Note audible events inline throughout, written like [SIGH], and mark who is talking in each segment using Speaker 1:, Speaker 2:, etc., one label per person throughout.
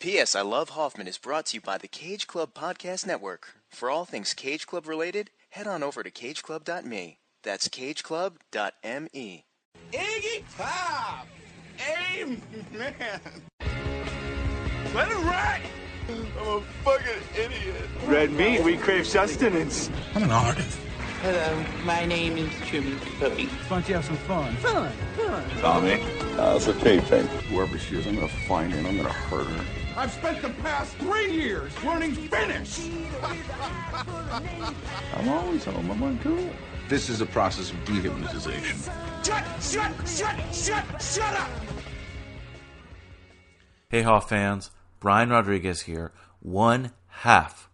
Speaker 1: P.S. I Love Hoffman is brought to you by the Cage Club Podcast Network. For all things Cage Club related, head on over to cageclub.me. That's cageclub.me.
Speaker 2: Iggy Pop! Amen! Let it ride! I'm a fucking idiot.
Speaker 3: Red meat, we crave sustenance.
Speaker 4: I'm an artist.
Speaker 5: Hello, my name is Truman Capote.
Speaker 4: Why don't you have some fun?
Speaker 5: Fun, fun.
Speaker 3: Tommy, how's the taping?
Speaker 6: Whoever she is, I'm gonna find her and I'm gonna hurt her.
Speaker 2: I've spent the past three years learning Finnish! [LAUGHS]
Speaker 6: I'm always home. I'm on tour.
Speaker 7: This is a process of dehypnotization.
Speaker 2: Shut, shut, shut, shut, shut up!
Speaker 8: Hey Hoff fans, Brian Rodriguez here, one half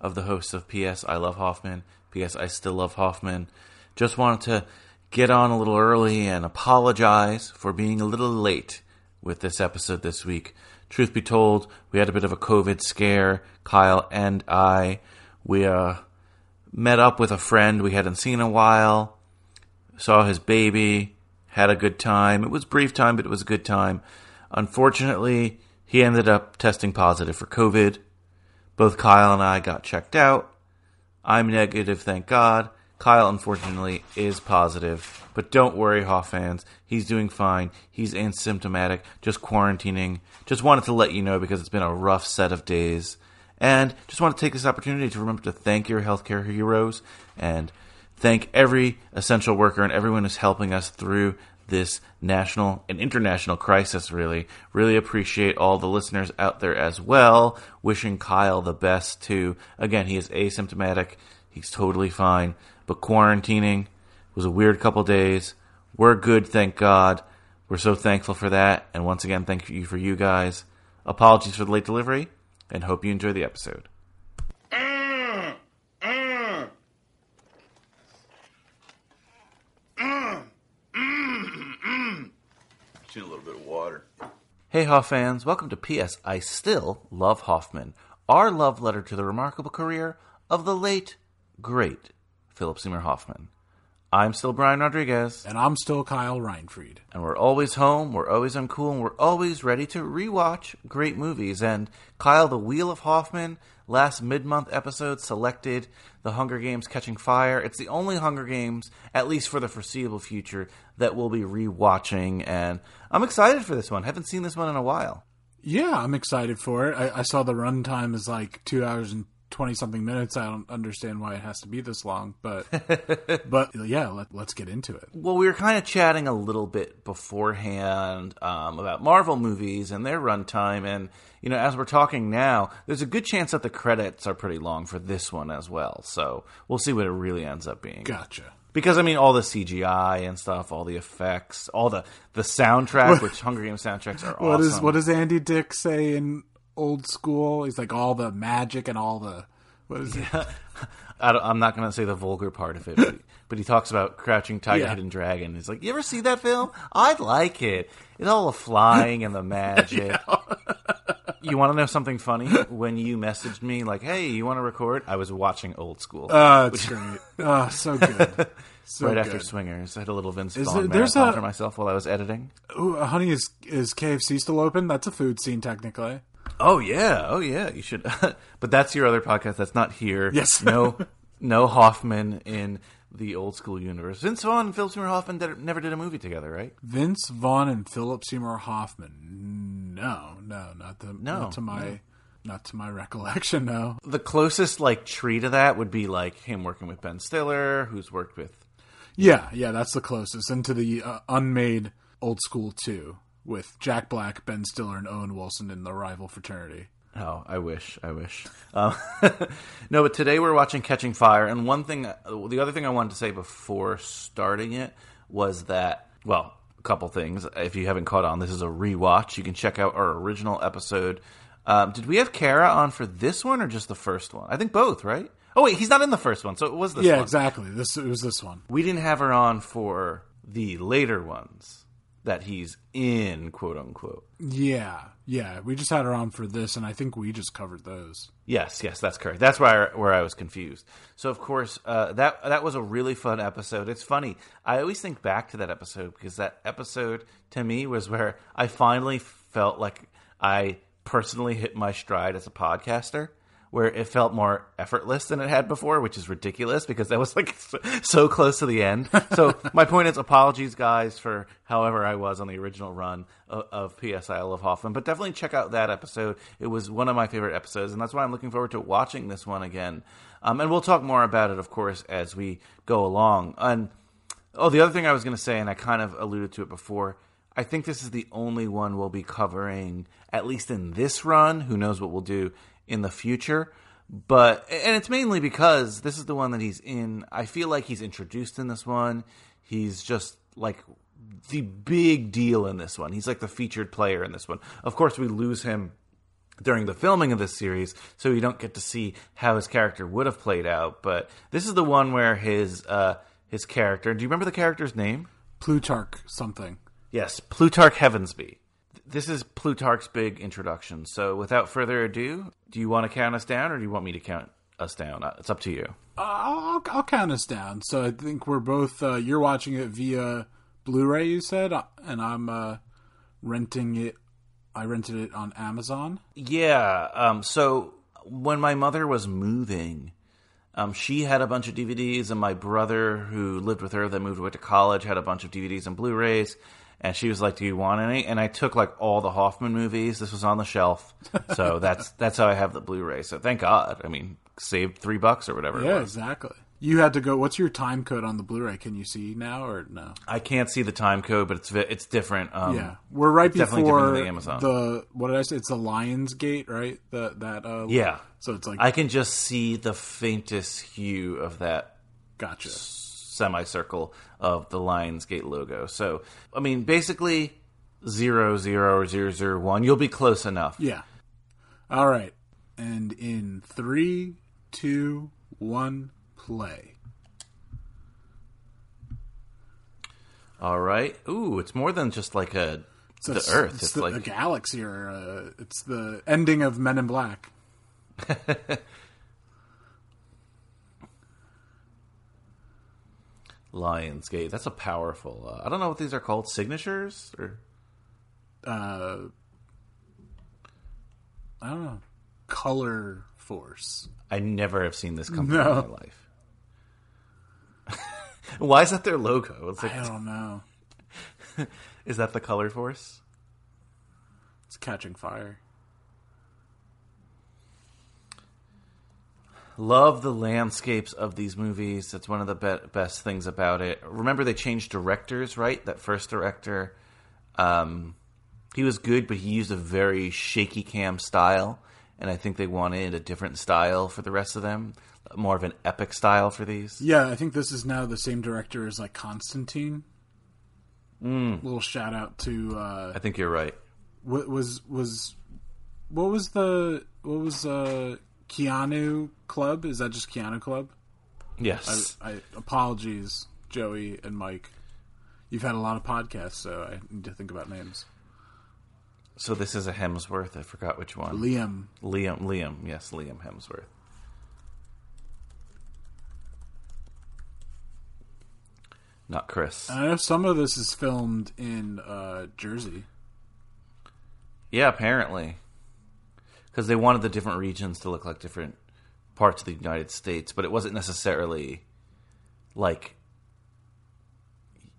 Speaker 8: of the hosts of PS I Love Hoffman, PS I Still Love Hoffman. Just wanted to get on a little early and apologize for being a little late with this episode this week. Truth be told, we had a bit of a COVID scare, Kyle and I. We uh, met up with a friend we hadn't seen in a while, saw his baby, had a good time. It was brief time, but it was a good time. Unfortunately, he ended up testing positive for COVID. Both Kyle and I got checked out. I'm negative, thank God. Kyle, unfortunately, is positive. But don't worry, Hoff fans. He's doing fine. He's asymptomatic, just quarantining. Just wanted to let you know because it's been a rough set of days. And just want to take this opportunity to remember to thank your healthcare heroes and thank every essential worker and everyone who's helping us through this national and international crisis, really. Really appreciate all the listeners out there as well. Wishing Kyle the best, too. Again, he is asymptomatic. He's totally fine. But quarantining was a weird couple days. We're good, thank God. We're so thankful for that. And once again, thank you for you guys. Apologies for the late delivery, and hope you enjoy the episode.
Speaker 6: Just need a little bit of water.
Speaker 8: Hey, Hoff fans, welcome to P.S. I Still Love Hoffman, our love letter to the remarkable career of the late, great Philip Seymour Hoffman. I'm still Brian Rodriguez,
Speaker 4: And I'm still Kyle Reinfried.
Speaker 8: and we're always home, we're always uncool, and we're always ready to rewatch great movies. And Kyle, The Wheel of Hoffman, last mid month episode selected The Hunger Games Catching Fire. It's the only Hunger Games, at least for the foreseeable future, that we'll be rewatching. And I'm excited for this one. Haven't seen this one in a while.
Speaker 4: Yeah, I'm excited for it. I, I saw the runtime is like two hours and twenty something minutes. I don't understand why it has to be this long, but [LAUGHS] but yeah, let, let's get into it.
Speaker 8: Well, we were kind of chatting a little bit beforehand um, about Marvel movies and their runtime, and you know, as we're talking now, there's a good chance that the credits are pretty long for this one as well. So we'll see what it really ends up being.
Speaker 4: Gotcha.
Speaker 8: Because I mean, all the CGI and stuff, all the effects, all the the soundtrack, which Hunger Games soundtracks are [LAUGHS]
Speaker 4: What
Speaker 8: awesome.
Speaker 4: is what does Andy Dick say in old school? He's like all the magic and all the what is it? [LAUGHS]
Speaker 8: I I'm not going to say the vulgar part of it, but, but he talks about Crouching Tiger,
Speaker 4: Yeah.
Speaker 8: Hidden Dragon. He's like, "You ever see that film? I'd like it. It's all the flying and the [LAUGHS] magic." You want to know something funny? When you messaged me like, "Hey, you want to record?" I was watching Old School
Speaker 4: Uh, it's great. Oh, [LAUGHS] so good. So
Speaker 8: right after. Swingers. I had a little Vince
Speaker 4: Is
Speaker 8: Vaughn
Speaker 4: there- there's
Speaker 8: marathon
Speaker 4: a-
Speaker 8: for myself while I was editing.
Speaker 4: Ooh, honey, is is KFC still open? That's a food scene technically.
Speaker 8: Oh yeah, oh yeah. You should, [LAUGHS] but that's your other podcast. That's not here.
Speaker 4: Yes. [LAUGHS]
Speaker 8: no, no Hoffman in the Old School universe. Vince Vaughn and Philip Seymour Hoffman did, never did a movie together, right?
Speaker 4: Vince Vaughn and Philip Seymour Hoffman. No, no, not the
Speaker 8: No,
Speaker 4: not to my not to my [LAUGHS] recollection. No.
Speaker 8: the closest like tree to that would be like him working with Ben Stiller, who's worked with.
Speaker 4: Yeah, yeah, that's the closest. And to the uh, unmade old school two with Jack Black, Ben Stiller, and Owen Wilson in the rival fraternity.
Speaker 8: Oh, I wish, I wish. Um, [LAUGHS] no, but today we're watching Catching Fire, and one thing, the other thing I wanted to say before starting it was that, well, a couple things. If you haven't caught on, this is a rewatch. You can check out our original episode. Um, did we have Kara on for this one or just the first one? I think both, right? Oh wait, he's not in the first one, so it was this
Speaker 4: yeah,
Speaker 8: one.
Speaker 4: exactly. This it was this one.
Speaker 8: We didn't have her on for the later ones that he's in, quote unquote.
Speaker 4: Yeah, yeah. We just had her on for this, and I think we just covered those.
Speaker 8: Yes, yes, that's correct. That's where I, where I was confused. So of course, uh, that that was a really fun episode. It's funny. I always think back to that episode because that episode to me was where I finally felt like I personally hit my stride as a podcaster where it felt more effortless than it had before, which is ridiculous because that was like [LAUGHS] so close to the end. So my point is, apologies, guys, for however I was on the original run of, of Love Hoffman, but definitely check out that episode. It was one of my favorite episodes, and that's why I'm looking forward to watching this one again. Um, and we'll talk more about it, of course, as we go along. And oh, the other thing I was going to say, and I kind of alluded to it before. I think this is the only one we'll be covering, at least in this run. Who knows what we'll do in the future. But and it's mainly because this is the one that he's in. I feel like he's introduced in this one. He's just like the big deal in this one. He's like the featured player in this one. Of course, we lose him during the filming of this series, so we don't get to see how his character would have played out. But this is the one where his uh, his character. Do you remember the character's name?
Speaker 4: Plutarch something.
Speaker 8: Yes, Plutarch Heavensbee. This is Plutarch's big introduction. So, without further ado, do you want to count us down, or do you want me to count us down? Uh, It's up to you.
Speaker 4: Uh, I'll, I'll count us down. So I think we're both. Uh, you're watching it via Blu-ray, you said, uh, and I'm uh, renting it. I rented it on Amazon.
Speaker 8: Yeah. Um, so when my mother was moving, um, she had a bunch of DVDs, and my brother, who lived with her, that moved away to college, had a bunch of DVDs and Blu-rays. And she was like, "Do you want any?" And I took like all the Hoffman movies. This was on the shelf, so [LAUGHS] that's that's how I have the Blu-ray. So thank God. I mean, saved three bucks or whatever.
Speaker 4: Yeah, exactly. You had to go. What's your time code on the Blu-ray? Can you see now or no?
Speaker 8: I can't see the time code, but it's it's different. Um,
Speaker 4: yeah, we're right
Speaker 8: it's definitely different
Speaker 4: before
Speaker 8: the Amazon.
Speaker 4: the what did I say? It's the Lions Gate, right? The that uh,
Speaker 8: Yeah.
Speaker 4: So it's like
Speaker 8: I can just see the faintest hue of that
Speaker 4: gotcha.
Speaker 8: semicircle of the Lionsgate logo. So, I mean, basically zero zero or zero zero one. You'll be close enough.
Speaker 4: Yeah. All right. And in three, two, one, play.
Speaker 8: All right. Ooh, it's more than just like a
Speaker 4: So
Speaker 8: the
Speaker 4: it's,
Speaker 8: Earth.
Speaker 4: It's,
Speaker 8: It's,
Speaker 4: the,
Speaker 8: like
Speaker 4: a galaxy, or uh, it's the ending of Men in Black. [LAUGHS]
Speaker 8: Lionsgate. That's a powerful. Uh, I don't know what these are called. Signatures or
Speaker 4: Uh, I don't know. Color Force.
Speaker 8: I never have seen this company
Speaker 4: No.
Speaker 8: in my life. [LAUGHS] Why is that their logo? It's like,
Speaker 4: I don't know. [LAUGHS]
Speaker 8: is that the Color Force?
Speaker 4: It's catching fire.
Speaker 8: Love the landscapes of these movies. That's one of the be- best things about it. Remember, they changed directors, right? That first director, um, he was good, but he used a very shaky cam style, and I think they wanted a different style for the rest of them, more of an epic style for these.
Speaker 4: Yeah, I think this is now the same director as like Constantine. Mm. Little shout out to uh,
Speaker 8: I think you're right.
Speaker 4: what was was what was the what was uh Keanu Club? Is that just Keanu Club?
Speaker 8: Yes,
Speaker 4: I apologies, Joey and Mike. You've had a lot of podcasts, so I need to think about names.
Speaker 8: so this is a Hemsworth. I forgot which one.
Speaker 4: Liam.
Speaker 8: Liam. Liam. Yes, Liam Hemsworth. Not Chris.
Speaker 4: And I know some of this is filmed in uh, Jersey.
Speaker 8: Yeah, apparently. Because they wanted the different regions to look like different parts of the United States, but it wasn't necessarily like,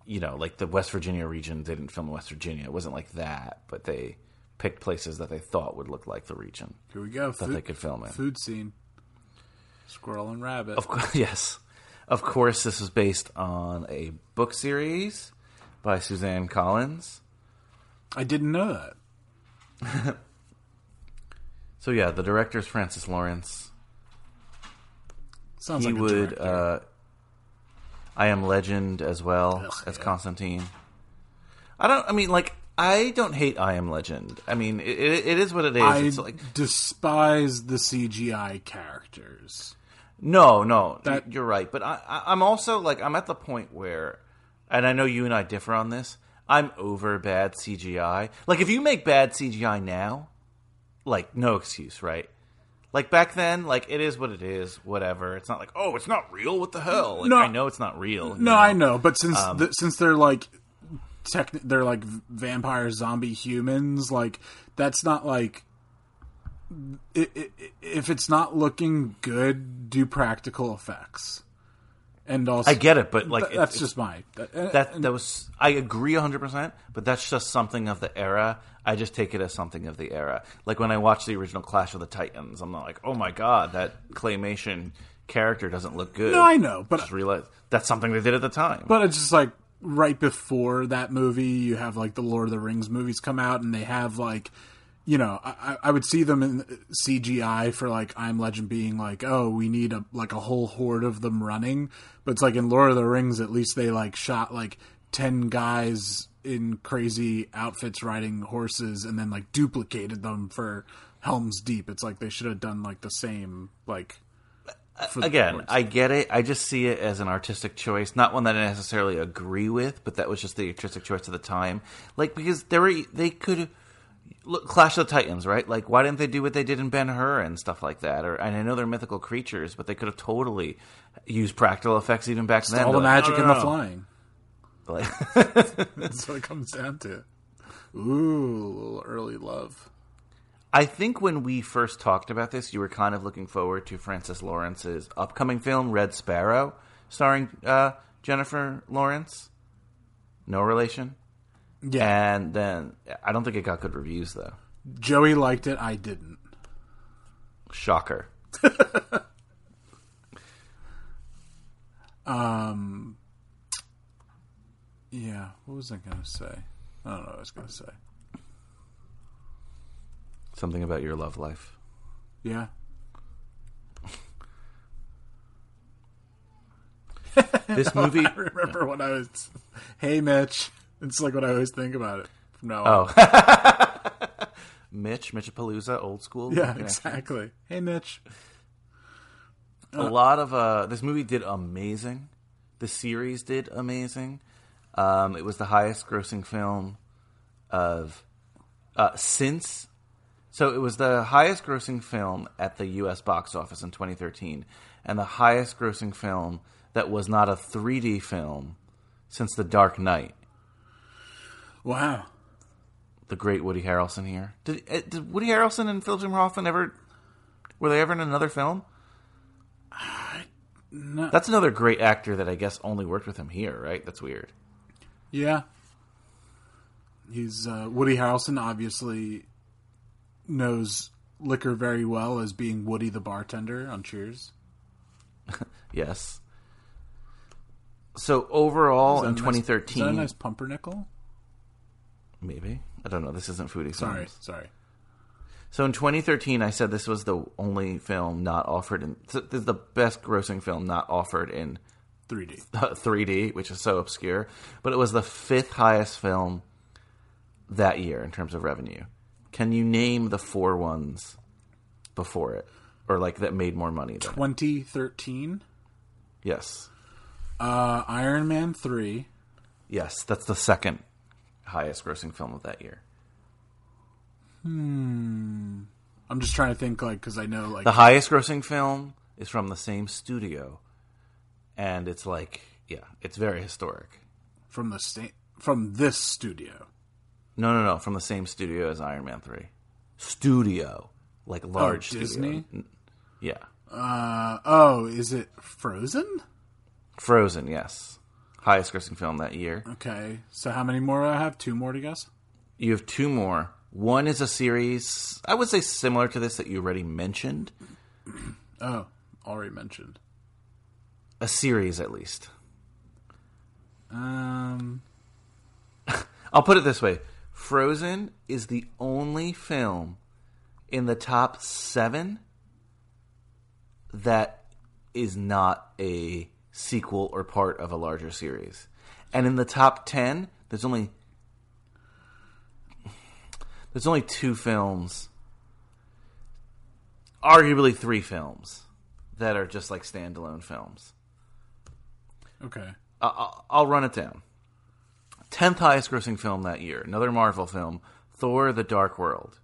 Speaker 8: you know, like the West Virginia region. They didn't film in West Virginia. It wasn't like that, but they picked places that they thought would look like the region
Speaker 4: Here we go.
Speaker 8: that they could film in.
Speaker 4: Food scene. Squirrel and rabbit.
Speaker 8: Of course, [LAUGHS] yes. Of course, this is based on a book series by Suzanne Collins.
Speaker 4: I didn't know that. [LAUGHS]
Speaker 8: So yeah, the director is Francis Lawrence.
Speaker 4: Sounds
Speaker 8: he
Speaker 4: like a
Speaker 8: would. Uh, I am Legend as well
Speaker 4: Ugh,
Speaker 8: as
Speaker 4: yeah.
Speaker 8: Constantine. I don't. I mean, like, I don't hate I am Legend. I mean, it, it, it is what it is.
Speaker 4: I
Speaker 8: it's like
Speaker 4: despise the CGI characters.
Speaker 8: no, no.
Speaker 4: That-
Speaker 8: you're right, but I, I, I'm also like I'm at the point where, and I know you and I differ on this. I'm over bad CGI. Like, if you make bad CGI now, like, no excuse, right? Like back then, like it is what it is. Whatever. It's not like, oh, it's not real. What the hell? Like,
Speaker 4: No.
Speaker 8: I know it's not real. you
Speaker 4: No? I know, but since
Speaker 8: Um,
Speaker 4: th- since they're like tech, they're like vampire zombie humans. Like that's not like i i if it's not looking good, do practical effects. And also,
Speaker 8: I get it, but like it-
Speaker 4: that's just my that,
Speaker 8: that that was I agree 100%, but that's just something of the era. I just take it as something of the era. Like when I watch the original Clash of the Titans, I'm not like, "Oh my god, that claymation character doesn't look good."
Speaker 4: No, I know, but
Speaker 8: just realize that's something they did at the time.
Speaker 4: But it's just like right before that movie, you have like the Lord of the Rings movies come out, and they have like, you know, I, I- would see them in CGI for like I'm Legend being like, oh, we need a like a whole horde of them running, but it's like in Lord of the Rings, at least they like shot like ten guys in crazy outfits riding horses, and then like duplicated them for Helm's Deep. It's like they should have done like the same like. for
Speaker 8: Again,
Speaker 4: hordes.
Speaker 8: I get it. I just see it as an artistic choice, not one that I necessarily agree with, but that was just the artistic choice of the time. Like because there were they could look Clash of the Titans, right? Like why didn't they do what they did in Ben Hur and stuff like that? Or and I know they're mythical creatures, but they could have totally used practical effects even back then.
Speaker 4: all the
Speaker 8: They're like,
Speaker 4: magic
Speaker 8: "No,
Speaker 4: and
Speaker 8: no,
Speaker 4: the flying.
Speaker 8: Like, [LAUGHS] [LAUGHS]
Speaker 4: That's what it comes down to. Ooh, a little early love.
Speaker 8: I think when we first talked about this, you were kind of looking forward to Francis Lawrence's upcoming film, Red Sparrow, starring uh, Jennifer Lawrence. No relation.
Speaker 4: Yeah,
Speaker 8: And then I don't think it got good reviews though.
Speaker 4: Joey liked it. I didn't.
Speaker 8: Shocker. [LAUGHS]
Speaker 4: Yeah, what was I gonna say? I don't know what I was gonna say.
Speaker 8: Something about your love life.
Speaker 4: Yeah,
Speaker 8: This [LAUGHS] movie.
Speaker 4: I remember when I was. Hey, Mitch. It's like what I always think about it from now on.
Speaker 8: Oh. [LAUGHS] Mitch, Mitchapalooza, old school.
Speaker 4: yeah, exactly. Hey, Mitch.
Speaker 8: a lot of uh this movie did amazing the series did amazing um it was the highest grossing film of uh since so it was the highest grossing film at the US box office in 2013 and the highest grossing film that was not a 3D film since The Dark Knight
Speaker 4: Wow.
Speaker 8: the great Woody Harrelson here did, uh, did Woody Harrelson and Philip Seymour Hoffman ever were they ever in another film
Speaker 4: No.
Speaker 8: That's another great actor that I guess only worked with him here, right? That's weird.
Speaker 4: Yeah. He's uh, Woody Harrelson. Obviously knows liquor very well as being Woody the bartender on Cheers. [LAUGHS]
Speaker 8: Yes. So overall, in
Speaker 4: nice-
Speaker 8: 2013,
Speaker 4: is that a nice pumpernickel?
Speaker 8: maybe I don't know. This isn't foodie.
Speaker 4: Sorry, sorry.
Speaker 8: So in 2013, I said this was the only film not offered in. This is the best grossing film not offered in
Speaker 4: 3D.
Speaker 8: 3D, [LAUGHS] which is so obscure. But it was the fifth highest film that year in terms of revenue. Can you name the four ones before it, or like that made more money?
Speaker 4: 2013.
Speaker 8: Yes.
Speaker 4: Uh, Iron Man 3.
Speaker 8: Yes, that's the second highest grossing film of that year. Hmm.
Speaker 4: I'm just trying to think, like, because I know, like,
Speaker 8: The highest grossing film is from the same studio, and it's like, yeah, it's very historic.
Speaker 4: from the state from this studio.
Speaker 8: No, no, no, from the same studio as Iron Man 3. Studio. Like large studio.
Speaker 4: Disney?
Speaker 8: N- Yeah.
Speaker 4: Uh, oh, is it Frozen?
Speaker 8: Frozen, yes. Highest grossing film that year.
Speaker 4: Okay, so how many more do I have? Two more to guess.
Speaker 8: You have two more. One is a series, I would say similar to this that you already mentioned.
Speaker 4: Oh, already mentioned.
Speaker 8: A series, at least.
Speaker 4: Um, [LAUGHS]
Speaker 8: I'll put it this way Frozen is the only film in the top seven that is not a sequel or part of a larger series. And in the top 10, there's only there's only two films arguably three films that are just like standalone films.
Speaker 4: Okay.
Speaker 8: I'll, I'll run it down. Tenth highest grossing film that year, another Marvel film, Thor: The Dark World.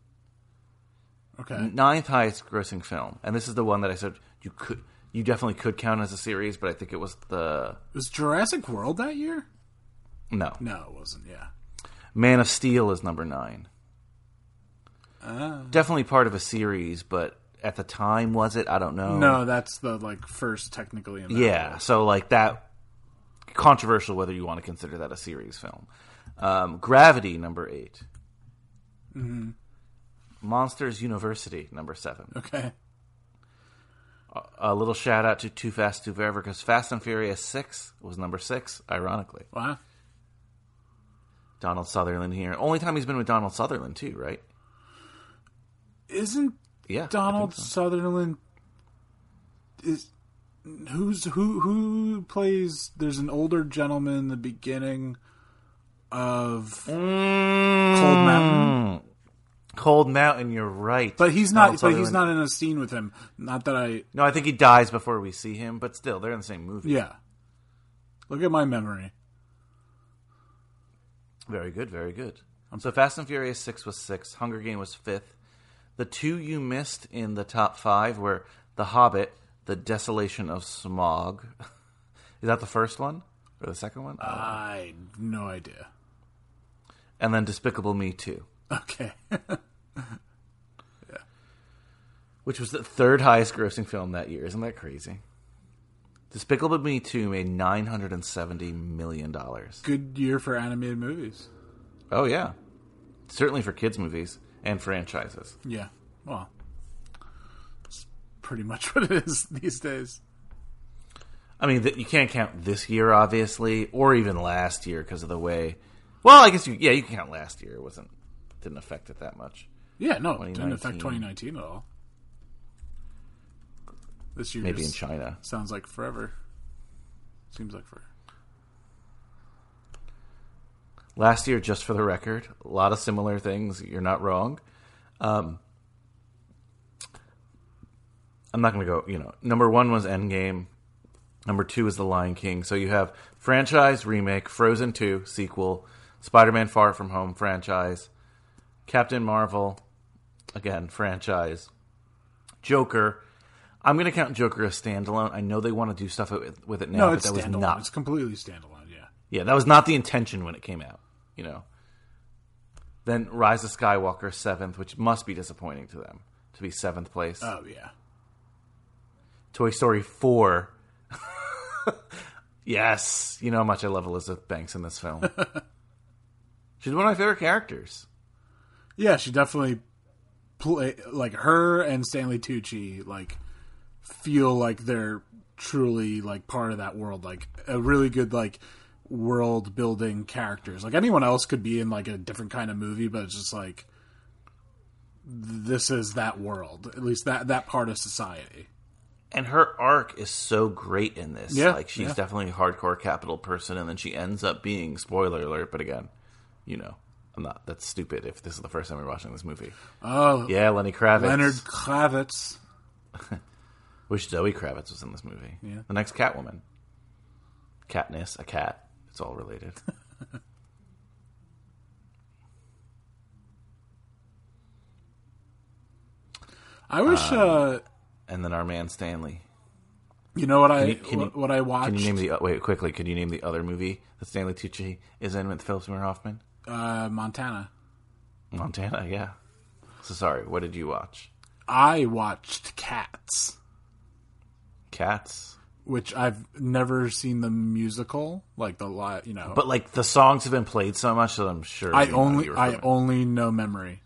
Speaker 4: Okay.
Speaker 8: Ninth highest grossing film, and this is the one that I said you could, you definitely could count as a series, but I think it was the
Speaker 4: Was Jurassic World that year?
Speaker 8: no.
Speaker 4: No, it wasn't. Yeah.
Speaker 8: Man of Steel is number nine. Ah. Definitely part of a series, but at the time, was it? I don't know.
Speaker 4: No, that's the like first technically.
Speaker 8: Yeah, so like that controversial whether you want to consider that a series film. Um, Gravity number 8
Speaker 4: Mm-hmm.
Speaker 8: Monsters University number seven.
Speaker 4: Okay.
Speaker 8: A little shout out to Too Fast Too Forever because Fast and Furious six was number six. Ironically,
Speaker 4: Wow.
Speaker 8: Donald Sutherland here. Only time he's been with Donald Sutherland too, right?
Speaker 4: Isn't
Speaker 8: Yeah,
Speaker 4: Donald
Speaker 8: so.
Speaker 4: Sutherland is who's who who plays? There's an older gentleman in the beginning of mm. Cold Mountain,
Speaker 8: Cold Mountain. You're right,
Speaker 4: but he's not. But he's not in a scene with him. Not that I.
Speaker 8: No, I think he dies before we see him, but still, they're in the same movie.
Speaker 4: Yeah. Look at my memory.
Speaker 8: Very good, very good. So Fast and Furious six was sixth. Hunger Game was fifth. The two you missed in the top five were The Hobbit, The Desolation of Smaug. [LAUGHS] Is that the first one or the second one?
Speaker 4: I no idea.
Speaker 8: and then Despicable Me two,
Speaker 4: Okay. [LAUGHS] Yeah.
Speaker 8: Which was the third highest grossing film that year. Isn't that crazy? Despicable Me two made nine hundred and seventy million dollars.
Speaker 4: Good year for animated movies.
Speaker 8: Oh yeah, certainly for kids movies and franchises.
Speaker 4: Yeah. Well, pretty much [LAUGHS] what it is these days.
Speaker 8: I mean, you can't count this year, obviously, or even last year because of the way. Well, I guess you, yeah, you can count last year. It wasn't didn't affect it that much.
Speaker 4: Yeah, no, it didn't affect
Speaker 8: 2019.
Speaker 4: 2019 at all. This year
Speaker 8: Maybe in China.
Speaker 4: sounds like forever. Seems like forever.
Speaker 8: Last year, just for the record, a lot of similar things. You're not wrong. Um, I'm not going to go. You know, number one was Endgame. Number two is The Lion King. So you have franchise remake, Frozen Two sequel, Spider-Man: Far From Home franchise, Captain Marvel, again franchise, Joker. I'm going to count Joker as standalone. I know they want to do stuff with, with it now,
Speaker 4: No,
Speaker 8: but that was
Speaker 4: standalone.
Speaker 8: not
Speaker 4: It's completely standalone. Yeah.
Speaker 8: yeah, that was not the intention when it came out. You know. Then Rise of Skywalker seventh, which must be disappointing to them to be seventh place.
Speaker 4: Oh yeah.
Speaker 8: Toy Story four. [LAUGHS] yes, you know how much I love Elizabeth Banks in this film. [LAUGHS] She's one of my favorite characters.
Speaker 4: Yeah, she definitely play like her and Stanley Tucci like feel like they're truly like part of that world, like a really good like world building characters. Like anyone else could be in like a different kind of movie, but it's just like this is that world, at least that that part of society.
Speaker 8: And her arc is so great in this.
Speaker 4: Yeah,
Speaker 8: like she's
Speaker 4: yeah.
Speaker 8: definitely a hardcore capital person, and then she ends up being spoiler alert. But again, you know, I'm not. That's stupid. If this is the first time we're watching this movie,
Speaker 4: Oh,
Speaker 8: yeah, Lenny Kravitz.
Speaker 4: Leonard Kravitz. [LAUGHS]
Speaker 8: Wish Zoe Kravitz was in this movie.
Speaker 4: Yeah.
Speaker 8: The next Catwoman. Katniss, a cat. It's all related. [LAUGHS]
Speaker 4: I wish uh
Speaker 8: and then our man Stanley.
Speaker 4: you know what I
Speaker 8: Can you- can you-
Speaker 4: what I watched
Speaker 8: Can you name the uh, wait quickly? Could you name the other movie that Stanley Tucci is in with Philip Seymour Hoffman?
Speaker 4: uh Montana.
Speaker 8: Montana, yeah. So sorry. What did you watch?
Speaker 4: I watched Cats.
Speaker 8: Cats.
Speaker 4: which I've never seen the musical, like the live, you know.
Speaker 8: But like the songs have been played so much that I'm sure
Speaker 4: I only I only know memory.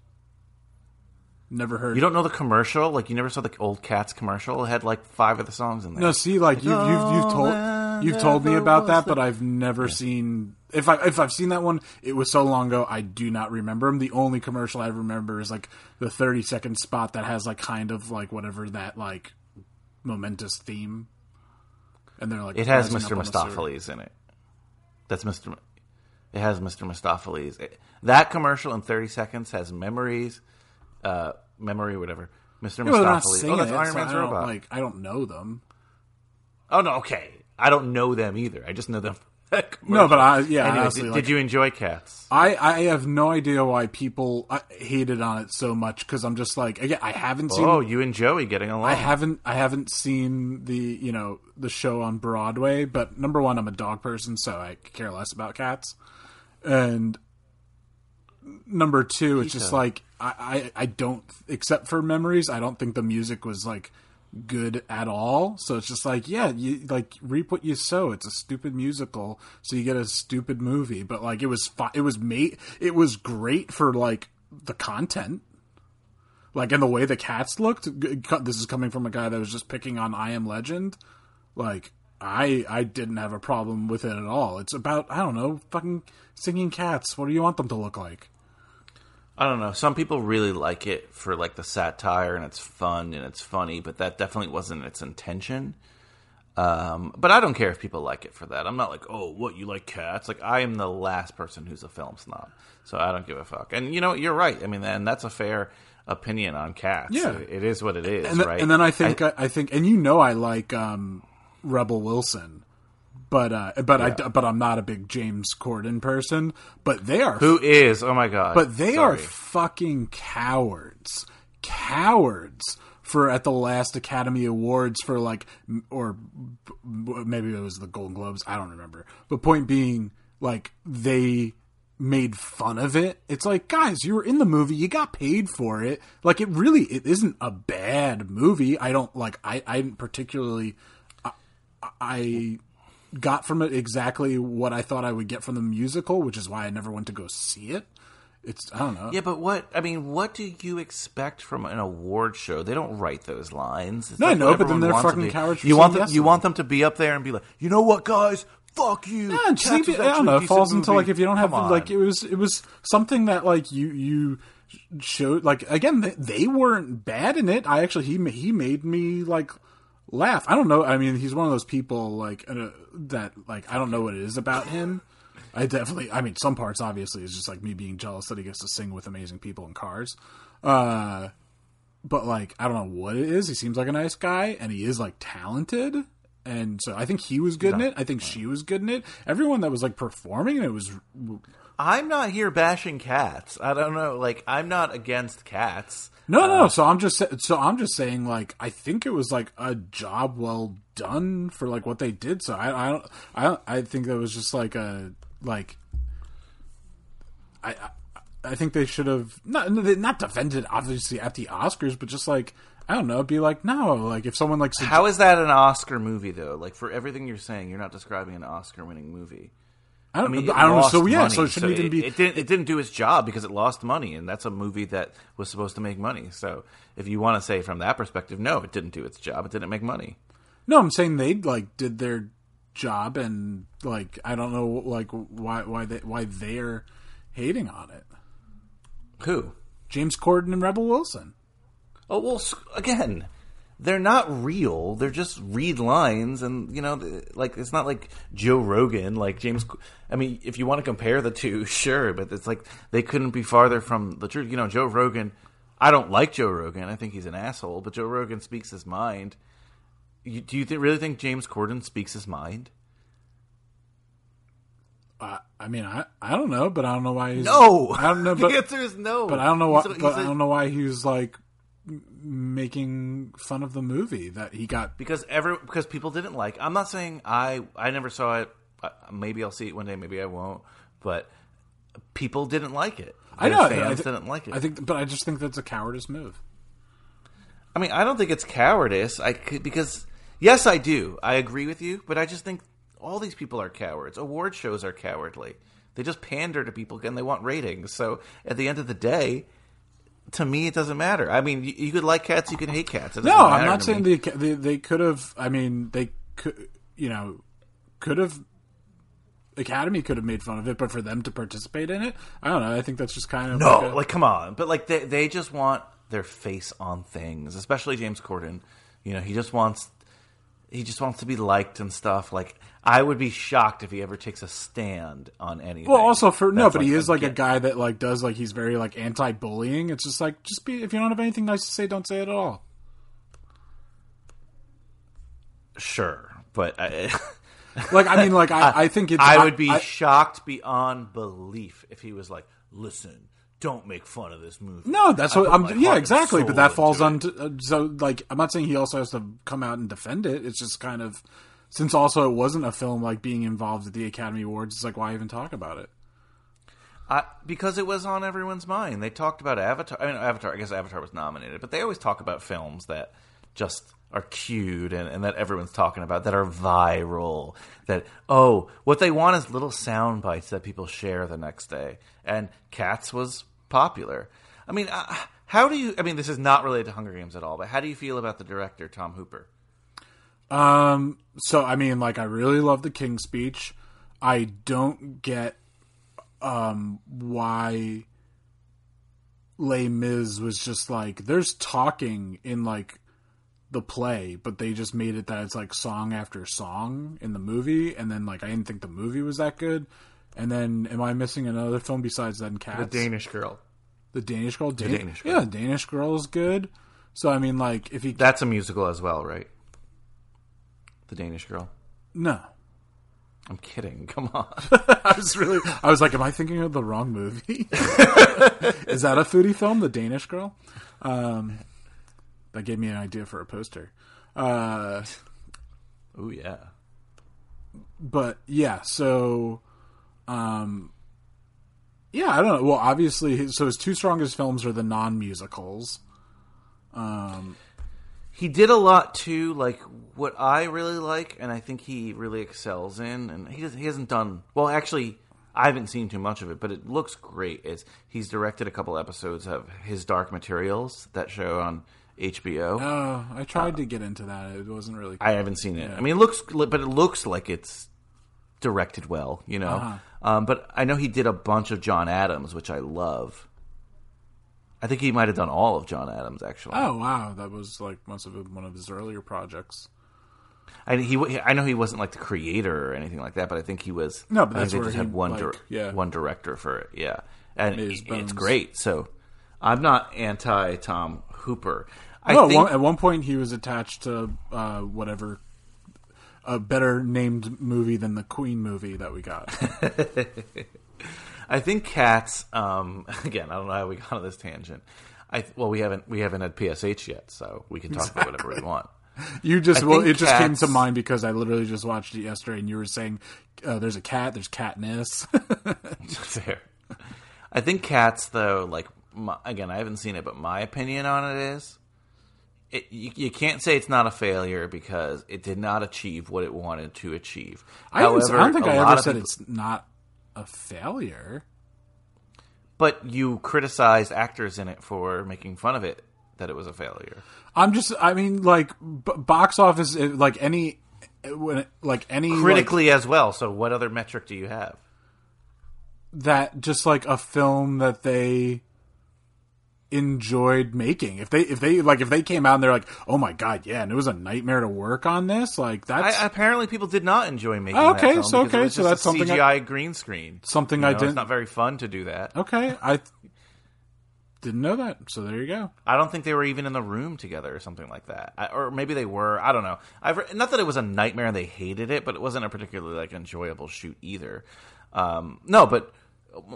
Speaker 4: Never heard.
Speaker 8: You don't know the commercial? Like you never saw the old Cats commercial? It had like five of the songs in there.
Speaker 4: No, see, like you've you've, you've told you've told me about that, but I've never seen. If I if I've seen that one, it was so long ago I do not remember them. The only commercial I remember is like the thirty second spot that has like kind of like whatever that like momentous theme, and they're like
Speaker 8: It has Mr.
Speaker 4: up on the sewer.
Speaker 8: Mistoffelees in it. That's Mr. It has Mr. Mistoffelees. It- that commercial in 30 seconds has memories, uh, memory, whatever. Mr.
Speaker 4: Yeah, but they're not Mistoffelees.
Speaker 8: Oh, that's
Speaker 4: it,
Speaker 8: Iron Man's
Speaker 4: I don't,
Speaker 8: robot.
Speaker 4: Like I don't know them.
Speaker 8: oh, no, okay. I don't know them either. I just know them. [LAUGHS]
Speaker 4: No, but. I- yeah,
Speaker 8: Anyway,
Speaker 4: honestly,
Speaker 8: did,
Speaker 4: like-
Speaker 8: did you enjoy Cats?
Speaker 4: I, I have no idea why people uh, hated on it so much because I'm just like again I haven't seen
Speaker 8: Oh, you and Joey getting along.
Speaker 4: I haven't I haven't seen the you know the show on Broadway but number one I'm a dog person so I care less about cats and number two, it's just like I, I I don't except for memories, I don't think the music was like good at all. So it's just like, yeah, you like reap what you sow. It's a stupid musical, so you get a stupid movie. But like it was it was made it was great for like the content. Like and the way the cats looked, this is coming from a guy that was just picking on I Am Legend. Like I I didn't have a problem with it at all. It's about I don't know, fucking singing cats. What do you want them to look like?
Speaker 8: I don't know. Some people really like it for like the satire and it's fun and it's funny, but that definitely wasn't its intention. Um, but I don't care if people like it for that. I'm not like, oh, what you like cats? Like I am the last person who's a film snob, so I don't give a fuck. And you know, you're right. I mean, and that's a fair opinion on cats.
Speaker 4: Yeah.
Speaker 8: it is what it is,
Speaker 4: and, th-
Speaker 8: right?
Speaker 4: and then I think I, I think, and you know, I like um, Rebel Wilson, but uh, but I but I'm not a big James Corden person. But they are
Speaker 8: who is? Oh my god!
Speaker 4: But they are fucking cowards. Cowards for at the last Academy Awards for like, or maybe it was the Golden Globes. I don't remember. But point being, like, they made fun of it. It's like, guys, you were in the movie. You got paid for it. Like, it really, it isn't a bad movie. I don't, like, I, I didn't particularly, I, I got from it exactly what I thought I would get from the musical, which is why I never went to go see it. It's I don't know.
Speaker 8: Yeah, but what I mean, what do you expect from an award show? They don't write those lines. It's
Speaker 4: No, I
Speaker 8: like
Speaker 4: know, but then they're fucking cowards
Speaker 8: You want them?
Speaker 4: yes
Speaker 8: you
Speaker 4: to
Speaker 8: want them to be up there and be like, you know what, guys, fuck you.
Speaker 4: Yeah, and see, I don't know. It falls into
Speaker 8: movie."
Speaker 4: like if you don't have
Speaker 8: Come
Speaker 4: like it was it was something that like you you showed like again they, they weren't bad in it. I actually he he made me like laugh. I don't know. I mean, he's one of those people like uh, that like I don't know what it is about him. I definitely. I mean, some parts obviously is just like me being jealous that he gets to sing with amazing people in cars. Uh, but like I don't know what it is. He seems like a nice guy, and he is like talented. And so I think he was good in it. I think she was good in it. Everyone that was like performing it was
Speaker 8: I'm not here bashing cats. I don't know. Like, I'm not against cats.
Speaker 4: no, no. Uh, so I'm just so I'm just saying like I think it was like a job well done for like what they did. So I I don't I don't, I think that was just like a like I I, I think they should have not not defended obviously at the Oscars, but just like I don't know, be like no, like if someone like
Speaker 8: How is that an Oscar movie though? Like for everything you're saying, you're not describing an Oscar-winning movie.
Speaker 4: I don't,
Speaker 8: I mean, it
Speaker 4: I don't know. So yeah,
Speaker 8: money,
Speaker 4: so it shouldn't even
Speaker 8: it,
Speaker 4: be.
Speaker 8: It didn't. It didn't do its job because it lost money, and that's a movie that was supposed to make money. So, if you want to say from that perspective, no, it didn't do its job. It didn't make money.
Speaker 4: No, I'm saying they like did their job, and like I don't know, like why why they why they're hating on it.
Speaker 8: Who?
Speaker 4: James Corden and Rebel Wilson.
Speaker 8: Oh well, again, they're not real. They're just read lines, and you know, like it's not like Joe Rogan, like James. I mean, if you want to compare the two, [LAUGHS] sure, but it's like they couldn't be farther from the truth. You know, Joe Rogan. I don't like Joe Rogan. I think he's an asshole, but Joe Rogan speaks his mind. You, do you th- really think James Corden speaks his mind?
Speaker 4: I, I mean, I I don't know, but I don't know why he's
Speaker 8: No,
Speaker 4: I don't know, [LAUGHS] but
Speaker 8: the answer is no.
Speaker 4: but I don't know why,
Speaker 8: He's he's
Speaker 4: but
Speaker 8: a-
Speaker 4: I don't know why he was like making fun of the movie that he got.
Speaker 8: because every because people didn't like. I'm not saying I I never saw it. Maybe I'll see it one day. Maybe I won't. But people didn't like it.
Speaker 4: I know
Speaker 8: fans
Speaker 4: I thi-
Speaker 8: didn't like it.
Speaker 4: I think, but I just think that's a cowardice move.
Speaker 8: I mean, I don't think it's cowardice. I could, because yes, I do. I agree with you, but I just think all these people are cowards. Award shows are cowardly. They just pander to people and they want ratings. So at the end of the day, to me, it doesn't matter. I mean, you, you could like cats, you could hate cats. It
Speaker 4: No, I'm not saying they, they they could have. I mean, they could, you know, could have. Academy could have made fun of it, but for them to participate in it, I don't know. I think that's just kind of
Speaker 8: No,
Speaker 4: like, a-
Speaker 8: like come on, but like they they just want their face on things, especially James Corden. You know, he just wants he just wants to be liked and stuff. Like I would be shocked if he ever takes a stand on anything.
Speaker 4: Well, also for no, but he
Speaker 8: like
Speaker 4: is like a guy that like does like he's very like anti-bullying. It's just like just be if you don't have anything nice to say, don't say it at all.
Speaker 8: Sure, but I, [LAUGHS]
Speaker 4: Like I mean, like I, I think it's
Speaker 8: I would be
Speaker 4: I-
Speaker 8: shocked beyond belief if he was like, "Listen, don't make fun of this movie."
Speaker 4: no, that's
Speaker 8: I
Speaker 4: what I'm. Yeah, exactly. But that falls
Speaker 8: into
Speaker 4: on. Uh, so like, I'm not saying he also has to come out and defend it. It's just kind of since also it wasn't a film like being involved at the Academy Awards. It's like why even talk about it?
Speaker 8: I, because it was on everyone's mind. They talked about Avatar. I mean, Avatar. I guess Avatar was nominated, but they always talk about films that just are cute and, and that everyone's talking about that are viral. That oh, what they want is little sound bites that people share the next day. And Cats was popular. I mean, uh, how do you? I mean, this is not related to Hunger Games at all. But how do you feel about the director Tom Hooper?
Speaker 4: Um. So I mean, like, I really love the King's Speech. I don't get um why Les Mis was just like there's talking in like the play, but they just made it that it's like song after song in the movie, and then like I didn't think the movie was that good. And then, am I missing another film besides that? Cats?
Speaker 8: The Danish Girl.
Speaker 4: The Danish Girl. Dan-
Speaker 8: Danish Girl.
Speaker 4: Yeah, Danish Girl is good. So I mean, like, if he
Speaker 8: That's a musical as well, right? The Danish Girl.
Speaker 4: no,
Speaker 8: I'm kidding. [LAUGHS] Come on. [LAUGHS]
Speaker 4: I was really, I was like, am I thinking of the wrong movie? [LAUGHS] Is that a foodie film, The Danish Girl? Um, that gave me an idea for a poster. Uh,
Speaker 8: oh yeah.
Speaker 4: but yeah, so, um, yeah, I don't know. Well, obviously, so his two strongest films are the non-musicals.
Speaker 8: Um, he did a lot too, like what I really like, and I think he really excels in. And he does, he hasn't done well. Actually, I haven't seen too much of it, but it looks great. Is he's directed a couple episodes of his Dark Materials, that show on HBO.
Speaker 4: Uh, I tried to get into that. It wasn't really.
Speaker 8: I haven't seen it. I mean, it looks, but it looks like it's directed well, you know.
Speaker 4: Uh-huh.
Speaker 8: Um, but I know he did a bunch of John Adams, which I love. I think he might have done all of John Adams, actually.
Speaker 4: oh wow, that was like most of one of his earlier projects.
Speaker 8: I he I know he wasn't like the creator or anything like that, but I think he was.
Speaker 4: No, but
Speaker 8: I think they
Speaker 4: where
Speaker 8: just
Speaker 4: he,
Speaker 8: had one
Speaker 4: like,
Speaker 8: dir-
Speaker 4: yeah.
Speaker 8: one director for it. Yeah, and it- it's great. So I'm not anti Tom Hooper. I
Speaker 4: no, at
Speaker 8: think
Speaker 4: one, at one point he was attached to uh, whatever a better named movie than the Queen movie that we got. [LAUGHS]
Speaker 8: I think Cats. Um, [LAUGHS] again, I don't know how we got on this tangent. I well, we haven't we haven't had PSH yet, so we can talk about [LAUGHS] whatever we want.
Speaker 4: You just
Speaker 8: I
Speaker 4: well, it just came to mind because I literally just watched it yesterday, and you were saying uh, there's a cat, there's Katniss.
Speaker 8: Fair. I think Cats, though, like my, again, I haven't seen it, but my opinion on it is, it, you, you can't say it's not a failure because it did not achieve what it wanted to achieve.
Speaker 4: I, didn't- I don't think I ever said
Speaker 8: people-
Speaker 4: it's not a failure.
Speaker 8: But you criticized actors in it for making fun of it that it was a failure.
Speaker 4: I'm just, I mean, like b- box office, eh, like any, eh, when it- like any like,
Speaker 8: Critically as well. So what other metric do you have?
Speaker 4: that just like a film that they enjoyed making. If they if they like if they came out and they're like, "Oh my god, yeah," and it was a nightmare to work on this, like that's
Speaker 8: I, apparently, people did not enjoy making.
Speaker 4: Oh,
Speaker 8: that
Speaker 4: okay, so okay, so that's something I-
Speaker 8: CGI green screen.
Speaker 4: something
Speaker 8: You
Speaker 4: I didn't
Speaker 8: It's not very fun to do that.
Speaker 4: Okay, I didn't know that. So there you go.
Speaker 8: I don't think they were even in the room together or something like that. I, or maybe they were. I don't know. I've not that it was a nightmare and they hated it, but it wasn't a particularly like enjoyable shoot either. Um, no, but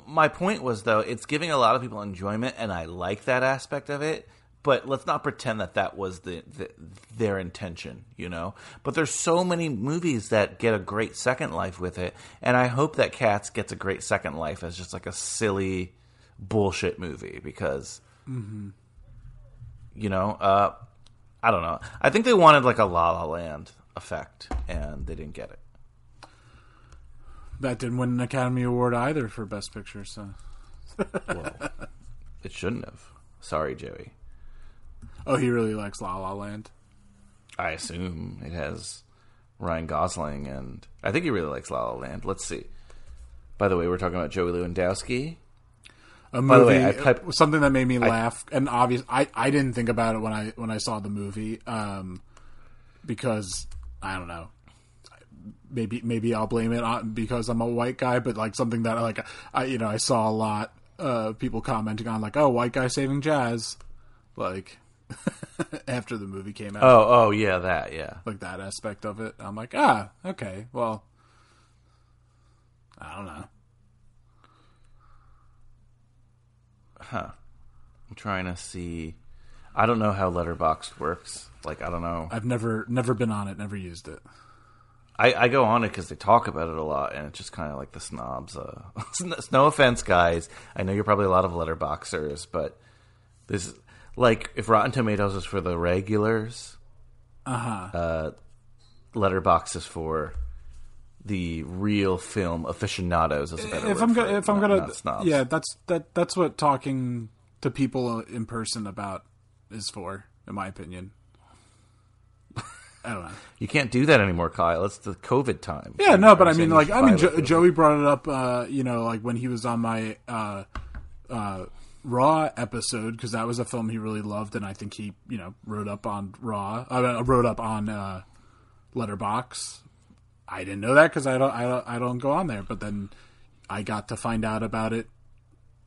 Speaker 8: my point was though it's giving a lot of people enjoyment, and I like that aspect of it. But let's not pretend that that was the, the their intention, you know. But there's so many movies that get a great second life with it, and I hope that Cats gets a great second life as just like a silly bullshit movie because you know, uh, I don't know. I think they wanted like a La La Land effect, and they didn't get it.
Speaker 4: That didn't win an Academy Award either for Best Picture. So
Speaker 8: Well, [LAUGHS] it shouldn't have. Sorry, Joey.
Speaker 4: oh, he really likes La La Land.
Speaker 8: I assume it has Ryan Gosling, and I think he really likes La La Land. Let's see. By the way, we're talking about Joey Lewandowski.
Speaker 4: A
Speaker 8: By the
Speaker 4: movie,
Speaker 8: way, I piped-
Speaker 4: something that made me laugh, and obvious. I, I didn't think about it when I when I saw the movie, um, because I don't know. Maybe maybe I'll blame it on because I'm a white guy, but like something that like I you know I saw a lot of people commenting on like oh white guy saving jazz, like [LAUGHS] after the movie came out,
Speaker 8: Oh, oh yeah, that yeah.
Speaker 4: like that aspect of it. I'm like ah okay well I don't know. Huh.
Speaker 8: I'm trying to see. I don't know how Letterboxd works. Like I don't know.
Speaker 4: I've never never been on it, never used it.
Speaker 8: I, I go on it because they talk about it a lot, and it's just kind of like the snobs. Uh, [LAUGHS] no offense, guys. I know you're probably a lot of letterboxers, but this like if Rotten Tomatoes is for the regulars,
Speaker 4: Uh-huh.
Speaker 8: uh Letterbox is for the real film aficionados. Is a better
Speaker 4: if
Speaker 8: word
Speaker 4: I'm
Speaker 8: for
Speaker 4: gonna,
Speaker 8: it,
Speaker 4: if I'm
Speaker 8: not-
Speaker 4: gonna,
Speaker 8: not snobs.
Speaker 4: yeah, that's that. That's what talking to people in person about is for, in my opinion. I don't know.
Speaker 8: you can't do that anymore, Kyle. It's the COVID time.
Speaker 4: Yeah, no, but I mean, like, I mean, jo- Joey brought it up, uh, you know, like when he was on my uh, uh, Raw episode because that was a film he really loved, and I think he, you know, wrote up on Raw, uh, wrote up on uh, Letterboxd. I didn't know that because I don't, I don't, I don't go on there, but then I got to find out about it.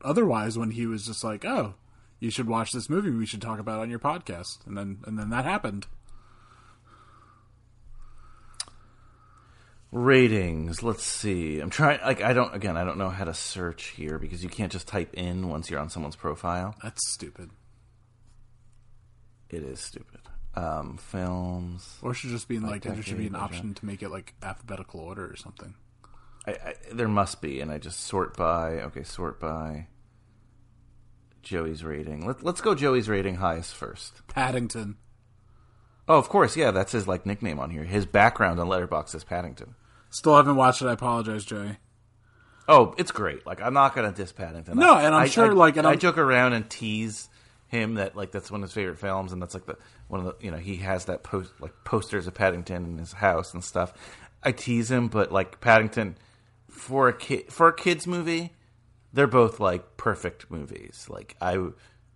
Speaker 4: Otherwise, when he was just like, "Oh, you should watch this movie. We should talk about it on your podcast," and then, and then that happened.
Speaker 8: Ratings. Let's see. I'm trying. Like, I don't. Again, I don't know how to search here because you can't just type in once you're on someone's profile.
Speaker 4: That's stupid.
Speaker 8: It is stupid. Um, films.
Speaker 4: Or it should just be in like, there should be an
Speaker 8: decade,
Speaker 4: option to make it like alphabetical order or something.
Speaker 8: I, I, there must be, and I just sort by. Okay, sort by. Joey's rating. Let, let's go. Joey's rating highest first.
Speaker 4: Paddington.
Speaker 8: Oh, of course. Yeah, that's his like nickname on here. His background on Letterboxd is Paddington.
Speaker 4: Still haven't watched it. I apologize, Joey.
Speaker 8: Oh, it's great. Like I'm not gonna diss Paddington.
Speaker 4: No,
Speaker 8: I-
Speaker 4: and I'm
Speaker 8: I-
Speaker 4: sure,
Speaker 8: I-
Speaker 4: like, and
Speaker 8: I
Speaker 4: I'm-
Speaker 8: joke around and tease him that like that's one of his favorite films, and that's like the one of the you know he has that post like posters of Paddington in his house and stuff. I tease him, but like Paddington for a kid for a kids movie, they're both like perfect movies. Like I,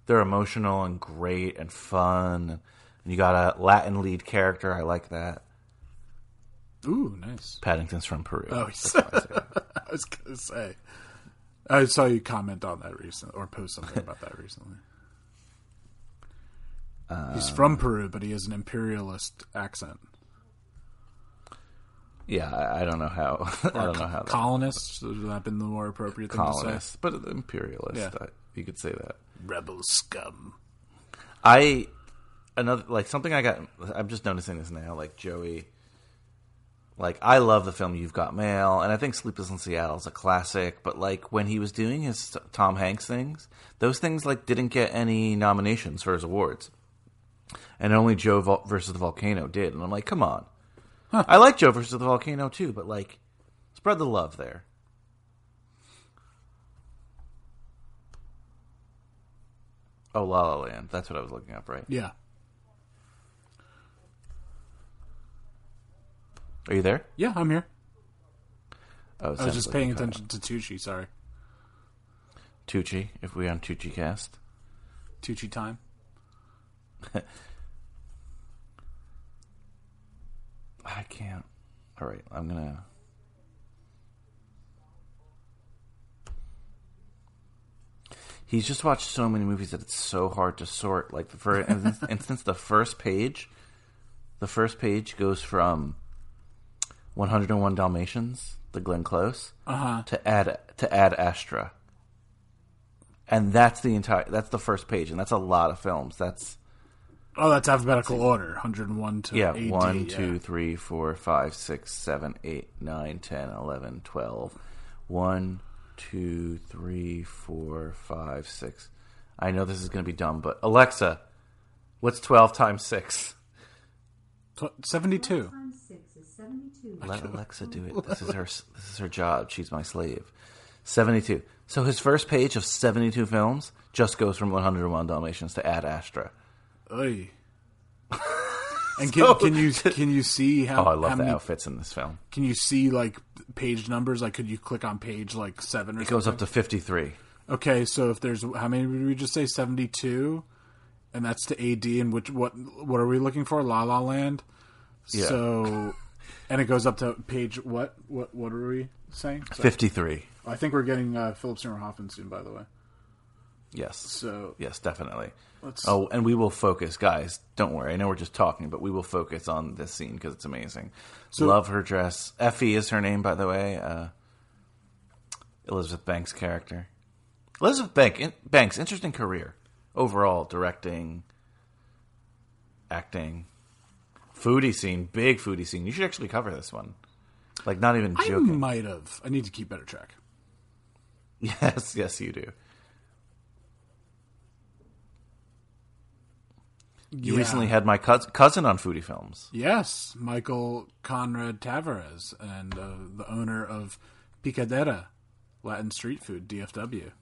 Speaker 8: they're emotional and great and fun. And you got a Latin lead character. I like that.
Speaker 4: Ooh, nice.
Speaker 8: Paddington's from Peru.
Speaker 4: Oh,
Speaker 8: why [LAUGHS] I.
Speaker 4: Was gonna say. I saw you comment on that recently, or post something about that recently. He's from uh, Peru, but he has an imperialist accent.
Speaker 8: yeah, I, I don't know how. [LAUGHS] I don't know how that
Speaker 4: colonists would that been the more appropriate thing to
Speaker 8: colonists, but imperialist.
Speaker 4: Yeah.
Speaker 8: I, you could say that.
Speaker 4: Rebel scum.
Speaker 8: I another like something I got. I'm just noticing this now. Like Joey, like I love the film You've Got Mail, and I think Sleepless in Seattle is a classic. But like when he was doing his Tom Hanks things, those things like didn't get any nominations for his awards, and only Joe Vol- versus the Volcano did. And I'm like, come on. I like Joe versus the Volcano too, but like, spread the love there. Oh, La La Land. That's what I was looking up, right?
Speaker 4: Yeah.
Speaker 8: Are you there?
Speaker 4: Yeah, I'm here.
Speaker 8: Oh,
Speaker 4: I was just
Speaker 8: like
Speaker 4: paying attention to Tucci. Sorry.
Speaker 8: Tucci, if we on Tucci cast.
Speaker 4: Tucci time. [LAUGHS]
Speaker 8: I can't. All right, I'm gonna. He's just watched so many movies that it's so hard to sort. Like for instance, instance, the first page, the first page goes from 101 Dalmatians, the Glenn Close,
Speaker 4: Uh-huh.
Speaker 8: to add to Ad Astra, and that's the entire. That's the first page, and that's a lot of films. That's
Speaker 4: Oh, that's alphabetical order. 101 to
Speaker 8: Yeah,
Speaker 4: 80,
Speaker 8: one,
Speaker 4: yeah.
Speaker 8: two, three, four, five, six, seven, eight, nine, ten, eleven, twelve. One, two, three, four, five, six. I know this is going to be dumb, but Alexa, what's 12 times 6?
Speaker 4: Tw- 72.
Speaker 8: Let [LAUGHS] Alexa do it. This is her this is her job. She's my slave. 72. So his first page of 72 films just goes from 101 Dalmatians to Ad Astra.
Speaker 4: Oy. [LAUGHS] And can, can you can you see [LAUGHS] how?
Speaker 8: Oh, I love the
Speaker 4: many-
Speaker 8: outfits in this film.
Speaker 4: Can you see like page numbers? Like, could you click on page like seven or
Speaker 8: It goes up to 53.
Speaker 4: Okay, so if there's how many did we just say? Seventy two, and that's to AD. And which what what are we looking for? La La Land.
Speaker 8: Yeah.
Speaker 4: So, and it goes up to page what what what are we saying?
Speaker 8: 53.
Speaker 4: I think we're getting uh, Philip Seymour Hoffman soon. By the way,
Speaker 8: Yes.
Speaker 4: so
Speaker 8: Yes, definitely.
Speaker 4: Let's-
Speaker 8: Oh, and we will focus, guys. Don't worry. I know we're just talking, but we will focus on this scene because it's amazing.
Speaker 4: So-
Speaker 8: Love her dress. Effie is her name, by the way. Uh, Elizabeth Banks' character. Elizabeth Bank, in, Banks, interesting career overall. Directing, acting, foodie scene, big foodie scene. You should actually cover this one. Like not even joking.
Speaker 4: I might have. I need to keep better track. [LAUGHS]
Speaker 8: Yes, yes, you do. You
Speaker 4: Yeah.
Speaker 8: recently had my cous- cousin on Foodie Films.
Speaker 4: Yes, Michael Conrad Tavares, and uh, the owner of Picadera, Latin street food, DFW.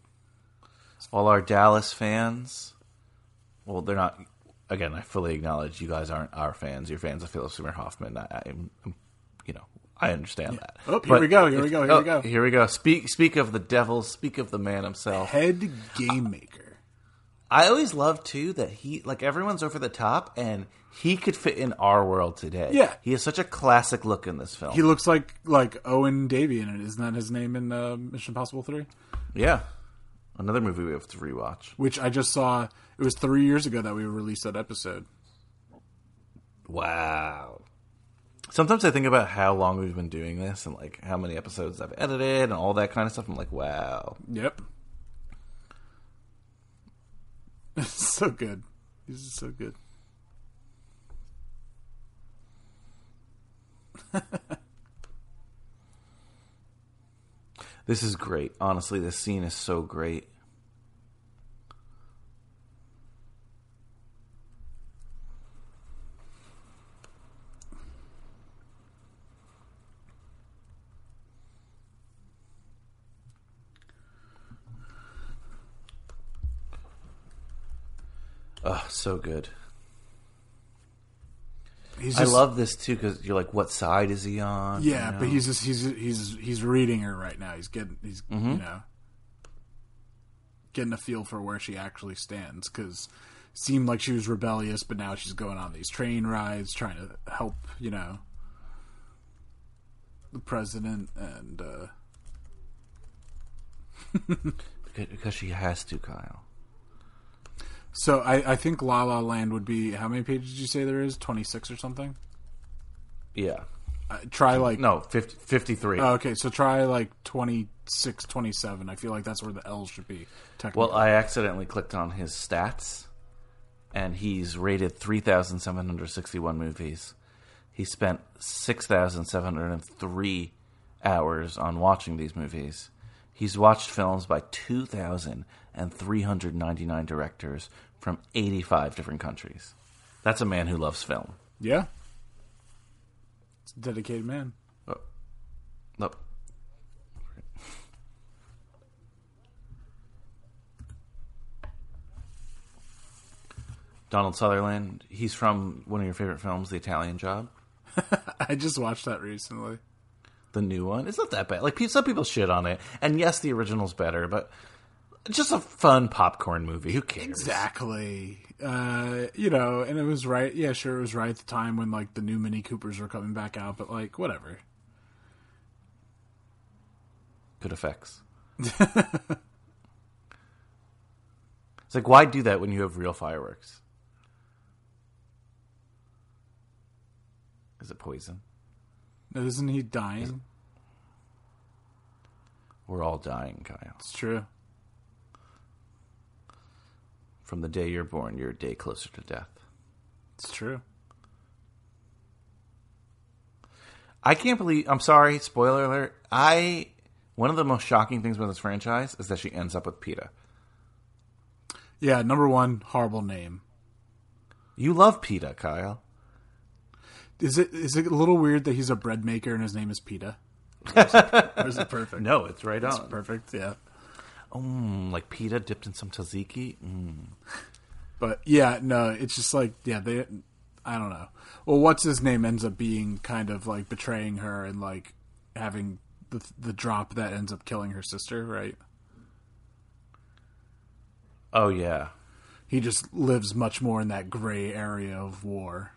Speaker 8: All our Dallas fans. Well, they're not. Again, I fully acknowledge you guys aren't our fans. You're fans of Philip Seymour Hoffman. I, I'm- you know, I understand that.
Speaker 4: Oh, here we go, here we go, here
Speaker 8: oh,
Speaker 4: we go.
Speaker 8: Here we go. Speak, speak of the devil. Speak of the man himself.
Speaker 4: Head game maker.
Speaker 8: I always love too that he like everyone's over the top, and he could fit in our world today.
Speaker 4: Yeah.
Speaker 8: he has such a classic look in this film.
Speaker 4: He looks like like Owen Davian in it. Isn't that his name in uh, Mission Impossible Three?
Speaker 8: yeah, another movie we have to rewatch.
Speaker 4: Which I just saw. It was three years ago that we released that episode.
Speaker 8: Wow. Sometimes I think about how long we've been doing this and like how many episodes I've edited and all that kind of stuff. I'm like, wow.
Speaker 4: Yep. [LAUGHS] so good. This is so good. [LAUGHS]
Speaker 8: This is great. Honestly, this scene is so great. Oh, so good.
Speaker 4: He's
Speaker 8: I love this too because you're like, what side is he on?
Speaker 4: Yeah,
Speaker 8: You know?
Speaker 4: but he's just he's he's he's reading her right now. He's getting he's
Speaker 8: Mm-hmm.
Speaker 4: you know getting a feel for where she actually stands because seemed like she was rebellious, but now she's going on these train rides trying to help you know the president and uh, [LAUGHS]
Speaker 8: because she has to, Kyle.
Speaker 4: So I, I think La La Land would be how many pages did you say there is twenty six or something?
Speaker 8: Yeah.
Speaker 4: Uh, try like
Speaker 8: No, 50, 53.
Speaker 4: Oh, okay, so try like 26, 27. I feel like that's where the L should be.
Speaker 8: Well, I accidentally clicked on his stats, and he's rated 3,761 movies. He spent 6,703 hours on watching these movies. He's watched films by 2,399 directors from 85 different countries. That's a man who loves film.
Speaker 4: yeah, it's a dedicated man.
Speaker 8: Oh. Nope. Donald Sutherland. He's from one of your favorite films, The Italian Job. [LAUGHS]
Speaker 4: I just watched that recently.
Speaker 8: The new one. It's not that bad. Like some people shit on it, and yes, the original's better, but just a fun popcorn movie. Who cares?
Speaker 4: Exactly. Uh, you know, and it was right. Yeah, sure, it was right at the time when like the new Mini Coopers were coming back out. But like, whatever.
Speaker 8: Good effects. [LAUGHS] it's like why do that when you have real fireworks? Is it poison?
Speaker 4: Isn't he dying?
Speaker 8: We're all dying, Kyle.
Speaker 4: It's true.
Speaker 8: From the day you're born, you're a day closer to death.
Speaker 4: It's true.
Speaker 8: I can't believe. I'm sorry. Spoiler alert. I one of the most shocking things about this franchise is that she ends up with Peeta.
Speaker 4: Yeah, number one, horrible name.
Speaker 8: You love Peeta, Kyle.
Speaker 4: Is it is it a little weird that he's a bread maker and his name is Pita? [LAUGHS] Or is it, or is it perfect?
Speaker 8: No, it's right on.
Speaker 4: perfect. Yeah.
Speaker 8: Mm, like PETA dipped in some tzatziki. Mm.
Speaker 4: But yeah, no, it's just like yeah, they I don't know. Well, what's his name ends up being kind of like betraying her and like having the the drop that ends up killing her sister, right?
Speaker 8: Oh yeah,
Speaker 4: He just lives much more in that gray area of war.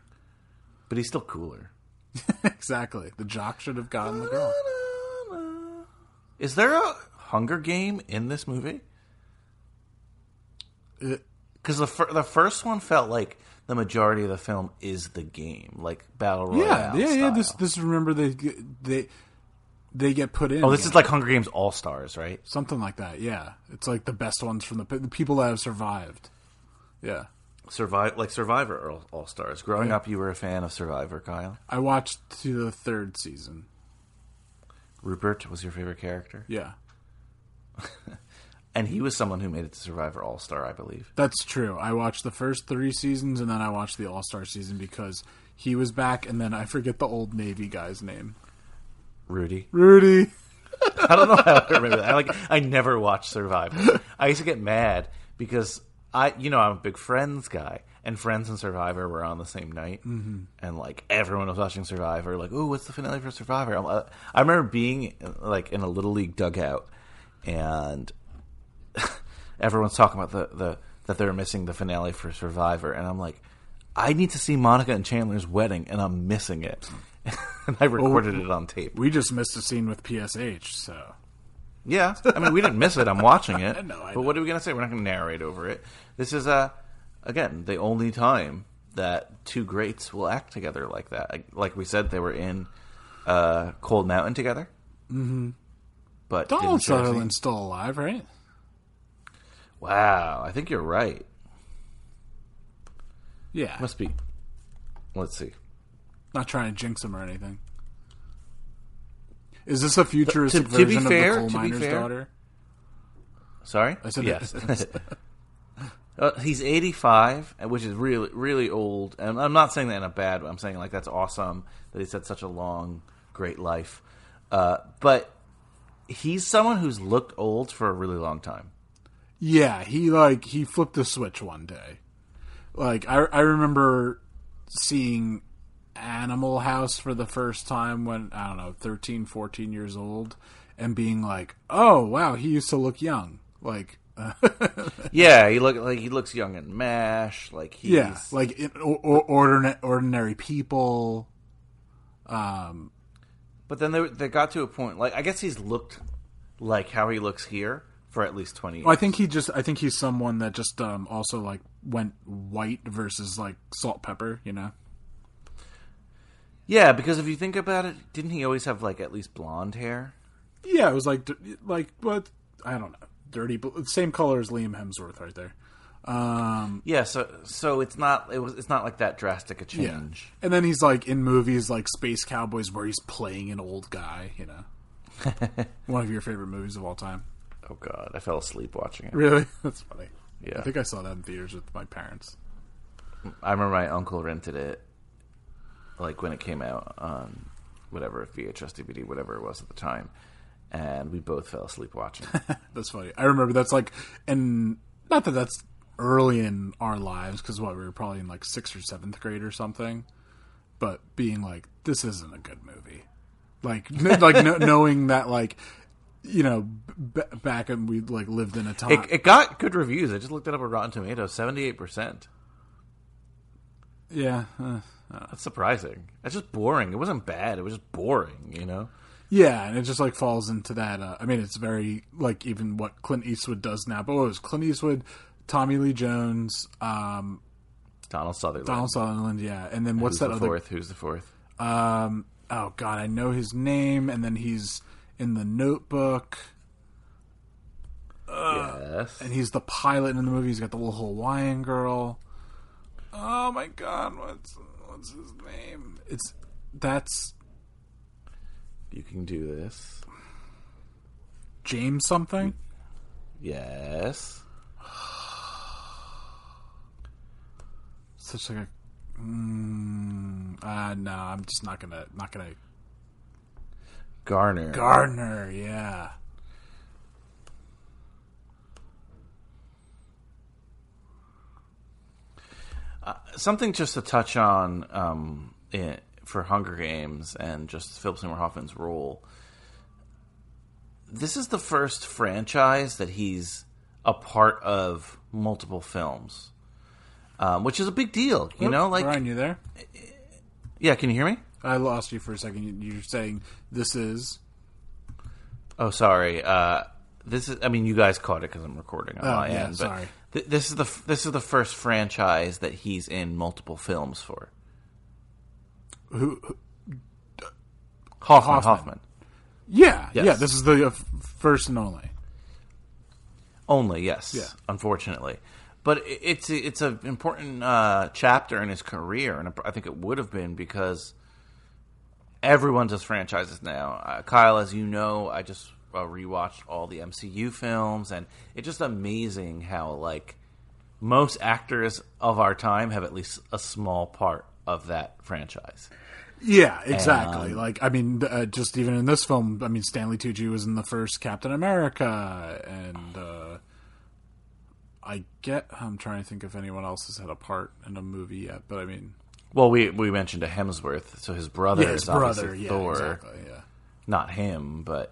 Speaker 8: but he's still cooler. [LAUGHS]
Speaker 4: exactly. The jock should have gotten the girl. [LAUGHS]
Speaker 8: Is there a Hunger Game in this movie?
Speaker 4: Uh,
Speaker 8: because the fir- the first one felt like the majority of the film is the game, like battle royale.
Speaker 4: yeah, yeah, yeah. This this remember they get- they they get put in.
Speaker 8: Oh, this
Speaker 4: yeah.
Speaker 8: is like Hunger Games All Stars, right?
Speaker 4: something like that. Yeah, it's like the best ones from the the people that have survived. Yeah.
Speaker 8: Survive like Survivor All Stars. Growing up, you were a fan of Survivor, Kyle.
Speaker 4: I watched to the third season.
Speaker 8: Rupert was your favorite character,
Speaker 4: Yeah, [LAUGHS]
Speaker 8: and he was someone who made it to Survivor All Star, I believe.
Speaker 4: that's true. I watched the first three seasons and then I watched the All Star season because he was back, and then I forget the old Navy guy's name,
Speaker 8: Rudy.
Speaker 4: Rudy. [LAUGHS]
Speaker 8: I don't know how I remember that. I like I never watched Survivor. I used to get mad because I, you know, I'm a big Friends guy, and Friends and Survivor were on the same night, mm-hmm. and like everyone was watching Survivor. Like, oh, what's the finale for Survivor? I'm, uh, I remember being like in a little league dugout, and [LAUGHS] everyone's talking about the the that they're missing the finale for Survivor, and I'm like, I need to see Monica and Chandler's wedding, and I'm missing it. [LAUGHS] and I recorded it on tape.
Speaker 4: We just missed a scene with PSH, so
Speaker 8: Yeah, I mean, we didn't miss it. I'm watching it. [LAUGHS]
Speaker 4: I know, I
Speaker 8: but what are we going to say? We're not going to narrate over it. This is, uh, again, the only time that two greats will act together like that. Like- Like we said, they were in uh, Cold Mountain together. Mm-hmm. But
Speaker 4: Donald
Speaker 8: didn't share a scene.
Speaker 4: Sutherland's still alive, right?
Speaker 8: Wow, I think you're right.
Speaker 4: Yeah,
Speaker 8: Must be. Let's see.
Speaker 4: not trying to jinx him or anything. Is this a futuristic
Speaker 8: To- to be
Speaker 4: version
Speaker 8: fair-
Speaker 4: of the coal
Speaker 8: to be
Speaker 4: miner's
Speaker 8: fair-
Speaker 4: daughter?
Speaker 8: Sorry.
Speaker 4: I said
Speaker 8: yes. [LAUGHS] [LAUGHS] Uh, he's 85, which is really, really old. And I'm not saying that in a bad way. I'm saying, like, that's awesome that he's had such a long, great life. Uh, but he's someone who's looked old for a really long time.
Speaker 4: Yeah, he like he flipped the switch one day. Like I I remember seeing Animal House for the first time when I don't know, 13, 14 years old and being like, "Oh, wow, he used to look young." Like [LAUGHS]
Speaker 8: Yeah, he look like he looks young in Mash. Like he's
Speaker 4: yeah, like in, or, or, ordinary, ordinary people.
Speaker 8: Um, But then they they got to a point. Like I guess he's looked like how he looks here for at least 20 years.
Speaker 4: Well, I think he just I think he's someone that just um also like went white versus like salt pepper, you know.
Speaker 8: yeah, because if you think about it, didn't he always have like at least blonde hair?
Speaker 4: Yeah, it was like like what I don't know, dirty, same color as Liam Hemsworth right there. Um,
Speaker 8: Yeah, so so it's not it was it's not like that drastic a
Speaker 4: yeah,
Speaker 8: change.
Speaker 4: and then he's like in movies like Space Cowboys where he's playing an old guy. You know, [LAUGHS] one of your favorite movies of all time.
Speaker 8: Oh god, I fell asleep watching it.
Speaker 4: Really, [LAUGHS] that's funny.
Speaker 8: Yeah.
Speaker 4: I think I saw that in theaters with my parents.
Speaker 8: I remember my uncle rented it, like when it came out on whatever VHS, DVD, whatever it was at the time, and we both fell asleep watching. it. [LAUGHS]
Speaker 4: That's funny. I remember that's like, and not that that's early in our lives because what we were probably in like sixth or seventh grade or something, but being like, this isn't a good movie. Like, [LAUGHS] n- like no, knowing that like, you know, b- back when we like lived in a time.
Speaker 8: it, it got good reviews. I just looked it up on Rotten Tomatoes, seventy eight percent.
Speaker 4: yeah, uh,
Speaker 8: That's surprising. That's just boring. It wasn't bad. It was just boring. You know.
Speaker 4: yeah, and it just like falls into that. Uh, I mean, it's very like even what Clint Eastwood does now. But what was Clint Eastwood, Tommy Lee Jones, um,
Speaker 8: Donald Sutherland.
Speaker 4: Donald Sutherland, yeah, and then what's
Speaker 8: Who's
Speaker 4: that
Speaker 8: the
Speaker 4: other
Speaker 8: fourth? Who's the fourth?
Speaker 4: Um, oh god, I know his name, and then he's in the Notebook,
Speaker 8: yes.
Speaker 4: and he's the pilot in the movie. He's got the little Hawaiian girl. Oh my god, what's what's his name? It's that's
Speaker 8: You can do this.
Speaker 4: James something.
Speaker 8: Yes.
Speaker 4: Such like a. Mm, uh, no, I'm just not gonna not gonna.
Speaker 8: Garner.
Speaker 4: Garner, yeah.
Speaker 8: something just to touch on um, i for Hunger Games and just Philip Seymour Hoffman's role. This is the first franchise that he's a part of multiple films, um, which is a big deal. You know, like
Speaker 4: Ryan, you there?
Speaker 8: yeah. Can you hear me?
Speaker 4: I lost you for a second. You- You're saying this is.
Speaker 8: Oh, sorry. Uh, this is. I mean, you guys caught it because I'm recording on
Speaker 4: Oh,
Speaker 8: my
Speaker 4: yeah,
Speaker 8: end. But
Speaker 4: sorry.
Speaker 8: th- this is the f- this is the first franchise that he's in multiple films for.
Speaker 4: Who, who-
Speaker 8: Hoffman.
Speaker 4: Hoffman.
Speaker 8: Hoffman.
Speaker 4: yeah,
Speaker 8: Yes.
Speaker 4: yeah. This is the uh, first and only.
Speaker 8: Only, yes.
Speaker 4: Yeah.
Speaker 8: Unfortunately, but it's it's an important uh, chapter in his career, and I think it would have been because everyone does franchises now. Uh, Kyle, as you know, I just uh, rewatched all the MCU films, and it's just amazing how like most actors of our time have at least a small part of that franchise.
Speaker 4: Yeah, exactly.
Speaker 8: Um,
Speaker 4: like, I mean, uh, just even in this film, I mean, Stanley Tucci was in the first Captain America, and uh, I get. I'm trying to think if anyone else has had a part in a movie yet, but I mean,
Speaker 8: Well, we we mentioned a Hemsworth, so his brother
Speaker 4: yeah, his
Speaker 8: is obviously
Speaker 4: brother, yeah,
Speaker 8: Thor,
Speaker 4: exactly, yeah.
Speaker 8: not him. But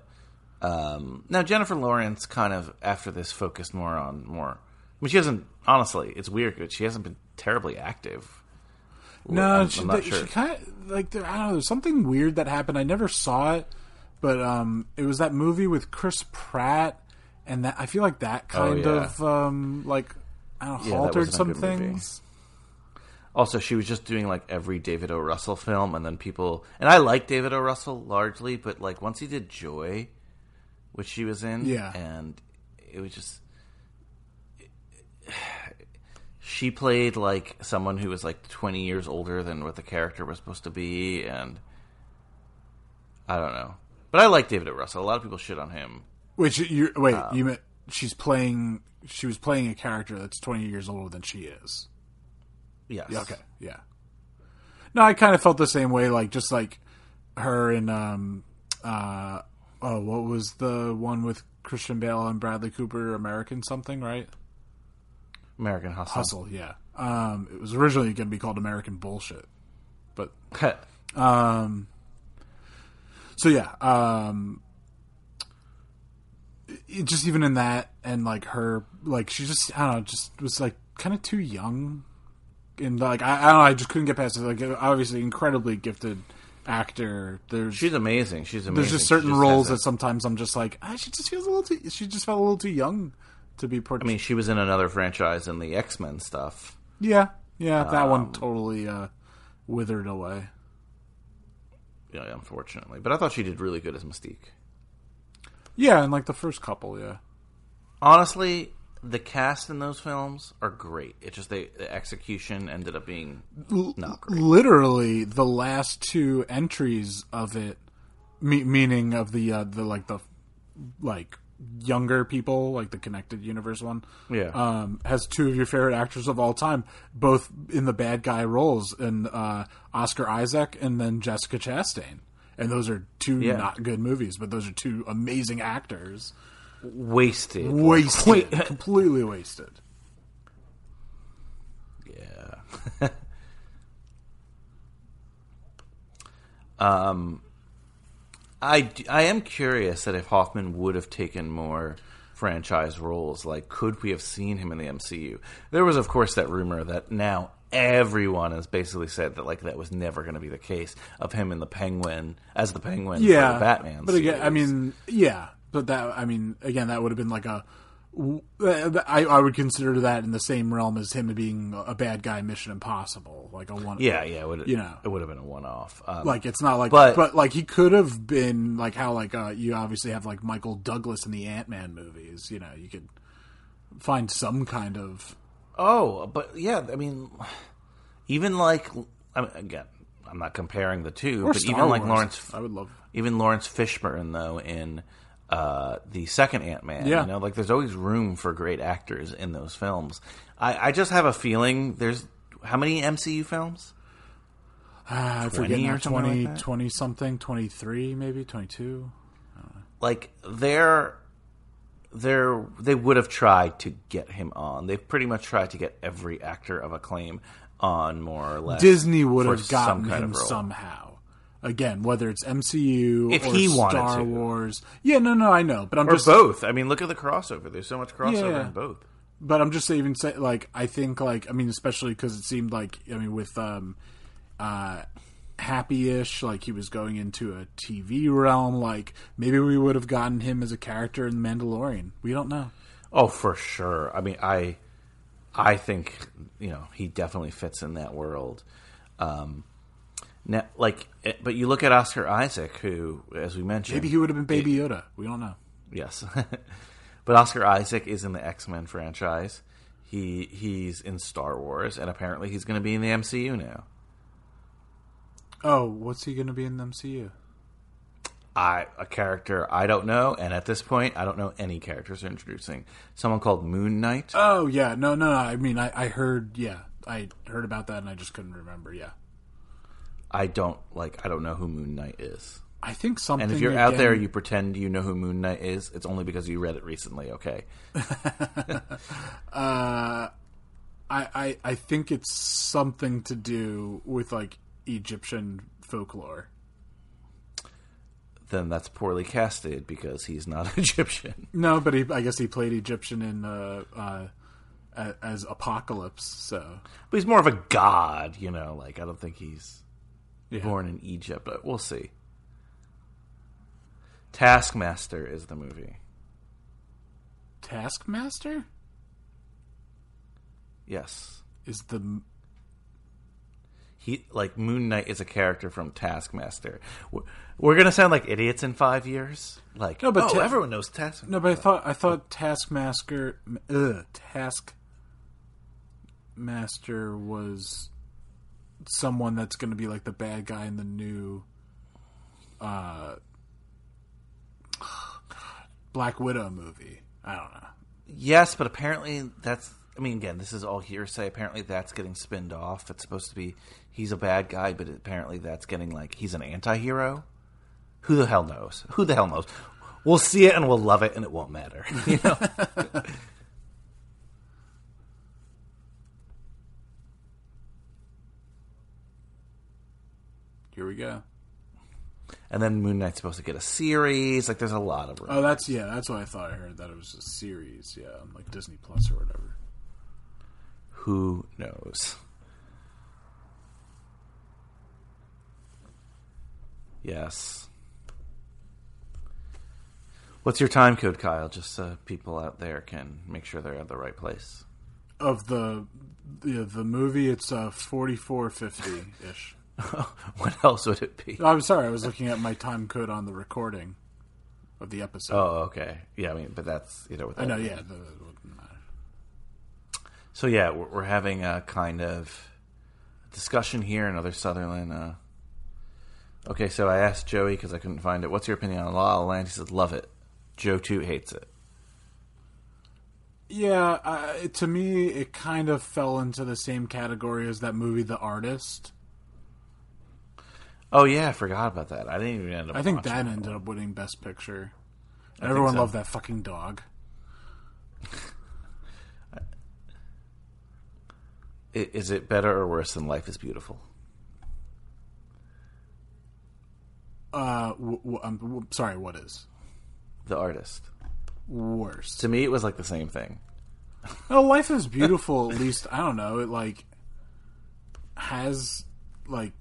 Speaker 8: um, now Jennifer Lawrence kind of after this focused more on more. I mean, she hasn't honestly. It's weird, but she hasn't been terribly active.
Speaker 4: No,
Speaker 8: I'm-
Speaker 4: she,
Speaker 8: I'm not
Speaker 4: she
Speaker 8: sure.
Speaker 4: kind of like there, I don't know. There's something weird that happened. I never saw it, but um, it was that movie with Chris Pratt, and that I feel like that kind
Speaker 8: Oh, yeah.
Speaker 4: of um, like I don't know,
Speaker 8: Yeah, that
Speaker 4: halted
Speaker 8: wasn't a
Speaker 4: some
Speaker 8: good movie.
Speaker 4: things.
Speaker 8: Also, she was just doing like every David O. Russell film, and then people and I like David O. Russell largely, but like once he did Joy, which she was in,
Speaker 4: Yeah.
Speaker 8: and it was just she played like someone who was like twenty years older than what the character was supposed to be, and I don't know. But I like David O. Russell. A lot of people shit on him.
Speaker 4: Which you wait,
Speaker 8: Um,
Speaker 4: you meant she's playing? She was playing a character that's 20 years older than she is.
Speaker 8: Yes.
Speaker 4: Yeah, okay, yeah. No, I kind of felt the same way. Like just like her in um uh oh, what was the one with Christian Bale and Bradley Cooper? American something, right?
Speaker 8: American Hustle.
Speaker 4: Hustle, yeah. Um, it was originally going to be called American Bullshit, but [LAUGHS] um, so yeah. Um, just even in that, and like her, like she just I don't know, just was like kind of too young, and like I, I don't know, I just couldn't get past it. Like obviously, incredibly gifted actor. There's
Speaker 8: She's amazing. She's amazing.
Speaker 4: there's just certain
Speaker 8: has
Speaker 4: roles that sometimes I'm just like, ah, she just feels a little too. She just felt a little too young to be
Speaker 8: I mean, she was in another franchise in the X Men stuff.
Speaker 4: Yeah, yeah, that
Speaker 8: Um,
Speaker 4: one totally uh, withered away.
Speaker 8: Yeah, unfortunately. But I thought she did really good as Mystique.
Speaker 4: Yeah, and like the first couple, yeah.
Speaker 8: Honestly, the cast in those films are great. It's just they, the execution ended up being not great.
Speaker 4: Literally, the last two entries of it, me- meaning of the uh, the like the like younger people, like the connected universe one,
Speaker 8: Yeah.
Speaker 4: um, has two of your favorite actors of all time, both in the bad guy roles, and uh, Oscar Isaac and then Jessica Chastain. And those are two
Speaker 8: Yeah.
Speaker 4: not good movies, but those are two amazing actors.
Speaker 8: Wasted.
Speaker 4: Wasted, [LAUGHS] completely wasted.
Speaker 8: Yeah. [LAUGHS] um, I, I am curious that if Hoffman would have taken more franchise roles, like could we have seen him in the MCU? There was, of course, that rumor that now everyone has basically said that like that was never going to be the case of him in the Penguin as the Penguin
Speaker 4: yeah,
Speaker 8: for the Batman.
Speaker 4: But again, I mean, yeah, but that I mean, again, that would have been like a. I, I would consider that in the same realm as him being a bad guy, Mission Impossible, like a one.
Speaker 8: yeah, yeah, it would
Speaker 4: you know.
Speaker 8: it would have been a one off. Um,
Speaker 4: Like it's not like,
Speaker 8: But-
Speaker 4: but, like he could have been like how like uh, you obviously have like Michael Douglas in the Ant Man movies. You know, you could find some kind of
Speaker 8: Oh, but yeah, I mean, even like I mean, again, I'm not comparing the two,
Speaker 4: or
Speaker 8: but
Speaker 4: Star
Speaker 8: even like
Speaker 4: Wars.
Speaker 8: Lawrence,
Speaker 4: I would love.
Speaker 8: even Laurence Fishburne though in uh, the second Ant Man,
Speaker 4: Yeah.
Speaker 8: you know, like there's always room for great actors in those films. I, I just have a feeling there's how many MCU films?
Speaker 4: Uh, [SIGHS] I
Speaker 8: 20
Speaker 4: forget now,
Speaker 8: or something
Speaker 4: 20,
Speaker 8: like
Speaker 4: 20 something, twenty three, maybe twenty two.
Speaker 8: Like they're they're they would have tried to get him on. They've pretty much tried to get every actor of acclaim on more or less.
Speaker 4: Disney would have gotten
Speaker 8: some
Speaker 4: him somehow. Again, whether it's MCU
Speaker 8: If
Speaker 4: or
Speaker 8: he wanted
Speaker 4: Star
Speaker 8: to.
Speaker 4: Wars. Yeah, no, no, I know, but I'm
Speaker 8: or
Speaker 4: just
Speaker 8: both. I mean, look at the crossover. There's so much crossover
Speaker 4: Yeah.
Speaker 8: in both.
Speaker 4: But I'm just even say like I think like I mean especially because it seemed like I mean with um uh happy-ish like he was going into a TV realm like maybe we would have gotten him as a character in The Mandalorian. We don't know.
Speaker 8: Oh, for sure. I mean, I, I think you know he definitely fits in that world. Um, now, like, eh, but you look at Oscar Isaac, who, as we mentioned,
Speaker 4: Maybe he would have been Baby Yoda. We don't know.
Speaker 8: yes, [LAUGHS] but Oscar Isaac is in the X Men franchise. He he's in Star Wars, and apparently he's going to be in the MCU now.
Speaker 4: Oh, what's he going to be in the MCU?
Speaker 8: I a character I don't know, and at this point, I don't know any characters they're introducing. Someone called Moon Knight.
Speaker 4: Oh yeah, no, no, no. I mean, I, I heard, yeah, I heard about that, and I just couldn't remember. Yeah,
Speaker 8: I don't like. I don't know who Moon Knight is.
Speaker 4: I think something.
Speaker 8: And if you're out there, you pretend you know who Moon Knight is. It's only because you read it recently. Okay. [LAUGHS]
Speaker 4: uh, I, I, I think it's something to do with like Egyptian folklore.
Speaker 8: Then that's poorly casted because he's not [LAUGHS] Egyptian.
Speaker 4: No, but he, I guess he played Egyptian in uh, uh, as Apocalypse. So
Speaker 8: But he's more of a god, you know. Like I don't think he's
Speaker 4: Yeah.
Speaker 8: born in Egypt, but we'll see. Taskmaster is the movie.
Speaker 4: Taskmaster
Speaker 8: Yes.
Speaker 4: is the
Speaker 8: He like Moon Knight is a character from Taskmaster. We're, we're gonna sound like idiots in five years. Like
Speaker 4: No, but
Speaker 8: oh,
Speaker 4: Ta-
Speaker 8: everyone knows Taskmaster.
Speaker 4: no, but I thought I thought Taskmaster, ugh, Taskmaster was someone that's going to be like the bad guy in the new uh, [SIGHS] Black Widow movie. I don't know.
Speaker 8: Yes, but apparently that's. I mean, again, this is all hearsay. Apparently, that's getting spinned off. It's supposed to be he's a bad guy, but apparently that's getting like he's an anti-hero. Who the hell knows? Who the hell knows? We'll see it and we'll love it, and it won't matter. [LAUGHS] You know. [LAUGHS]
Speaker 4: Here we go.
Speaker 8: and then Moon Knight's supposed to get a series. Like, there's a lot of.
Speaker 4: Oh, that's yeah. That's what I thought. I heard that it was a series. Yeah, like Disney Plus or whatever.
Speaker 8: Who knows? Yes. What's your time code, Kyle? Just so people out there can make sure they're at the right place.
Speaker 4: Of the the, the movie, it's uh forty four fifty ish. [LAUGHS]
Speaker 8: what else would it be?
Speaker 4: I'm sorry, I was looking at my time code on the recording of the episode.
Speaker 8: Oh, okay. Yeah, I mean, but that's you know. With
Speaker 4: I know. Yeah, the, it wouldn't matter.
Speaker 8: So yeah, we're, we're having a kind of discussion here. Another Sutherland. Uh, okay, so I asked Joey because I couldn't find it. What's your opinion on La La Land? He said, "Love it." Joe too hates it.
Speaker 4: Yeah, uh, to me, it kind of fell into the same category as that movie, The Artist.
Speaker 8: Oh yeah, I forgot about that. I didn't even end up.
Speaker 4: I think that ended up winning Best Picture.
Speaker 8: I
Speaker 4: Everyone
Speaker 8: so.
Speaker 4: loved that fucking dog. [LAUGHS]
Speaker 8: I- Is it better or worse than Life is Beautiful?
Speaker 4: Uh, w- w- I'm w- sorry. What is
Speaker 8: The artist.
Speaker 4: worse?
Speaker 8: To me, it was like the same thing. [LAUGHS]
Speaker 4: Oh, Life is Beautiful. at least I don't know. It like has like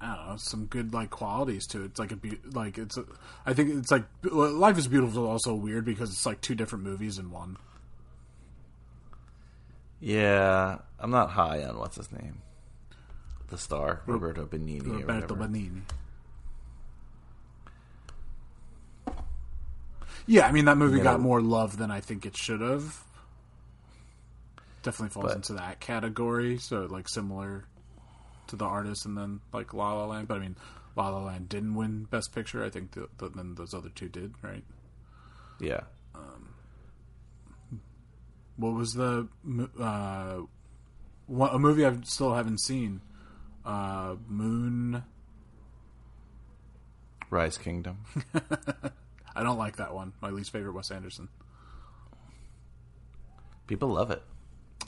Speaker 4: I don't know some good like qualities to it. It's like a be- like it's. A, I think it's like Life is Beautiful is also weird because it's like two different movies in one.
Speaker 8: Yeah, I'm not high on what's his name, the star Roberto Benigni.
Speaker 4: Roberto. Benigni. Yeah, I mean that movie
Speaker 8: You
Speaker 4: got
Speaker 8: know-
Speaker 4: more love than I think it should have. Definitely falls
Speaker 8: But-
Speaker 4: into that category, so like similar to the artist, and then like La La Land. But I mean, La La Land didn't win Best Picture. I think the, the, then those other two did, right?
Speaker 8: Yeah,
Speaker 4: What was the uh, one, a movie I still haven't seen? Uh, Moon.
Speaker 8: Rise Kingdom. [LAUGHS]
Speaker 4: I don't like that one. My least favorite Wes Anderson.
Speaker 8: People love it.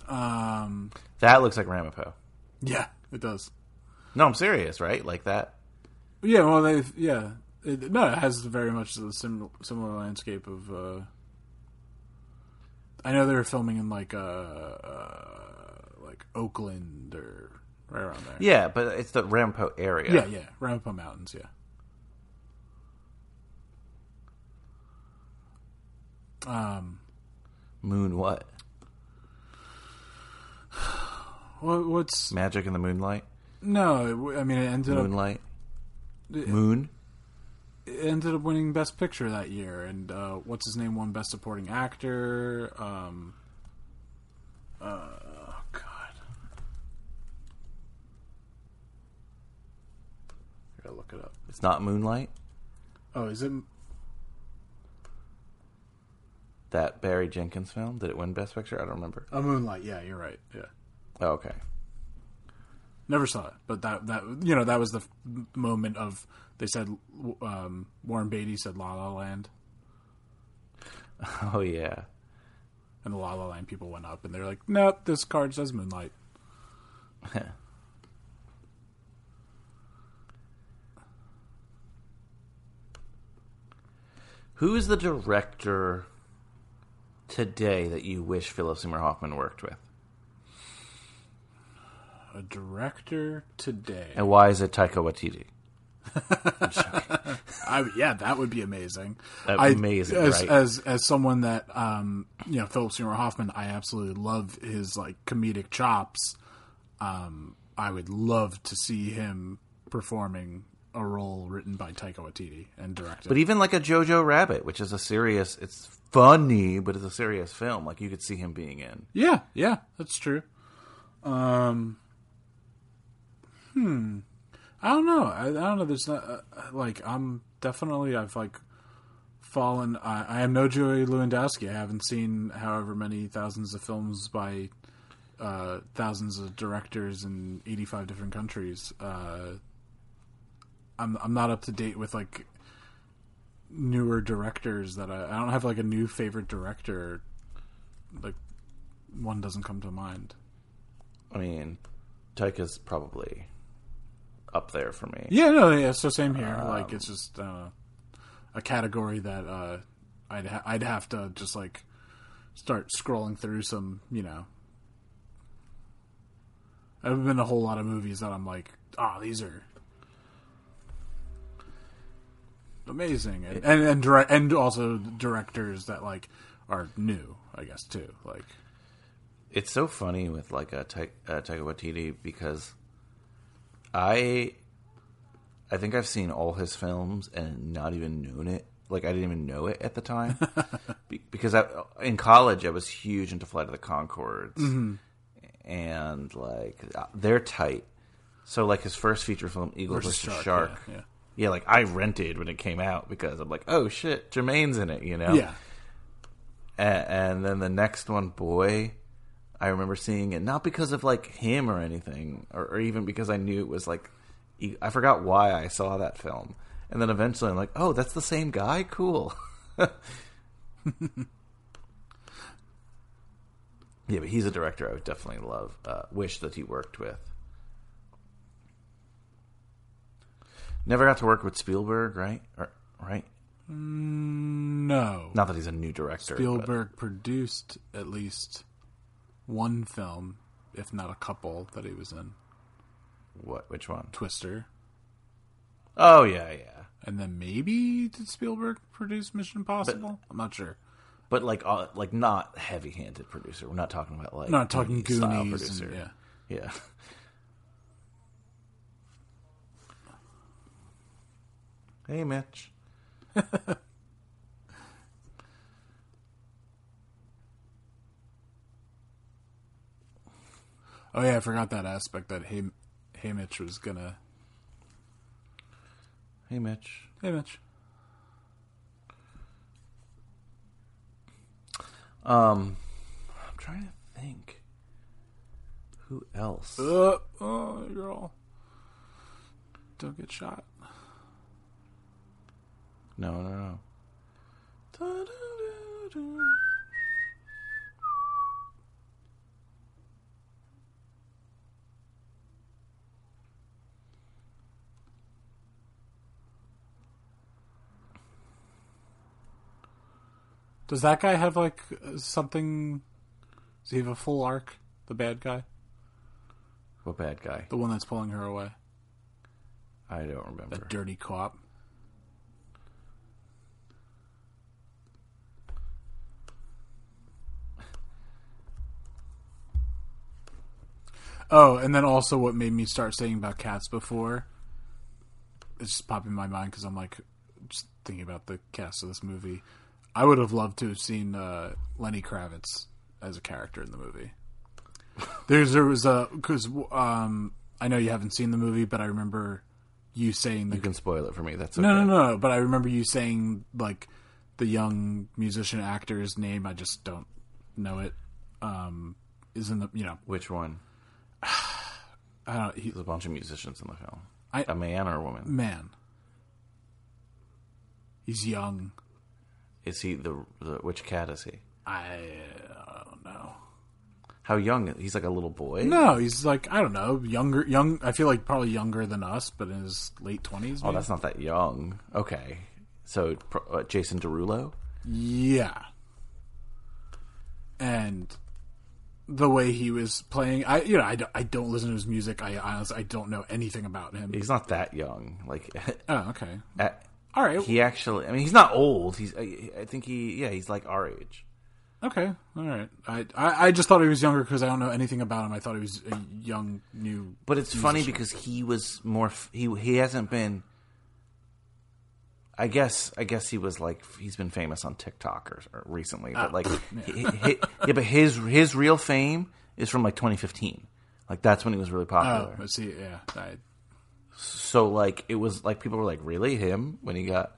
Speaker 4: Um,
Speaker 8: That looks like Ramapo.
Speaker 4: yeah, it does.
Speaker 8: No, I'm serious, right? Like that.
Speaker 4: Yeah, well, they yeah, it, no, it has very much the sim, similar landscape of. Uh, I know they were filming in like uh, uh like Oakland or right around there.
Speaker 8: Yeah, but it's the Ramapo area.
Speaker 4: yeah, yeah, Ramapo Mountains. Yeah. Um,
Speaker 8: Moon what?
Speaker 4: what, what's
Speaker 8: Magic in the Moonlight.
Speaker 4: no? I mean, it ended up
Speaker 8: Moonlight. Moon.
Speaker 4: Ended up winning Best Picture that year, and uh, what's his name won Best Supporting Actor. Um, uh, oh God, look it up.
Speaker 8: It's not Moonlight.
Speaker 4: Oh, is it?
Speaker 8: That Barry Jenkins film. Did it win Best Picture? I don't remember.
Speaker 4: Oh, Moonlight. Yeah, you're right. Yeah.
Speaker 8: Oh, okay.
Speaker 4: Never saw it, but that that you know that was the f- moment of they said um, Warren Beatty said La La Land,
Speaker 8: Oh yeah.
Speaker 4: and the La La Land people went up and they're like, nope, this card says Moonlight. [LAUGHS]
Speaker 8: Who is the director today that you wish Philip Seymour Hoffman worked with?
Speaker 4: A director today.
Speaker 8: And why is it Taika Waititi?
Speaker 4: I, yeah, that would be amazing.
Speaker 8: Amazing,
Speaker 4: I, as,
Speaker 8: right?
Speaker 4: As as someone that um, you know, Philip Seymour Hoffman, I absolutely love his like comedic chops. Um, I would love to see him performing a role written by Taika Waititi and directed.
Speaker 8: But even like a Jojo Rabbit, which is a serious, it's funny, but it's a serious film. Like you could see him being in.
Speaker 4: yeah, yeah, that's true. Um, hmm. I don't know. I, I don't know. There's not uh, like I'm definitely I've like fallen. I, I am no Joey Lewandowski. I haven't seen however many thousands of films by uh, thousands of directors in 85 different countries. Uh, I'm I'm not up to date with like newer directors that I, I don't have like a new favorite director. Like one doesn't come to mind.
Speaker 8: I mean, Taika's probably up there for me.
Speaker 4: Yeah, no, yeah. So same here. like it's just uh, a category that uh, I'd ha- I'd have to just like start scrolling through some. You know, I've been a whole lot of movies that I'm like, ah, these are amazing, and and and, direct, and also directors that like are new, I guess too. Like,
Speaker 8: It's so funny with like a Ta- uh, Taika Waititi because I, I think I've seen all his films and not even known it. Like I didn't even know it at the time [LAUGHS] Be- because I, in college I was huge into Flight of the Conchords, and like uh, they're tight. So like his first feature film, Eagle
Speaker 4: Versus
Speaker 8: versus,
Speaker 4: Shark,
Speaker 8: Shark,
Speaker 4: yeah, yeah.
Speaker 8: yeah, like I rented when it came out because I'm like, oh shit, Jermaine's in it, you know,
Speaker 4: yeah,
Speaker 8: and, and then the next one, boy, I remember seeing it not because of like him or anything, or, or even because I knew it was like I forgot why I saw that film, and then eventually I'm like, oh, that's the same guy, cool. [LAUGHS] yeah, but he's a director I would definitely love, uh, wish that he worked with. Never got to work with Spielberg, right? Or, right?
Speaker 4: no.
Speaker 8: Not that he's a new director. but-
Speaker 4: Spielberg produced at least one film, if not a couple, that he was in.
Speaker 8: what? Which one?
Speaker 4: Twister.
Speaker 8: Oh yeah, yeah.
Speaker 4: And then maybe did Spielberg produce Mission Impossible? I'm not sure.
Speaker 8: But like, uh, like not heavy-handed producer. We're not talking about like
Speaker 4: Not talking Goonies. And, yeah.
Speaker 8: yeah. [LAUGHS] hey, Mitch. [LAUGHS]
Speaker 4: Oh yeah, I forgot that aspect that Hey, hey Mitch was gonna.
Speaker 8: Hey, Mitch.
Speaker 4: Hey Mitch.
Speaker 8: Um, I'm trying to think. Who else?
Speaker 4: Uh, oh, you're. Don't get shot.
Speaker 8: No, no, no.
Speaker 4: Does that guy have like something? Does he have a full arc? The bad guy,
Speaker 8: What bad guy?
Speaker 4: the one that's pulling her away,
Speaker 8: I don't remember.
Speaker 4: that dirty cop. Oh, and then also what made me start saying about cats before. It's just popping in my mind because I'm like just thinking about the cast of this movie. I would have loved to have seen uh, Lenny Kravitz as a character in the movie. There's there was a because um, I know you haven't seen the movie, but I remember you saying the
Speaker 8: You can spoil it for me. That's okay.
Speaker 4: no, no, no. But I remember you saying like the young musician actor's name. I just don't know it. Um, is in the you know
Speaker 8: Which one? [SIGHS]
Speaker 4: I don't he,
Speaker 8: There's a bunch of musicians in the film.
Speaker 4: I-
Speaker 8: a man or a woman?
Speaker 4: man. He's young.
Speaker 8: Is he the, the which cat is he?
Speaker 4: I, I don't know.
Speaker 8: How young? He's like a little boy.
Speaker 4: No, he's like I don't know, younger. Young. I feel like probably younger than us, but in his late twenties.
Speaker 8: Oh, that's not that young. Okay, so uh, Jason Derulo.
Speaker 4: Yeah. And the way he was playing, I you know I don't, I don't listen to his music. I honestly I don't know anything about him.
Speaker 8: He's not that young. Like, [LAUGHS]
Speaker 4: Oh, okay.
Speaker 8: at-
Speaker 4: All right.
Speaker 8: he actually. I mean, he's not old. He's. I, I think he. Yeah, he's like our age.
Speaker 4: Okay. All right. I I, I just thought he was younger because I don't know anything about him. I thought he was a young new.
Speaker 8: But it's funny because he was more. He he hasn't been. I guess I guess he was like he's been famous on TikTok or, or recently, but ah. like [LAUGHS] he- he- yeah, but his his real fame is from like 2015. Like that's when he was really
Speaker 4: Oh,
Speaker 8: popular.
Speaker 4: I see. Yeah. I,
Speaker 8: So like it was like people were like really? Him? When he got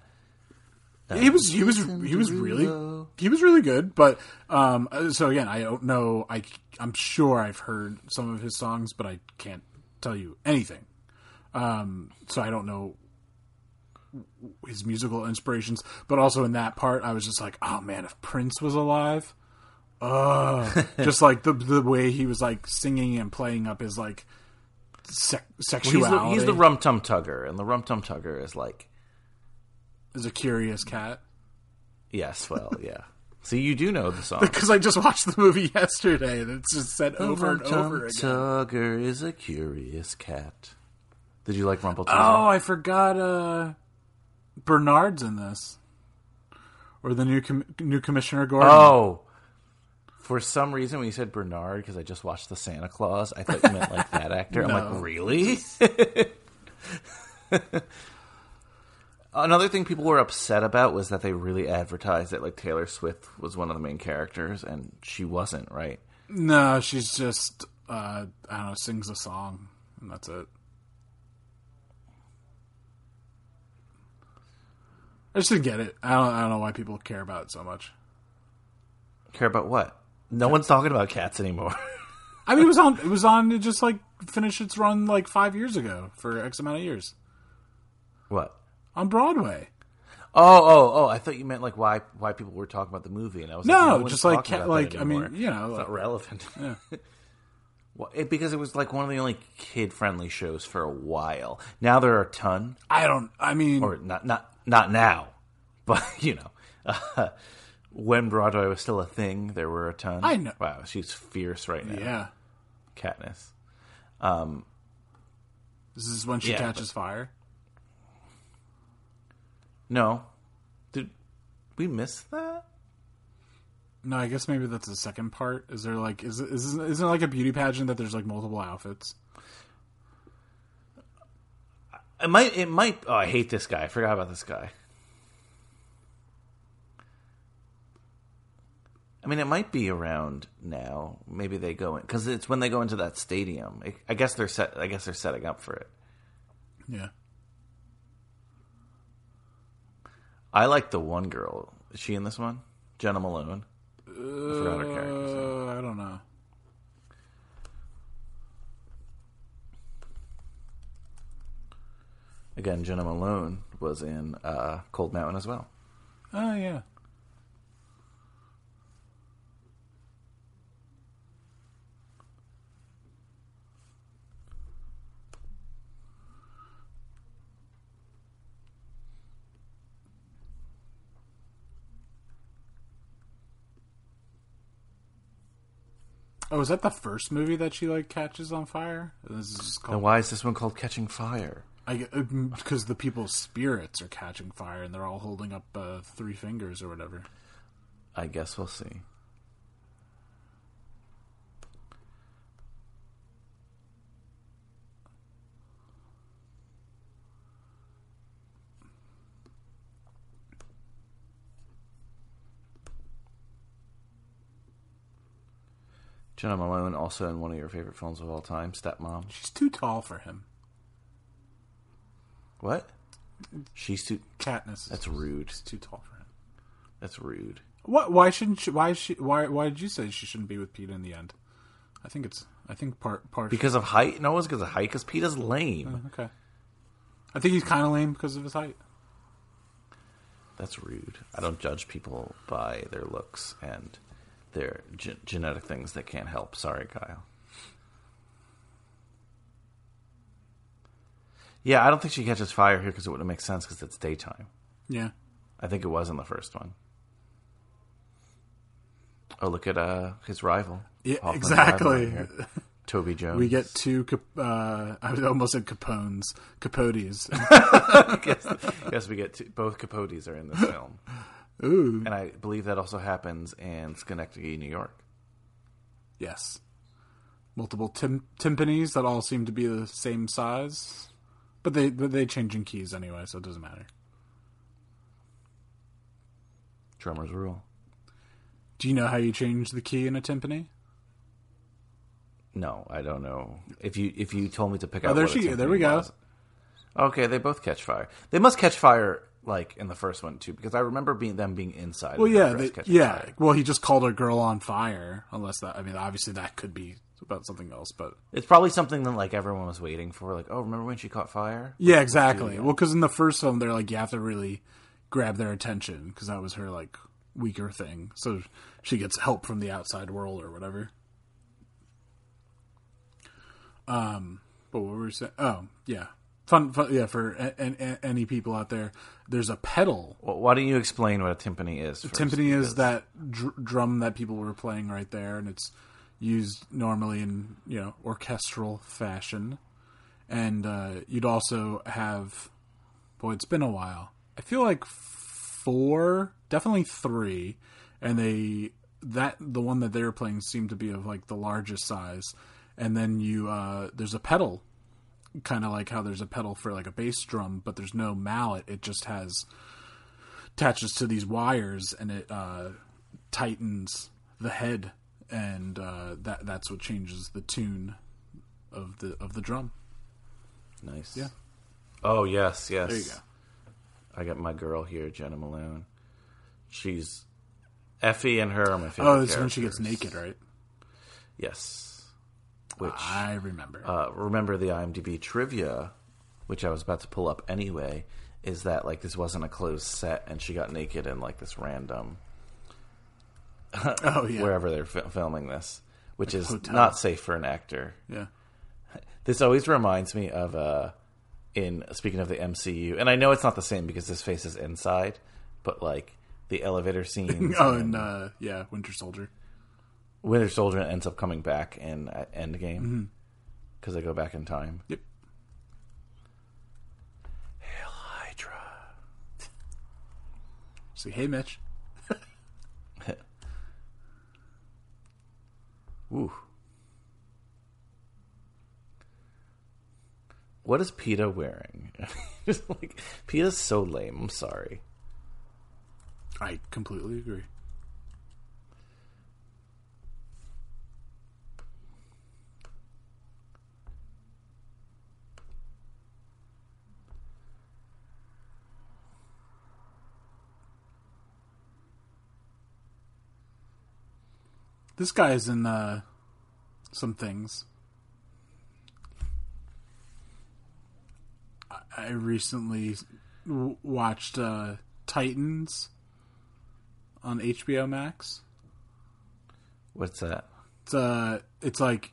Speaker 4: he was he was he was really he was really good but um so again i don't know. I i'm sure i've heard some of his songs but i can't tell you anything. Um so i don't know his musical inspirations but also in that part i was just like oh man if prince was alive uh [LAUGHS] just like the the way he was like singing and playing up his like sec-
Speaker 8: Well, he's
Speaker 4: sexuality
Speaker 8: the, he's the rum tum tugger, and the rum tum tugger is like
Speaker 4: is a curious cat
Speaker 8: yes, well, [LAUGHS] yeah. See, you do know the song.
Speaker 4: because I just watched the movie [LAUGHS] yesterday and it's just said over and over again.
Speaker 8: Tugger is a curious cat. Did you like Rumpel?
Speaker 4: Oh, I forgot. Uh, Bernard's in this, or the new com- new Commissioner Gordon.
Speaker 8: Oh, for some reason when you said Bernard, because I just watched the Santa Claus, I thought you meant like that [LAUGHS] actor. I'm like, really? [LAUGHS] Another thing people were upset about was that they really advertised that like Taylor Swift was one of the main characters, and she wasn't. Right?
Speaker 4: no, she's just uh, I don't know, sings a song, and that's it. I just didn't get it. I don't. I don't know why people care about it so much.
Speaker 8: Care about what? No one's talking about cats anymore.
Speaker 4: I mean, it was on. It was on. It just like finished its run like five years ago for X amount of years
Speaker 8: what?
Speaker 4: on Broadway.
Speaker 8: Oh, oh, oh! I thought you meant like why why people were talking about the movie, and I was
Speaker 4: No,
Speaker 8: like, no
Speaker 4: just like like, I mean, you know,
Speaker 8: it's not relevant.
Speaker 4: Yeah. [LAUGHS]
Speaker 8: Well, it, because it was like one of the only kid friendly shows for a while. Now there are a ton,
Speaker 4: I don't. I mean,
Speaker 8: or not not not now, [LAUGHS] but you know, [LAUGHS] when Broadway was still a thing, there were a ton.
Speaker 4: I know.
Speaker 8: Wow, she's fierce right now.
Speaker 4: yeah.
Speaker 8: Katniss.
Speaker 4: Um, this is when she
Speaker 8: Yeah,
Speaker 4: catches fire.
Speaker 8: No, did we miss that?
Speaker 4: No, I guess maybe that's the second part. Is there like is is isn't it like a beauty pageant that there's like multiple outfits?
Speaker 8: It might. It might. Oh, I hate this guy. I forgot about this guy. I mean, it might be around now. Maybe they go in because it's when they go into that stadium. I- I guess they're set. I guess they're setting up for it.
Speaker 4: Yeah.
Speaker 8: I like the one girl. Is she in this one? Jena Malone. I forgot her character's name.
Speaker 4: Uh, I don't know.
Speaker 8: Again, Jena Malone was in uh, Cold Mountain as well.
Speaker 4: Oh yeah. Oh, is that the first movie that she like catches on fire? This is called
Speaker 8: why is this one called Catching Fire?
Speaker 4: I because the people's spirits are catching fire and they're all holding up uh, three fingers or whatever.
Speaker 8: I guess we'll see. Jena Malone, also in one of your favorite films of all time, Stepmom.
Speaker 4: She's too tall for him.
Speaker 8: What? She's too.
Speaker 4: Katniss.
Speaker 8: That's rude.
Speaker 4: She's too tall for him.
Speaker 8: That's rude.
Speaker 4: What? Why shouldn't she? Why is she? Why? Why did you say she shouldn't be with Pete in the end? I think it's. I think part part
Speaker 8: Because of height? No, it's because of height. Because Peeta's lame.
Speaker 4: Oh, okay. I think he's kind of lame because of his height.
Speaker 8: That's rude. I don't judge people by their looks and their ge- genetic things that can't help. Sorry, Kyle. Yeah, I don't think she catches fire here because it wouldn't make sense because it's daytime.
Speaker 4: Yeah.
Speaker 8: I think it was in the first one. Oh, look at uh, his rival.
Speaker 4: Yeah,
Speaker 8: Hoffman's
Speaker 4: exactly.
Speaker 8: rival. Toby Jones.
Speaker 4: We get two. Uh, I almost said Capones, Capotes. [LAUGHS]
Speaker 8: yes, yes, we get two, both Capotes are in this film.
Speaker 4: Ooh.
Speaker 8: And I believe that also happens in Schenectady, New York.
Speaker 4: yes. Multiple tim- timpanis that all seem to be the same size, but they but they change in keys anyway, so it doesn't matter.
Speaker 8: Drummers rule.
Speaker 4: Do you know how you change the key in a timpani?
Speaker 8: No, I don't know. If you if you told me to pick
Speaker 4: Oh,
Speaker 8: out,
Speaker 4: there she- there we
Speaker 8: timpani
Speaker 4: go.
Speaker 8: was- Okay, they both catch fire. They must catch fire like in the first one too, because I remember being them being inside.
Speaker 4: Well, yeah, they, yeah.
Speaker 8: fire.
Speaker 4: Well, he just called a girl on fire. Unless that, I mean, obviously that could be about something else, but
Speaker 8: It's probably something that like everyone was waiting for. Like, oh, remember when she caught fire?
Speaker 4: yeah, exactly. Well, because in the first film, they're like you have to really grab their attention because that was her like weaker thing. So she gets help from the outside world or whatever. Um, but what were we saying? Oh, yeah, fun, fun yeah. For a, a, a- any people out there, there's a pedal
Speaker 8: Well, why don't you explain what a timpani is? First,
Speaker 4: timpani is that dr- drum that people were playing right there, and it's used normally in you know orchestral fashion. And uh, you'd also have, boy, it's been a while. I feel like four, definitely three, and they that the one that they were playing seemed to be of like the largest size. And then you uh, there's a pedal, kind of like how there's a pedal for like a bass drum, but there's no mallet. It just has attaches to these wires and it uh, tightens the head, and uh, that that's what changes the tune of the of the drum.
Speaker 8: nice.
Speaker 4: Yeah.
Speaker 8: Oh yes, yes.
Speaker 4: There you go.
Speaker 8: I got my girl here, Jena Malone. She's Effie and her are my favorite.
Speaker 4: Oh, it's when she gets naked, right?
Speaker 8: Yes. Which
Speaker 4: I remember.
Speaker 8: uh, remember the IMDb trivia, which I was about to pull up anyway, is that like this wasn't a closed set and she got naked in like this random
Speaker 4: oh yeah,
Speaker 8: wherever they're fi- filming this, which is
Speaker 4: hotel.
Speaker 8: not safe for an actor.
Speaker 4: yeah. [LAUGHS]
Speaker 8: This always reminds me of uh in speaking of the MCU, and I know it's not the same because this face is inside, but like the elevator [LAUGHS] scene.
Speaker 4: Oh, and uh, yeah, Winter Soldier.
Speaker 8: Winter Soldier ends up coming back in uh, Endgame
Speaker 4: Mm-hmm.
Speaker 8: because they go back in time.
Speaker 4: Yep.
Speaker 8: Hail Hydra. [LAUGHS]
Speaker 4: See, hey, Mitch. [LAUGHS]
Speaker 8: Ooh. What is Peeta wearing? [LAUGHS] Just like Peeta's so lame. I'm sorry.
Speaker 4: I completely agree. This guy's in uh, some things. I- recently w- watched uh, Titans on HBO Max.
Speaker 8: What's that?
Speaker 4: It's uh, it's like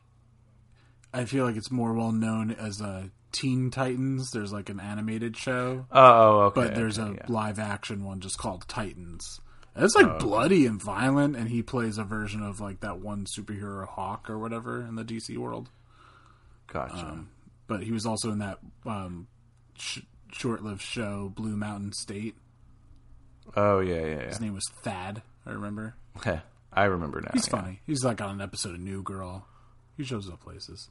Speaker 4: I feel like it's more well known as uh, Teen Titans. There's like an animated show,
Speaker 8: Oh, okay.
Speaker 4: but there's
Speaker 8: okay,
Speaker 4: a
Speaker 8: yeah.
Speaker 4: live action one just called Titans. It's like bloody and violent, and he plays a version of like that one superhero Hawk or whatever in the DC world.
Speaker 8: Gotcha.
Speaker 4: Um, but he was also in that um, sh- short-lived show Blue Mountain State.
Speaker 8: oh, yeah, yeah, yeah.
Speaker 4: His name was Thad. I remember.
Speaker 8: I remember now.
Speaker 4: He's
Speaker 8: yeah.
Speaker 4: funny. He's like on an episode of New Girl. He shows up places.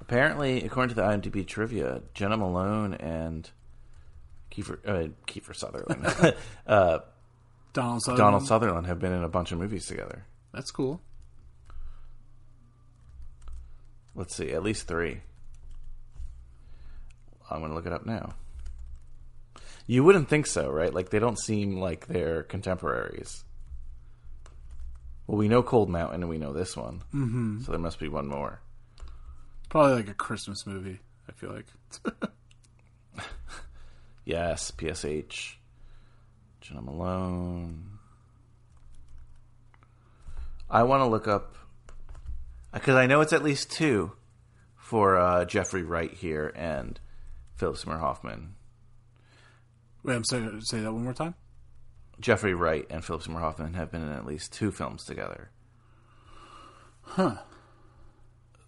Speaker 8: Apparently, according to the IMDb trivia, Jena Malone and Kiefer, uh, Kiefer Sutherland, [LAUGHS] [LAUGHS] uh,
Speaker 4: Donald Sutherland.
Speaker 8: Donald Sutherland have been in a bunch of movies together.
Speaker 4: That's cool.
Speaker 8: Let's see, at least three. I'm going to look it up now. You wouldn't think so, right? Like they don't seem like they're contemporaries. Well, we know Cold Mountain and we know this one, mm-hmm. so there must be one more.
Speaker 4: Probably like a Christmas movie. I feel like. [LAUGHS]
Speaker 8: Yes, PSH. Jena Malone. I want to look up because I know it's at least two for uh, Jeffrey Wright here and Philip Seymour Hoffman.
Speaker 4: Wait, I'm sorry. Say that one more time.
Speaker 8: Jeffrey Wright and Philip Seymour Hoffman have been in at least two films together.
Speaker 4: Huh.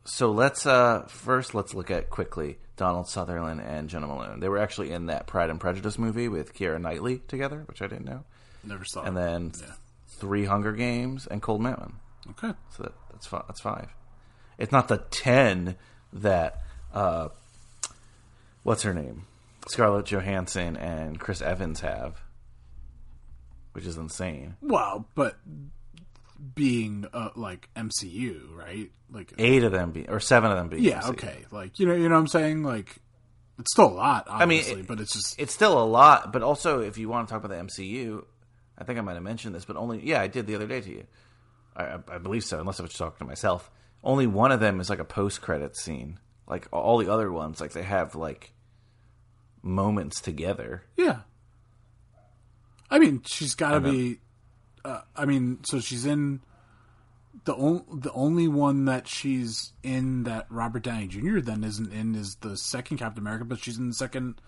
Speaker 8: So let's uh, first let's look at quickly Donald Sutherland and Jena Malone. They were actually in that Pride and Prejudice movie with Keira Knightley together, which I didn't know.
Speaker 4: Never saw.
Speaker 8: And
Speaker 4: it.
Speaker 8: then
Speaker 4: Yeah.
Speaker 8: three Hunger Games and Cold Mountain.
Speaker 4: Okay.
Speaker 8: So that, that's five. That's five. It's not the ten that uh, what's her name, Scarlett Johansson and Chris Evans have, which is insane.
Speaker 4: Well, but being uh, like MCU, right? Like
Speaker 8: Eight of them be or seven of them be.
Speaker 4: yeah, okay. Like you know, you know what I'm saying? Like it's still a lot,
Speaker 8: I mean, it-
Speaker 4: but it's just
Speaker 8: It's still a lot, but also if you want to talk about the MCU, I think I might have mentioned this, but only yeah, I did the other day to you. I, I- I believe so, unless I was talking to myself. Only one of them is like a post-credit scene. Like all the other ones, like they have like moments together.
Speaker 4: yeah. I mean, she's got to be. Uh, I mean, so she's in the on, the only one that she's in that Robert Downey Jr. then isn't in is the second Captain America, but she's in the second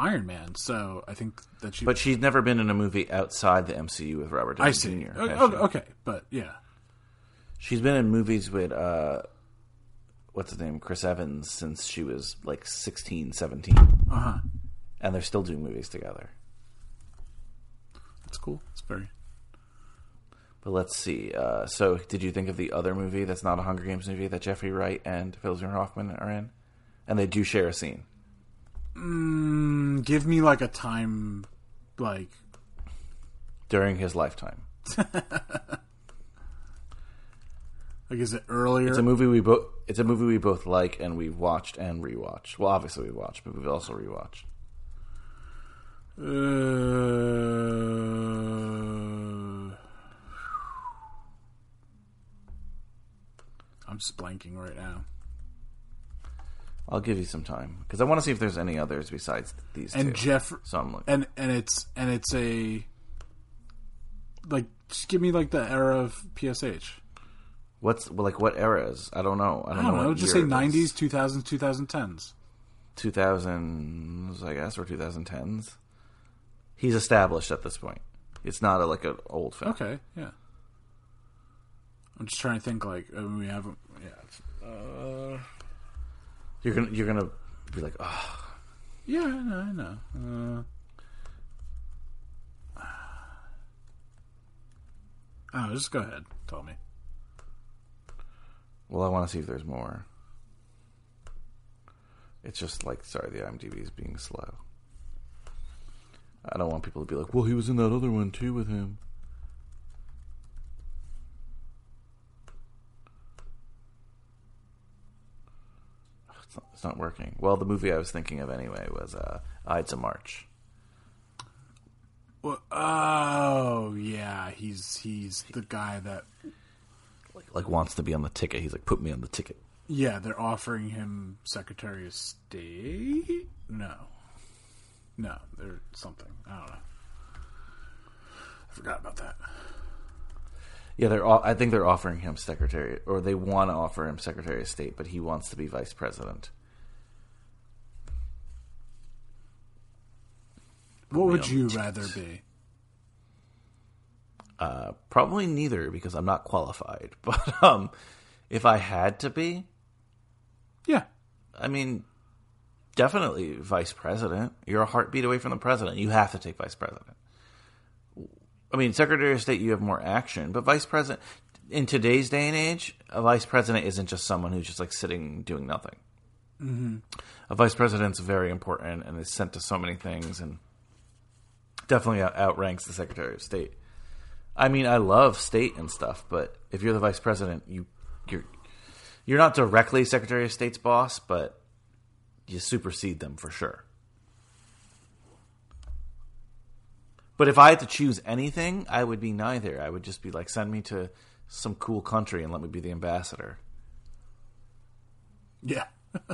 Speaker 4: Iron Man. So I think that she.
Speaker 8: But she's never been in a movie outside the MCU with Robert Downey
Speaker 4: I see.
Speaker 8: Jr.
Speaker 4: O-
Speaker 8: has
Speaker 4: o-
Speaker 8: she?
Speaker 4: okay, but yeah,
Speaker 8: She's been in movies with uh what's his name? Chris Evans since she was like 16, 17.
Speaker 4: uh huh.
Speaker 8: And they're still doing movies together.
Speaker 4: That's cool. It's very.
Speaker 8: But let's see. Uh, so, did you think of the other movie that's not a Hunger Games movie that Jeffrey Wright and Philip Seymour Hoffman are in? And they do share a scene.
Speaker 4: Mm, give me like a time, like
Speaker 8: during his lifetime. [LAUGHS]
Speaker 4: like is it earlier?
Speaker 8: It's a movie we both. It's a movie we both like, and we've watched and rewatched. Well, obviously we watched, but we've also rewatched.
Speaker 4: Uh, I'm just blanking right now.
Speaker 8: I'll give you some time because I want to see if there's any others besides these
Speaker 4: And
Speaker 8: two.
Speaker 4: Jeff,
Speaker 8: So I'm like,
Speaker 4: and and it's and it's a like just give me like the era of PSH.
Speaker 8: what's well, like what eras? I don't know. I
Speaker 4: I
Speaker 8: don't,
Speaker 4: don't
Speaker 8: know.
Speaker 4: know, just say
Speaker 8: year it is.
Speaker 4: 90s, 2000s, 2010s.
Speaker 8: 2000s, I guess, or 2010s. He's established at this point. It's not a, like an old film.
Speaker 4: Okay, yeah. I'm just trying to think like I mean, we haven't yeah. Uh,
Speaker 8: You're gonna you're gonna be like, oh,
Speaker 4: yeah, I know, I know. Uh, oh, just go ahead. Tell me.
Speaker 8: well, I want to see if there's more. It's just like, sorry, the IMDb is being slow. I don't want people to be like, well, he was in that other one too with him. It's not, it's not working. Well, the movie I was thinking of anyway was uh, Ides of March.
Speaker 4: Well, oh yeah, he's he's the guy that
Speaker 8: Like, like wants to be on the ticket. He's like, put me on the ticket.
Speaker 4: yeah they're offering him Secretary of State. No, no, they're something. I don't know. I forgot about that.
Speaker 8: Yeah, they're. o- I think they're offering him secretary, or they want to offer him secretary of state, but he wants to be vice president.
Speaker 4: What would you
Speaker 8: the
Speaker 4: rather be?
Speaker 8: Uh, probably neither because I'm not qualified. [LAUGHS] But um, if I had to be,
Speaker 4: Yeah,
Speaker 8: I mean, definitely vice president. You're a heartbeat away from the president. You have to take vice president. I mean, secretary of state, you have more action, but vice president in today's day and age, a vice president isn't just someone who's just like sitting doing nothing. Mm-hmm. A vice president's very important and is sent to so many things, and definitely out- outranks the secretary of state. I mean, I love state and stuff, but if you're the vice president, you you're you're not directly Secretary of State's boss, but you supersede them for sure. But if I had to choose anything, I would be neither. I would just be like, send me to some cool country and let me be the ambassador.
Speaker 4: Yeah. [LAUGHS]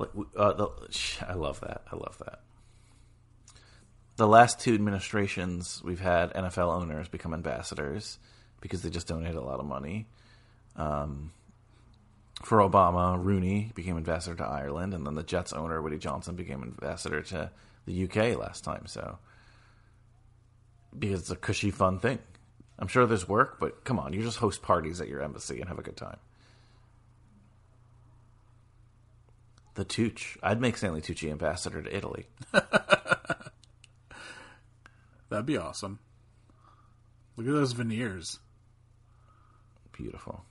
Speaker 8: Like, uh, the, [LAUGHS] I love that. I love that. The last two administrations, we've had NFL owners become ambassadors because they just donate a lot of money. Um, for Obama, Rooney became ambassador to Ireland, and then the Jets owner Woody Johnson became ambassador to the UK last time. So, because it's a cushy, fun thing. I'm sure there's work, but come on, you just host parties at your embassy and have a good time. The Tooch. I'd make Stanley Tucci ambassador to Italy. [LAUGHS]
Speaker 4: That'd be awesome. Look at those veneers.
Speaker 8: Beautiful.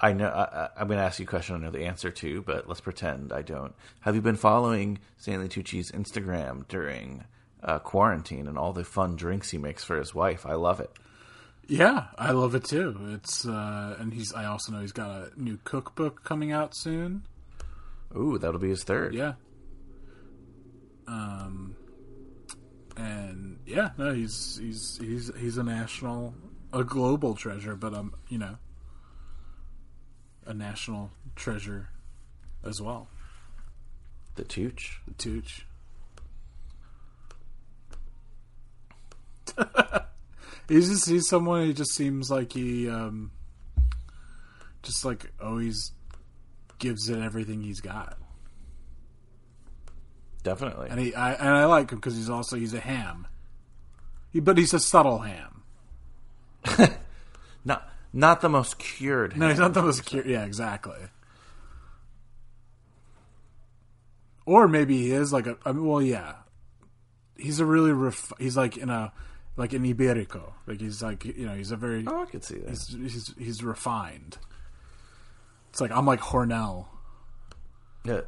Speaker 8: I know. I, am going to ask you a question I know the answer to, but let's pretend I don't. Have you been following Stanley Tucci's Instagram during uh, quarantine and all the fun drinks he makes for his wife? I love it.
Speaker 4: Yeah, I love it too. It's uh, and he's. I also know he's got a new cookbook coming out soon.
Speaker 8: Ooh, that'll be his third.
Speaker 4: Yeah. Um, and yeah, no, he's he's he's he's a national, a global treasure, but um, you know, a national treasure as well.
Speaker 8: The Tooch.
Speaker 4: The Tooch. [LAUGHS] he's just he's someone who just seems like he um just like always gives it everything he's got.
Speaker 8: Definitely.
Speaker 4: And he I and I like him because he's also he's a ham. He, but he's a subtle ham. [LAUGHS]
Speaker 8: not the most cured.
Speaker 4: No, he's not the most cured. Yeah, exactly. Or maybe he is like a. I mean, well, yeah. He's a really ref, he's like in a like an Iberico. Like he's like you know he's a very.
Speaker 8: Oh, I could see that.
Speaker 4: He's he's, he's refined. It's like I'm like Hormel.
Speaker 8: Yeah.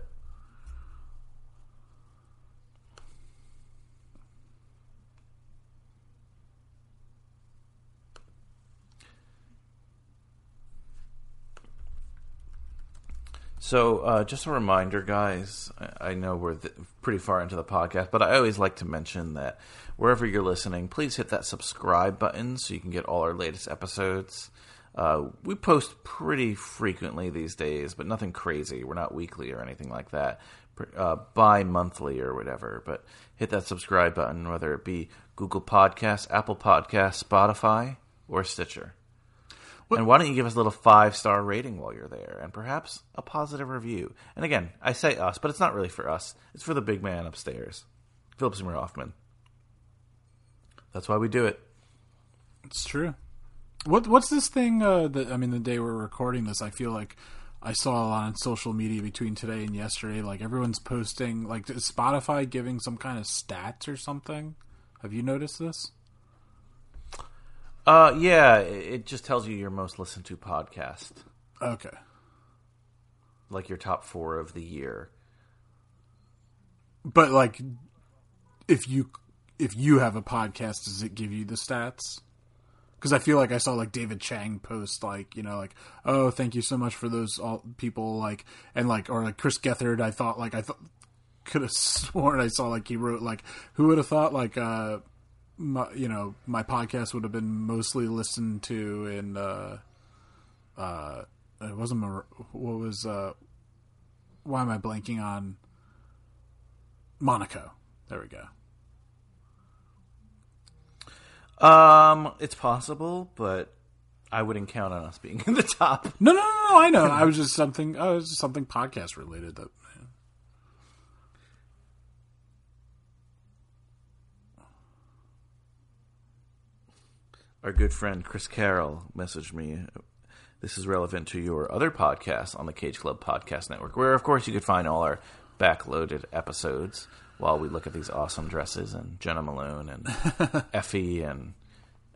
Speaker 8: So, uh, just a reminder, guys. I know we're th- pretty far into the podcast, but I always like to mention that wherever you're listening, please hit that subscribe button so you can get all our latest episodes. Uh, we post pretty frequently these days, but nothing crazy. We're not weekly or anything like that. Uh, bi monthly or whatever. But hit that subscribe button, whether it be Google Podcasts, Apple Podcasts, Spotify, or Stitcher. And why don't you give us a little five star rating while you're there, and perhaps a positive review? And again, I say us, but it's not really for us. It's for the big man upstairs, Philip Seymour Hoffman. That's why we do it.
Speaker 4: It's true. What what's this thing? Uh, that I mean, the day we're recording this, I feel like I saw a lot on social media between today and yesterday. Like everyone's posting, like is Spotify giving some kind of stats or something. Have you noticed this?
Speaker 8: Uh, yeah, it just tells you your most listened to podcast.
Speaker 4: Okay.
Speaker 8: Like your top four of the year.
Speaker 4: But like, if you if you have a podcast, does it give you the stats? Because I feel like I saw like David Chang post like you know like oh thank you so much for those all people like and like or like Chris Gethard I thought like I thought could have [LAUGHS] sworn I saw like he wrote like who would have thought like uh my, you know, my podcast would have been mostly listened to in, uh, uh, it wasn't, Mar- what was, uh, why am I blanking on Monaco? There we go.
Speaker 8: Um, it's possible, but I wouldn't count on us being [LAUGHS] in the top.
Speaker 4: No, no, no, no I know. I was just something, uh, was just something podcast related that
Speaker 8: our good friend Chris Carroll messaged me. This is relevant to your other podcasts on the Cage Club Podcast Network, where, of course, you could find all our backloaded episodes while we look at these awesome dresses and Jena Malone and [LAUGHS] Effie and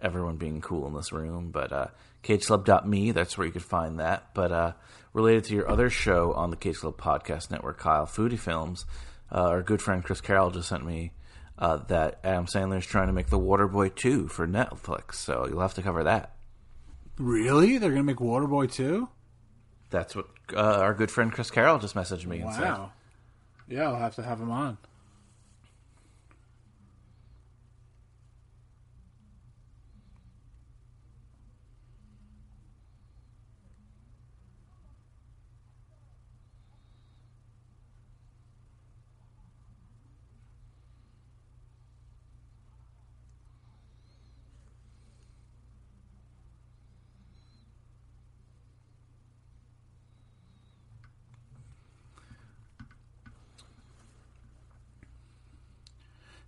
Speaker 8: everyone being cool in this room. But uh, cageclub.me, that's where you could find that. But uh, related to your other show on the Cage Club Podcast Network, Kyle Foodie Films, uh, our good friend Chris Carroll just sent me uh, that Adam Sandler is trying to make The Waterboy 2 for Netflix. So you'll have to cover that.
Speaker 4: Really? They're gonna make Waterboy 2?
Speaker 8: That's what uh, our good friend Chris Carroll just messaged me and said.
Speaker 4: Wow. Yeah, I'll have to have him on.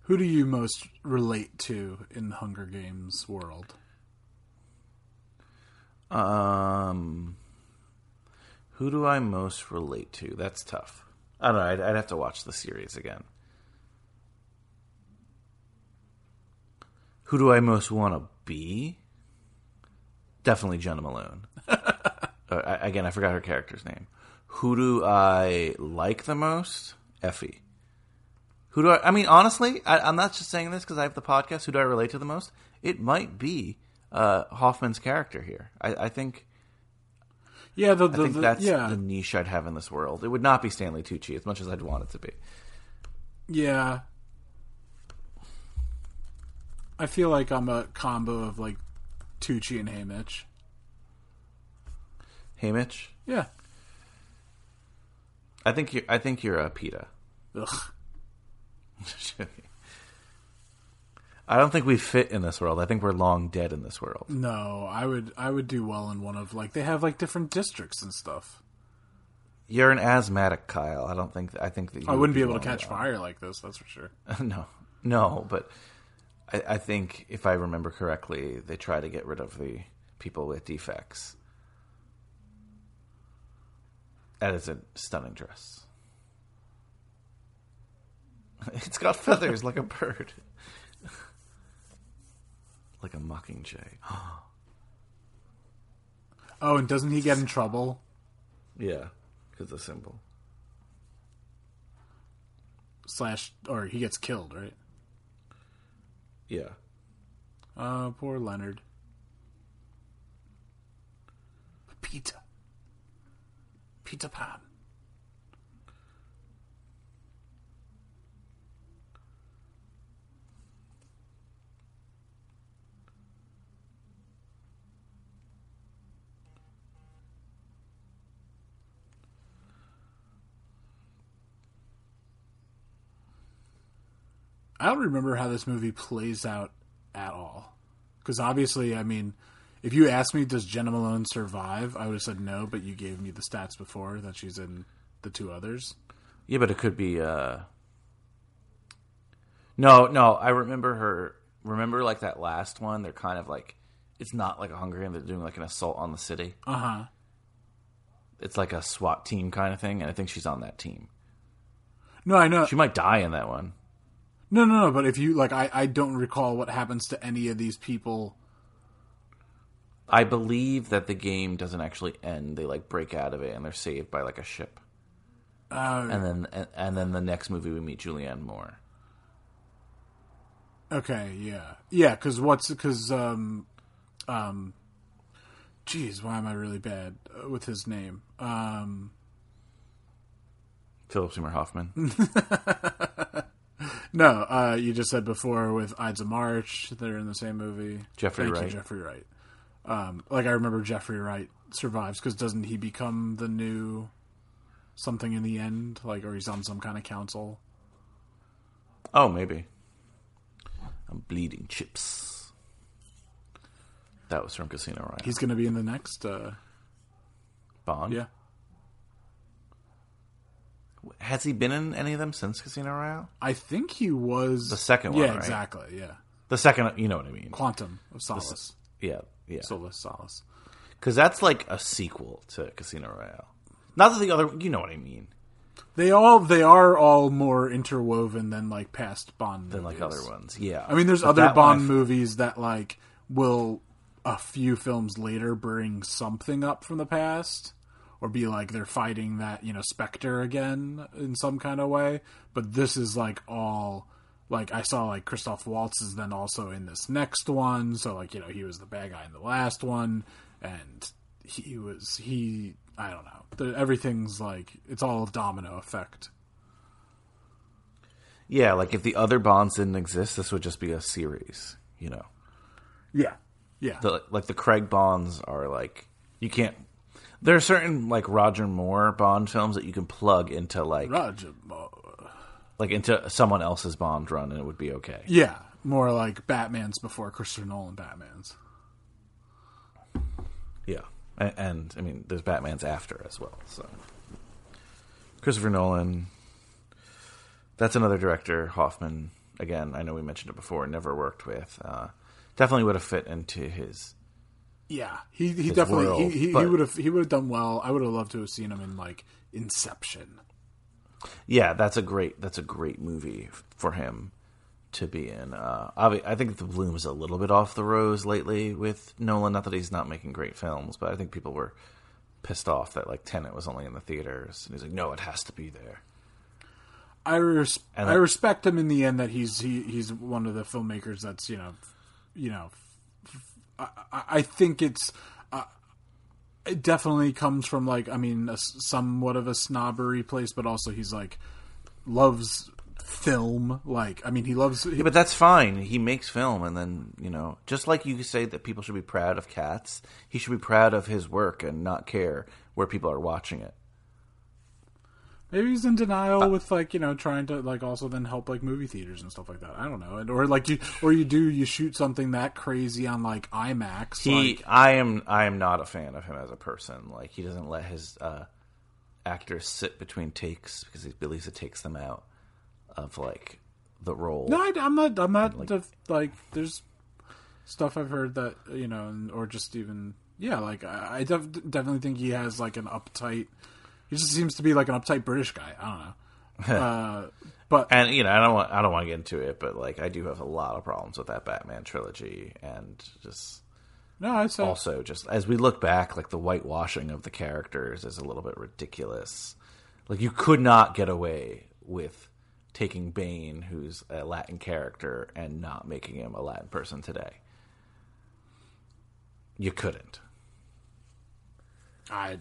Speaker 4: Who do you most relate to in the Hunger Games world?
Speaker 8: Um, who do I most relate to? That's tough. I don't know. I'd, I'd have to watch the series again. Who do I most want to be? Definitely Jena Malone. [LAUGHS] uh, again, I forgot her character's name. Who do I like the most? Effie. Who do I? I mean, honestly, I, I'm not just saying this because I have the podcast. Who do I relate to the most? It might be uh, Hoffman's character here. I, I think.
Speaker 4: Yeah, the,
Speaker 8: I
Speaker 4: the,
Speaker 8: think
Speaker 4: the-
Speaker 8: that's
Speaker 4: yeah,
Speaker 8: the niche I'd have in this world. It would not be Stanley Tucci as much as I'd want it to be.
Speaker 4: yeah. I feel like I'm a combo of like Tucci and Haymitch.
Speaker 8: Hey, Mitch.
Speaker 4: Yeah.
Speaker 8: I think you. I think you're a Peeta.
Speaker 4: Ugh. [LAUGHS]
Speaker 8: I don't think we fit in this world. I think we're long dead in this world.
Speaker 4: No, I would I would do well in one of like they have like different districts and stuff.
Speaker 8: You're an asthmatic, Kyle. I don't think. I think that you
Speaker 4: I wouldn't be able to catch
Speaker 8: well.
Speaker 4: fire like this. That's for sure. [LAUGHS]
Speaker 8: no, no. But I, I think if I remember correctly, they try to get rid of the people with defects. That is a stunning dress. [LAUGHS] It's got feathers like a bird, [LAUGHS] like a mockingjay. [GASPS]
Speaker 4: Oh, and doesn't he get in trouble?
Speaker 8: yeah, because the symbol.
Speaker 4: Slash, or he gets killed, right?
Speaker 8: Yeah.
Speaker 4: Uh, poor Leonard. Peter. Peter Pan. I don't remember how this movie plays out at all. Because obviously, I mean, if you asked me, does Jena Malone survive? I would have said no, but you gave me the stats before that she's in the two others.
Speaker 8: Yeah, but it could be. uh No, no. I remember her. Remember, like that last one. They're kind of like. It's not like a Hunger Game. They're doing like an assault on the city.
Speaker 4: Uh huh.
Speaker 8: It's like a SWAT team kind of thing, and I think she's on that team.
Speaker 4: No, I know.
Speaker 8: She might die in that one.
Speaker 4: No, no, no. But if you like, I I don't recall what happens to any of these people.
Speaker 8: I believe that the game doesn't actually end. They like break out of it and they're saved by like a ship.
Speaker 4: Uh,
Speaker 8: And then and, and then the next movie we meet Julianne Moore.
Speaker 4: okay, yeah, yeah. Because what's because um um. Geez, why am I really bad uh, with his name? Um,
Speaker 8: Philip Seymour Hoffman. [LAUGHS]
Speaker 4: no, uh, you just said before with Ides of March, they're in the same movie.
Speaker 8: Jeffrey
Speaker 4: Thank you,
Speaker 8: Wright.
Speaker 4: Jeffrey Wright. Um, like I remember Jeffrey Wright survives because doesn't he become the new something in the end? Like, or he's on some kind of council.
Speaker 8: oh, maybe. I'm bleeding chips. That was from Casino Royale.
Speaker 4: He's going to be in the next. Uh,
Speaker 8: Bond.
Speaker 4: yeah,
Speaker 8: Has he been in any of them since Casino Royale?
Speaker 4: I think he was
Speaker 8: The second one,
Speaker 4: Yeah,
Speaker 8: right?
Speaker 4: exactly. Yeah,
Speaker 8: The second, you know what I mean?
Speaker 4: Quantum of Solace,
Speaker 8: Yeah, yeah.
Speaker 4: Solace, Solace.
Speaker 8: Because that's like a sequel to Casino Royale. Not that the other, you know what I mean,
Speaker 4: They all they are all more interwoven than like past Bond
Speaker 8: than like other ones. Yeah.
Speaker 4: I mean, there's
Speaker 8: But
Speaker 4: other
Speaker 8: that one I
Speaker 4: Bond movies that like will a few films later bring something up from the past, or be like they're fighting that you know Spectre again in some kind of way. But this is like all like I saw like Christoph Waltz is then also in this next one, so like you know he was the bad guy in the last one, and he was he I don't know the, everything's like it's all domino effect.
Speaker 8: Yeah, like if the other Bonds didn't exist, this would just be a series. You know,
Speaker 4: Yeah, yeah,
Speaker 8: the, like the Craig Bonds are like you can't. There are certain like Roger Moore Bond films that you can plug into like
Speaker 4: Roger. Moore,
Speaker 8: like into someone else's Bond run, and it would be okay.
Speaker 4: Yeah, more like Batman's before Christopher Nolan Batman's.
Speaker 8: Yeah, and, and I mean, there's Batman's after as well. So Christopher Nolan, that's another director. Hoffman, again, I know we mentioned it before. Never worked with. Uh, definitely would have fit into his.
Speaker 4: Yeah, he he definitely
Speaker 8: world,
Speaker 4: he he, would have he would have done well. I would have loved to have seen him in like Inception.
Speaker 8: Yeah, that's a great. That's a great movie for him to be in. Uh, I think the bloom is a little bit off the rose lately with Nolan. Not that he's not making great films, but I think people were pissed off that like Tenet was only in the theaters, and he's like, "No, it has to be there."
Speaker 4: I res- I- respect him in the end that he's he, he's one of the filmmakers that's you know you know I, I think it's uh, it definitely comes from like I mean a, somewhat of a snobbery place, but also he's like loves film. Like I mean he loves
Speaker 8: Yeah, but that's fine. He makes film, and then you know, just like you say that people should be proud of cats, he should be proud of his work and not care where people are watching it.
Speaker 4: Maybe he's in denial
Speaker 8: Uh,
Speaker 4: with like you know trying to like also then help like movie theaters and stuff like that. I don't know, and, or like you or you do you shoot something that crazy on like IMAX.
Speaker 8: He,
Speaker 4: like,
Speaker 8: I am, I am not a fan of him as a person. Like he doesn't let his uh, actors sit between takes because he believes it takes them out of like the role.
Speaker 4: no, I, am not. I'm not def- like there's stuff I've heard that you know, or just even yeah, like I, I def- definitely think he has like an uptight. He just seems to be like an uptight British guy. I don't know. [LAUGHS] uh, but
Speaker 8: and you know, I don't want, I don't want to get into it, but like I do have a lot of problems with that Batman trilogy, and just
Speaker 4: no, I said
Speaker 8: also just as we look back like the whitewashing of the characters is a little bit ridiculous like you could not get away with taking bane who's a latin character and not making him a latin person today you couldn't
Speaker 4: I.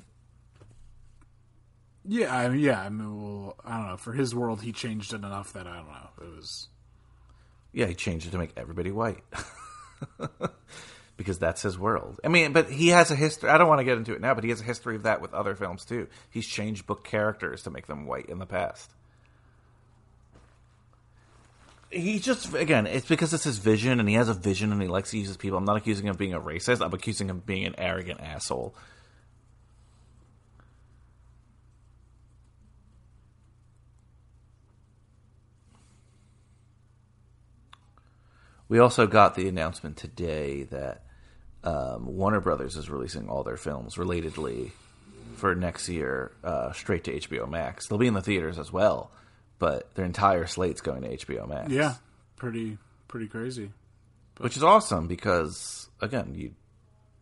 Speaker 4: Yeah, I mean, yeah. I mean, well, I don't know. For his world, he changed it enough that I don't know. It was
Speaker 8: yeah he changed it to make everybody white [LAUGHS] because that's his world i mean but he has a history i don't want to get into it now but he has a history of that with other films too he's changed book characters to make them white in the past he just again it's because it's his vision and he has a vision and he likes to use his people i'm not accusing him of being a racist i'm accusing him of being an arrogant asshole we also got the announcement today that um, warner brothers is releasing all their films relatedly for next year uh, straight to hbo max they'll be in the theaters as well but their entire slate's going to hbo max
Speaker 4: yeah, pretty pretty crazy.
Speaker 8: which is awesome because again, you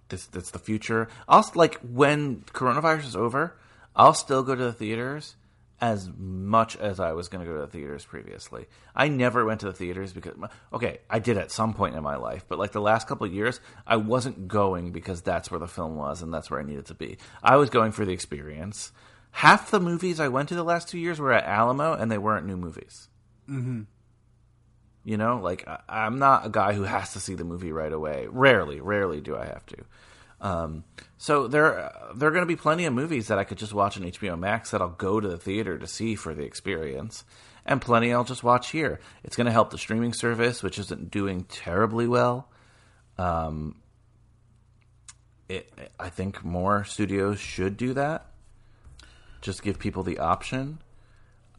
Speaker 8: this that's the future. I'll like when coronavirus is over, I'll still go to the theaters as much as I was going to go to the theaters previously. I never went to the theaters because okay, I did at some point in my life, but like the last couple of years, I wasn't going because that's where the film was and that's where I needed to be. I was going for the experience. Half the movies I went to the last two years were at Alamo, and they weren't new movies. Mm-hmm. You know, like I, I'm not a guy who has to see the movie right away. Rarely, rarely do I have to. Um, so there, there are going to be plenty of movies that I could just watch on HBO Max that I'll go to the theater to see for the experience, and plenty I'll just watch here. It's going to help the streaming service, which isn't doing terribly well. Um, it, I think more studios should do that. Just give people the option.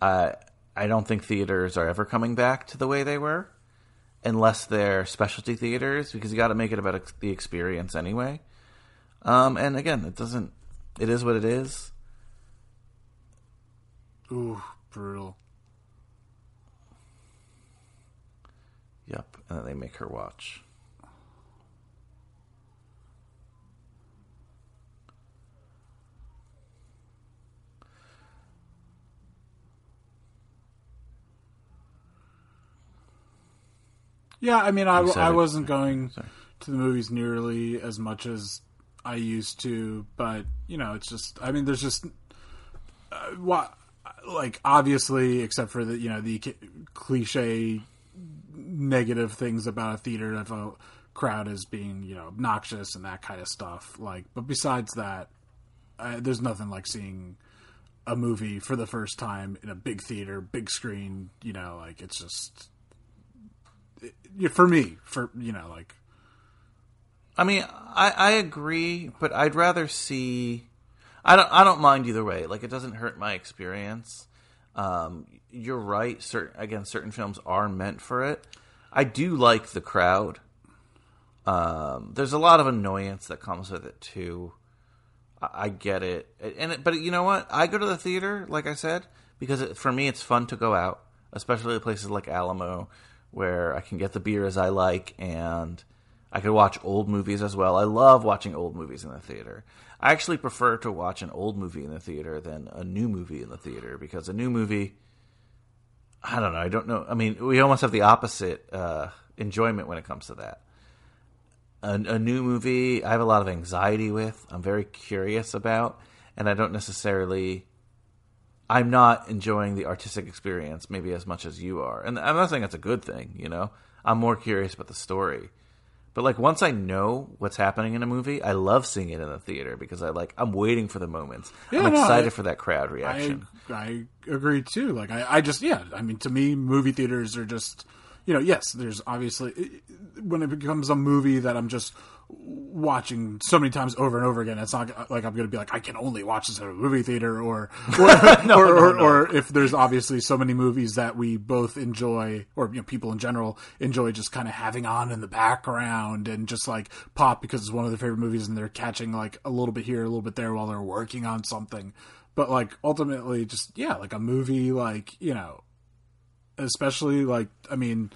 Speaker 8: Uh, I don't think theaters are ever coming back to the way they were, unless they're specialty theaters, because you got to make it about the experience anyway. Um, and again, it doesn't. It is what it is.
Speaker 4: Ooh, brutal.
Speaker 8: Yep, and then they make her watch.
Speaker 4: Yeah, I mean, I, I wasn't going
Speaker 8: Sorry.
Speaker 4: to the movies nearly as much as I used to, but you know, it's just. I mean, there's just uh, what, like, obviously, except for the you know the cliche negative things about a theater if a crowd is being you know obnoxious and that kind of stuff. Like, but besides that, there's nothing like seeing a movie for the first time in a big theater, big screen. You know, like it's just for me, for you know, like
Speaker 8: I mean, I, I agree, but I'd rather see. I don't. I don't mind either way. Like it doesn't hurt my experience. Um, you're right. Certain again, certain films are meant for it. I do like the crowd. Um, there's a lot of annoyance that comes with it too. I, get it, and it, but you know what? I go to the theater, like I said, because it, for me it's fun to go out, especially places like Alamo, where I can get the beer as I like, and I could watch old movies as well. I love watching old movies in the theater. I actually prefer to watch an old movie in the theater than a new movie in the theater because a new movie, I don't know. I don't know. I mean, we almost have the opposite uh, enjoyment when it comes to that. A, a new movie, I have a lot of anxiety with. I'm very curious about, and I don't necessarily. I'm not enjoying the artistic experience maybe as much as you are, and I'm not saying that's a good thing. You know, I'm more curious about the story. But like once I know what's happening in a movie, I love seeing it in the theater because I like I'm waiting for the moments.
Speaker 4: Yeah,
Speaker 8: I'm
Speaker 4: no,
Speaker 8: excited
Speaker 4: I-
Speaker 8: for that crowd
Speaker 4: I
Speaker 8: reaction.
Speaker 4: I agree too. Like I, I just yeah. I mean, to me, movie theaters are just you know yes. There's obviously when it becomes a movie that I'm just watching so many times over and over again. It's not like I'm going to be like I can only watch this at a movie theater or [LAUGHS] or or, or, or if there's obviously so many movies that we both enjoy or you know people in general enjoy just kind of having on in the background and just like pop because it's one of their favorite movies and they're catching like a little bit here, a little bit there while they're working on something. But like ultimately, just yeah, like a movie, like you know, especially like I mean,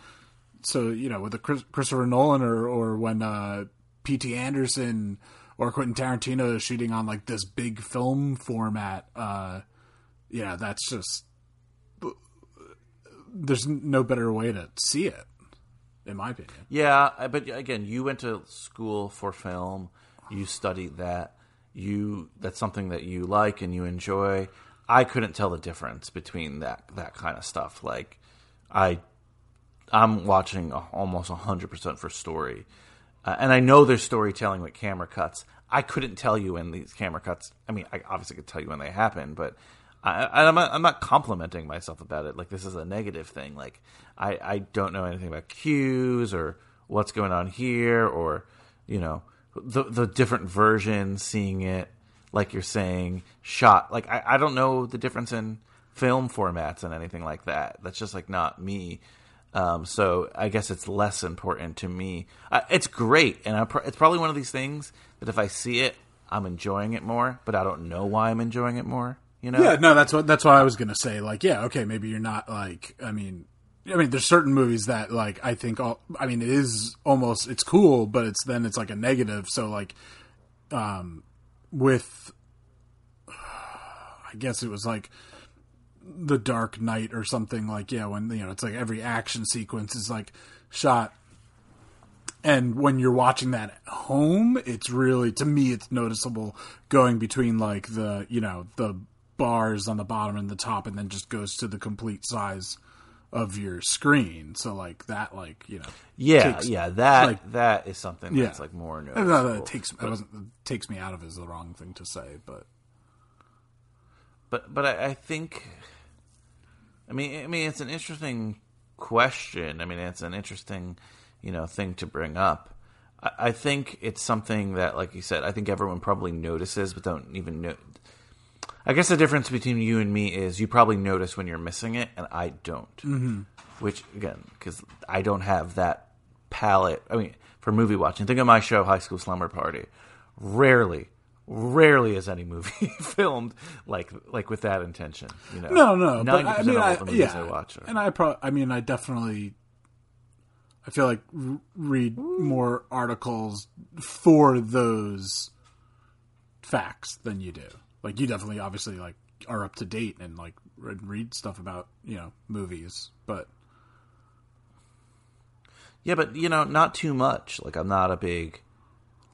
Speaker 4: so you know with the Chris, Christopher Nolan or or when uh, P.T. Anderson or Quentin Tarantino is shooting on like this big film format, uh, yeah, that's just there's no better way to see it, in my opinion.
Speaker 8: Yeah, but again, you went to school for film. You studied that. You that's something that you like and you enjoy. I couldn't tell the difference between that that kind of stuff. Like I I'm watching almost 100% for story. Uh, and I know there's storytelling with camera cuts. I couldn't tell you when these camera cuts. I mean, I obviously could tell you when they happen, but I, I'm not, I'm not complimenting myself about it. Like this is a negative thing. Like I, I don't know anything about cues or what's going on here, or you know the the different versions, seeing it like you're saying shot. Like I, I don't know the difference in film formats and anything like that. That's just like not me. Um, so I guess it's less important to me. Uh, it's great, and pr- it's probably one of these things that if I see it, I'm enjoying it more, but I don't know why I'm enjoying it more. You know?
Speaker 4: Yeah, no, that's what that's what I was gonna say. Like, yeah, okay, maybe you're not like. I mean, I mean, there's certain movies that like I think. All, I mean, it is almost it's cool, but it's then it's like a negative. So like, um, with, [SIGHS] I guess it was like the Dark Knight or something like yeah when you know it's like every action sequence is like shot and when you're watching that at home it's really to me it's noticeable going between like the you know the bars on the bottom and the top and then just goes to the complete size of your screen so like that like you know
Speaker 8: yeah,
Speaker 4: takes-
Speaker 8: yeah. That
Speaker 4: like-
Speaker 8: that is something
Speaker 4: yeah
Speaker 8: that's like more noticeable.
Speaker 4: don't that takes I wasn't takes me out of is the wrong thing to say but
Speaker 8: but but I, I think I mean I mean it's an interesting question. I mean it's an interesting you know thing to bring up. I, I think it's something that, like you said, I think everyone probably notices, but don't even know. I guess the difference between you and me is you probably notice when you're missing it, and I don't. Mm-hmm. Which again, because I don't have that palette. I mean, for movie watching, think of my show, High School Slumber Party. Rarely, rarely is any movie [LAUGHS] filmed like like with that intention. You know,
Speaker 4: No, no, but I mean,
Speaker 8: of
Speaker 4: I,
Speaker 8: all the movies
Speaker 4: yeah,
Speaker 8: I watch are.
Speaker 4: and I pro, I mean, I definitely, I feel like read more articles for those facts than you do. Like you definitely, obviously, like are up to date and like read, read stuff about you know movies, but
Speaker 8: Yeah, but you know, not too much. Like I'm not a big,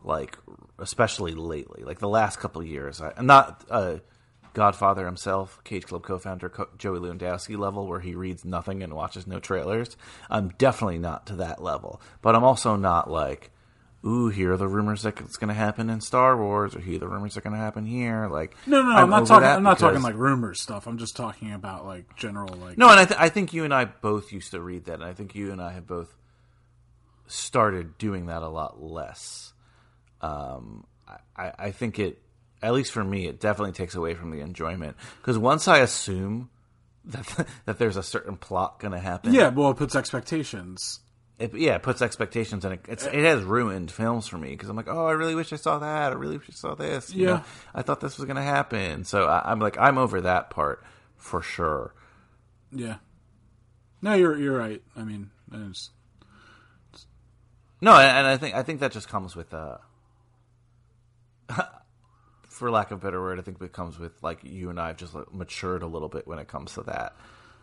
Speaker 8: like, especially lately. Like the last couple of years, I, I'm not a Godfather himself, Cage Club co-founder Co- Joey Lewandowski level, where he reads nothing and watches no trailers. I'm definitely not to that level, but I'm also not like, ooh, here are the rumors that it's going to happen in Star Wars, or here are the rumors that are going to happen here. Like,
Speaker 4: No, no, no I'm, not talking. I'm not talking like rumors stuff. I'm just talking about like general like.
Speaker 8: No, and I, th- I think you and I both used to read that, and I think you and I have both started doing that a lot less. Um, I, I, think it, at least for me, it definitely takes away from the enjoyment because once I assume that [LAUGHS] that there's a certain plot going to happen,
Speaker 4: Yeah, well, it puts expectations.
Speaker 8: it, yeah, it puts expectations and it, it's, it has ruined films for me because I'm like, oh, I really wish I saw that. I really wish I saw this. You
Speaker 4: Yeah.
Speaker 8: know, I thought this was going to happen. So I, I'm like, I'm over that part for sure.
Speaker 4: Yeah. No, you're you're right. I mean, it's,
Speaker 8: No, and and I think I think that just comes with, uh, [LAUGHS] for lack of a better word, I think it comes with like you and I have just like, matured a little bit when it comes to that.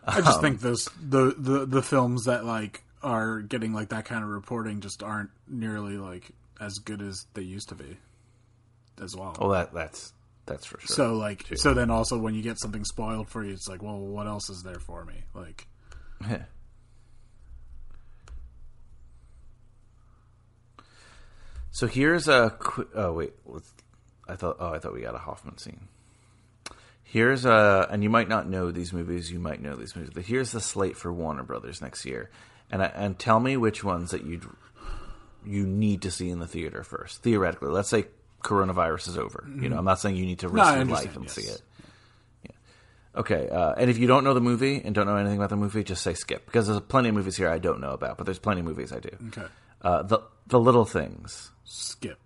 Speaker 4: I
Speaker 8: Um,
Speaker 4: just think those the, the the films that like are getting like that kind of reporting just aren't nearly like as good as they used to be, as well.
Speaker 8: Oh, that that's that's for sure.
Speaker 4: So like, so then also when you get something spoiled for you, it's like, well, what else is there for me? Like, [LAUGHS]
Speaker 8: So here's a qu- oh wait, let's, I thought oh I thought we got a Hoffman scene. Here's a and you might not know these movies, you might know these movies, but here's the slate for Warner Brothers next year, and and tell me which ones that you you need to see in the theater first. Theoretically, let's say coronavirus is over. You know, I'm not saying you need to risk
Speaker 4: I
Speaker 8: your life and
Speaker 4: yes.
Speaker 8: see it. Yeah. Okay, uh, and if you don't know the movie and don't know anything about the movie, just say skip because there's plenty of movies here I don't know about, but there's plenty of movies I do.
Speaker 4: okay,
Speaker 8: Uh, the the little things.
Speaker 4: skip,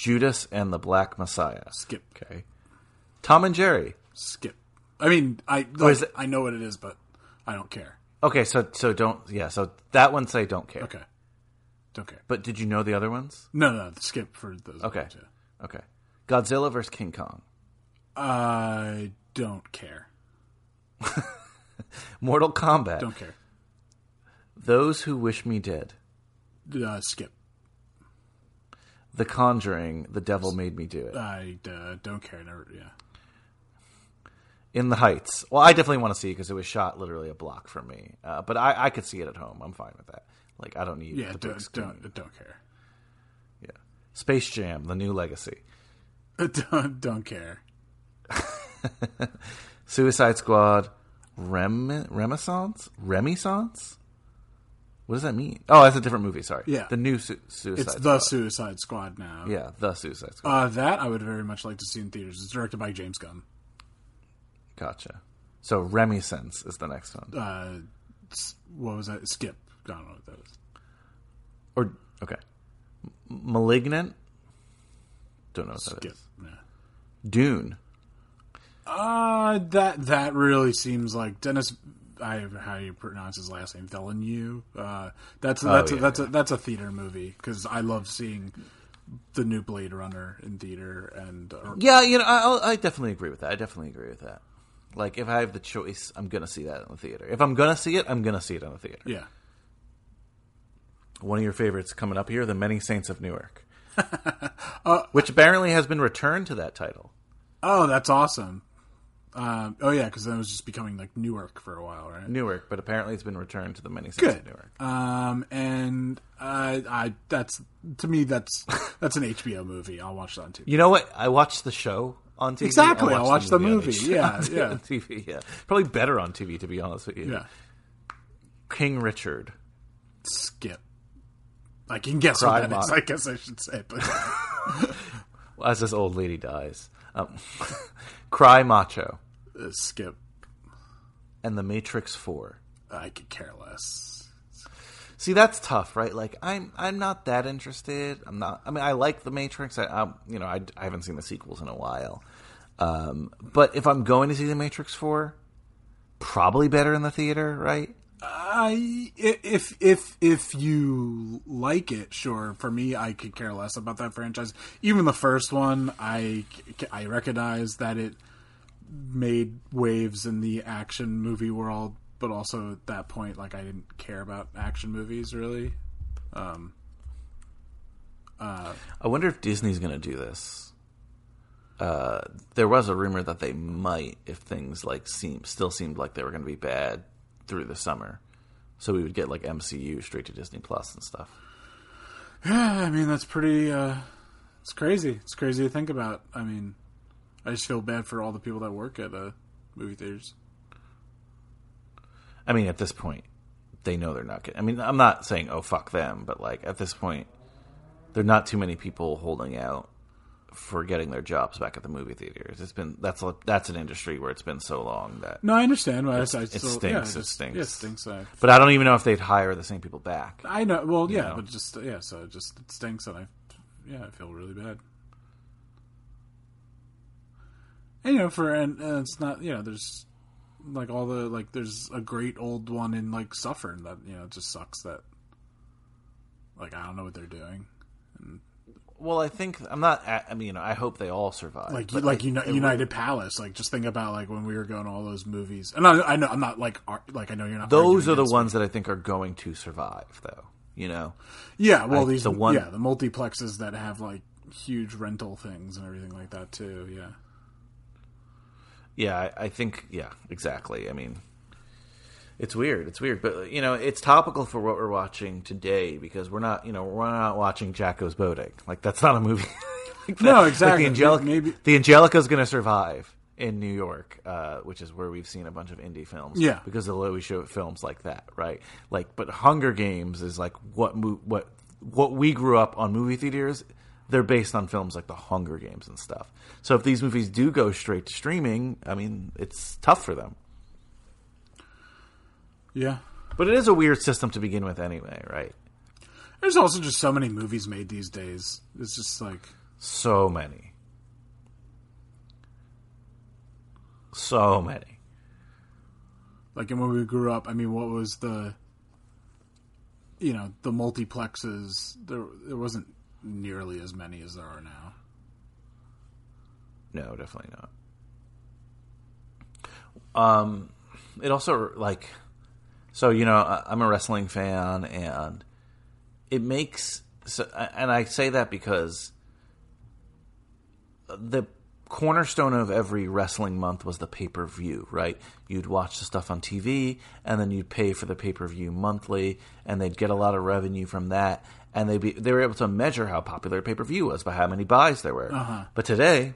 Speaker 8: Judas and the Black Messiah.
Speaker 4: skip,
Speaker 8: Okay. Tom and Jerry.
Speaker 4: skip. I mean, I
Speaker 8: Oh,
Speaker 4: like,
Speaker 8: is it-
Speaker 4: I know what it is, but I don't care.
Speaker 8: Okay, so so don't yeah, so that one say don't care.
Speaker 4: Okay, don't care.
Speaker 8: But did you know the other ones?
Speaker 4: No, no, skip for those.
Speaker 8: Okay.
Speaker 4: ones, yeah.
Speaker 8: Okay. Godzilla versus King Kong.
Speaker 4: I don't care. [LAUGHS]
Speaker 8: Mortal Kombat.
Speaker 4: Don't care.
Speaker 8: Those who wish me dead.
Speaker 4: Uh, skip.
Speaker 8: The Conjuring. The devil made me do it.
Speaker 4: I uh, don't care. Never. Yeah.
Speaker 8: In the Heights. Well, I definitely want to see because it was shot literally a block from me. Uh, but I, I could see it at home. I'm fine with that. Like I don't need
Speaker 4: Yeah.
Speaker 8: the
Speaker 4: Don't,
Speaker 8: screen.
Speaker 4: don't don't care.
Speaker 8: Yeah. Space Jam. The New Legacy. [LAUGHS]
Speaker 4: don't don't care. [LAUGHS]
Speaker 8: Suicide Squad, Rem Renaissance, Renaissance. What does that mean? Oh, that's a different movie. Sorry.
Speaker 4: Yeah.
Speaker 8: the new su- Suicide.
Speaker 4: It's the
Speaker 8: Squad.
Speaker 4: Suicide Squad now.
Speaker 8: Yeah, the Suicide Squad.
Speaker 4: Uh, that I would very much like to see in theaters. It's directed by James Gunn.
Speaker 8: gotcha. So Renaissance is the next one,
Speaker 4: Uh, what was that? Skip. I don't know what that is.
Speaker 8: or okay, M- Malignant. Don't know what that
Speaker 4: Skip.
Speaker 8: is.
Speaker 4: Yeah.
Speaker 8: Dune.
Speaker 4: Uh, that that really seems like Dennis. I have how you pronounce his last name, Villeneuve. Uh, that's that's
Speaker 8: Oh,
Speaker 4: a,
Speaker 8: yeah,
Speaker 4: that's
Speaker 8: yeah.
Speaker 4: a that's a theater movie because I love seeing the new Blade Runner in theater and uh,
Speaker 8: Yeah, you know, I, I definitely agree with that. I definitely agree with that. Like, if I have the choice, I'm gonna see that in the theater. If I'm gonna see it, I'm gonna see it in the theater.
Speaker 4: yeah.
Speaker 8: one of your favorites coming up here, The Many Saints of Newark, [LAUGHS]
Speaker 4: Uh,
Speaker 8: which apparently has been returned to that title.
Speaker 4: Oh, that's awesome. Um, oh yeah, because then it was just becoming like Newark for a while, right?
Speaker 8: Newark, but apparently it's been returned to The Many cities
Speaker 4: Good.
Speaker 8: of Newark.
Speaker 4: Um, and uh, I that's to me that's that's an HBO movie. I'll watch that on TV.
Speaker 8: You know what? I watched the show on TV.
Speaker 4: Exactly, I'll watch the
Speaker 8: on
Speaker 4: movie.
Speaker 8: H- [LAUGHS]
Speaker 4: Yeah,
Speaker 8: on
Speaker 4: yeah.
Speaker 8: TV. Yeah, probably better on TV to be honest with you.
Speaker 4: Yeah,
Speaker 8: King Richard.
Speaker 4: skip. I can guess
Speaker 8: Cry
Speaker 4: what that is.
Speaker 8: Mock.
Speaker 4: I guess I should say, but [LAUGHS]
Speaker 8: As this old lady dies, um, [LAUGHS] Cry Macho
Speaker 4: uh, skip.
Speaker 8: and The Matrix Four.
Speaker 4: I could care less.
Speaker 8: See, that's tough, right? Like, I'm I'm not that interested. I'm not. I mean, I like the Matrix. I, I'm, you know, I, I haven't seen the sequels in a while. Um, but if I'm going to see the Matrix four, probably better in the theater, right?
Speaker 4: I if if if you like it, sure. For me, I could care less about that franchise. Even the first one, I I recognize that it made waves in the action movie world but also at that point, like I didn't care about action movies really. Um,
Speaker 8: I wonder if Disney's going to do this. Uh, there was a rumor that they might, if things like seem still seemed like they were going to be bad through the summer, so we would get like MCU straight to Disney Plus and stuff.
Speaker 4: Yeah, I mean that's pretty. Uh, it's crazy. It's crazy to think about. I mean, I just feel bad for all the people that work at uh, movie theaters.
Speaker 8: I mean, at this point, they know they're not getting. I mean, I'm not saying oh fuck them, but like at this point, there are not too many people holding out for getting their jobs back at the movie theaters. It's been that's a, that's an industry where it's been so long that.
Speaker 4: No, I understand. But I, I still,
Speaker 8: it
Speaker 4: yeah,
Speaker 8: stinks, it
Speaker 4: just-
Speaker 8: stinks.
Speaker 4: Yeah, it stinks. I,
Speaker 8: But I don't even know if they'd hire the same people back.
Speaker 4: I know. Well, yeah,
Speaker 8: know?
Speaker 4: but just yeah. So it just it stinks, and I yeah, I feel really bad. And, you know, for and, and it's not you know, there's like all the like there's a great old one in like Suffern that you know just sucks that like I don't know what they're doing.
Speaker 8: Well, I think I'm not. I mean, I hope they all survive.
Speaker 4: like like
Speaker 8: I-
Speaker 4: Uni-
Speaker 8: it would-
Speaker 4: United Palace. Like just think about like when we were going to all those movies. And I, I know I'm not like ar- like I know you're not.
Speaker 8: Those are the ones that I think are going to survive, though. You know.
Speaker 4: Yeah, well
Speaker 8: I-
Speaker 4: these
Speaker 8: the one-
Speaker 4: yeah the multiplexes that have like huge rental things and everything like that too. Yeah.
Speaker 8: yeah, I, I think, yeah, exactly. I mean, it's weird. It's weird, but you know, it's topical for what we're watching today because we're not, you know, we're not watching Jacko's boating. Like that's not a movie. [LAUGHS] like that.
Speaker 4: No,
Speaker 8: Like,
Speaker 4: exactly.
Speaker 8: the Angelika,
Speaker 4: Maybe-
Speaker 8: the Angelika's going to survive in New York, uh, which is where we've seen a bunch of indie films.
Speaker 4: Yeah.
Speaker 8: because of the way we show films like that, right? Like, but Hunger Games is like what mo- what what we grew up on movie theaters. They're based on films like The Hunger Games and stuff. So if these movies do go straight to streaming, I mean, it's tough for them.
Speaker 4: Yeah.
Speaker 8: But it is a weird system to begin with, anyway, right?
Speaker 4: There's also just so many movies made these days. It's just like
Speaker 8: So many, so many.
Speaker 4: like and when we grew up. I mean, what was the you know the multiplexes? There there wasn't nearly as many as there are now.
Speaker 8: No, definitely not. Um, it also like, so you know, I'm a wrestling fan, and it makes so, and I say that because the cornerstone of every wrestling month was the pay per view, right? You'd watch the stuff on TV, and then you'd pay for the pay per view monthly, and they'd get a lot of revenue from that, and they be they were able to measure how popular pay per view was by how many buys there were. Uh-huh. But today,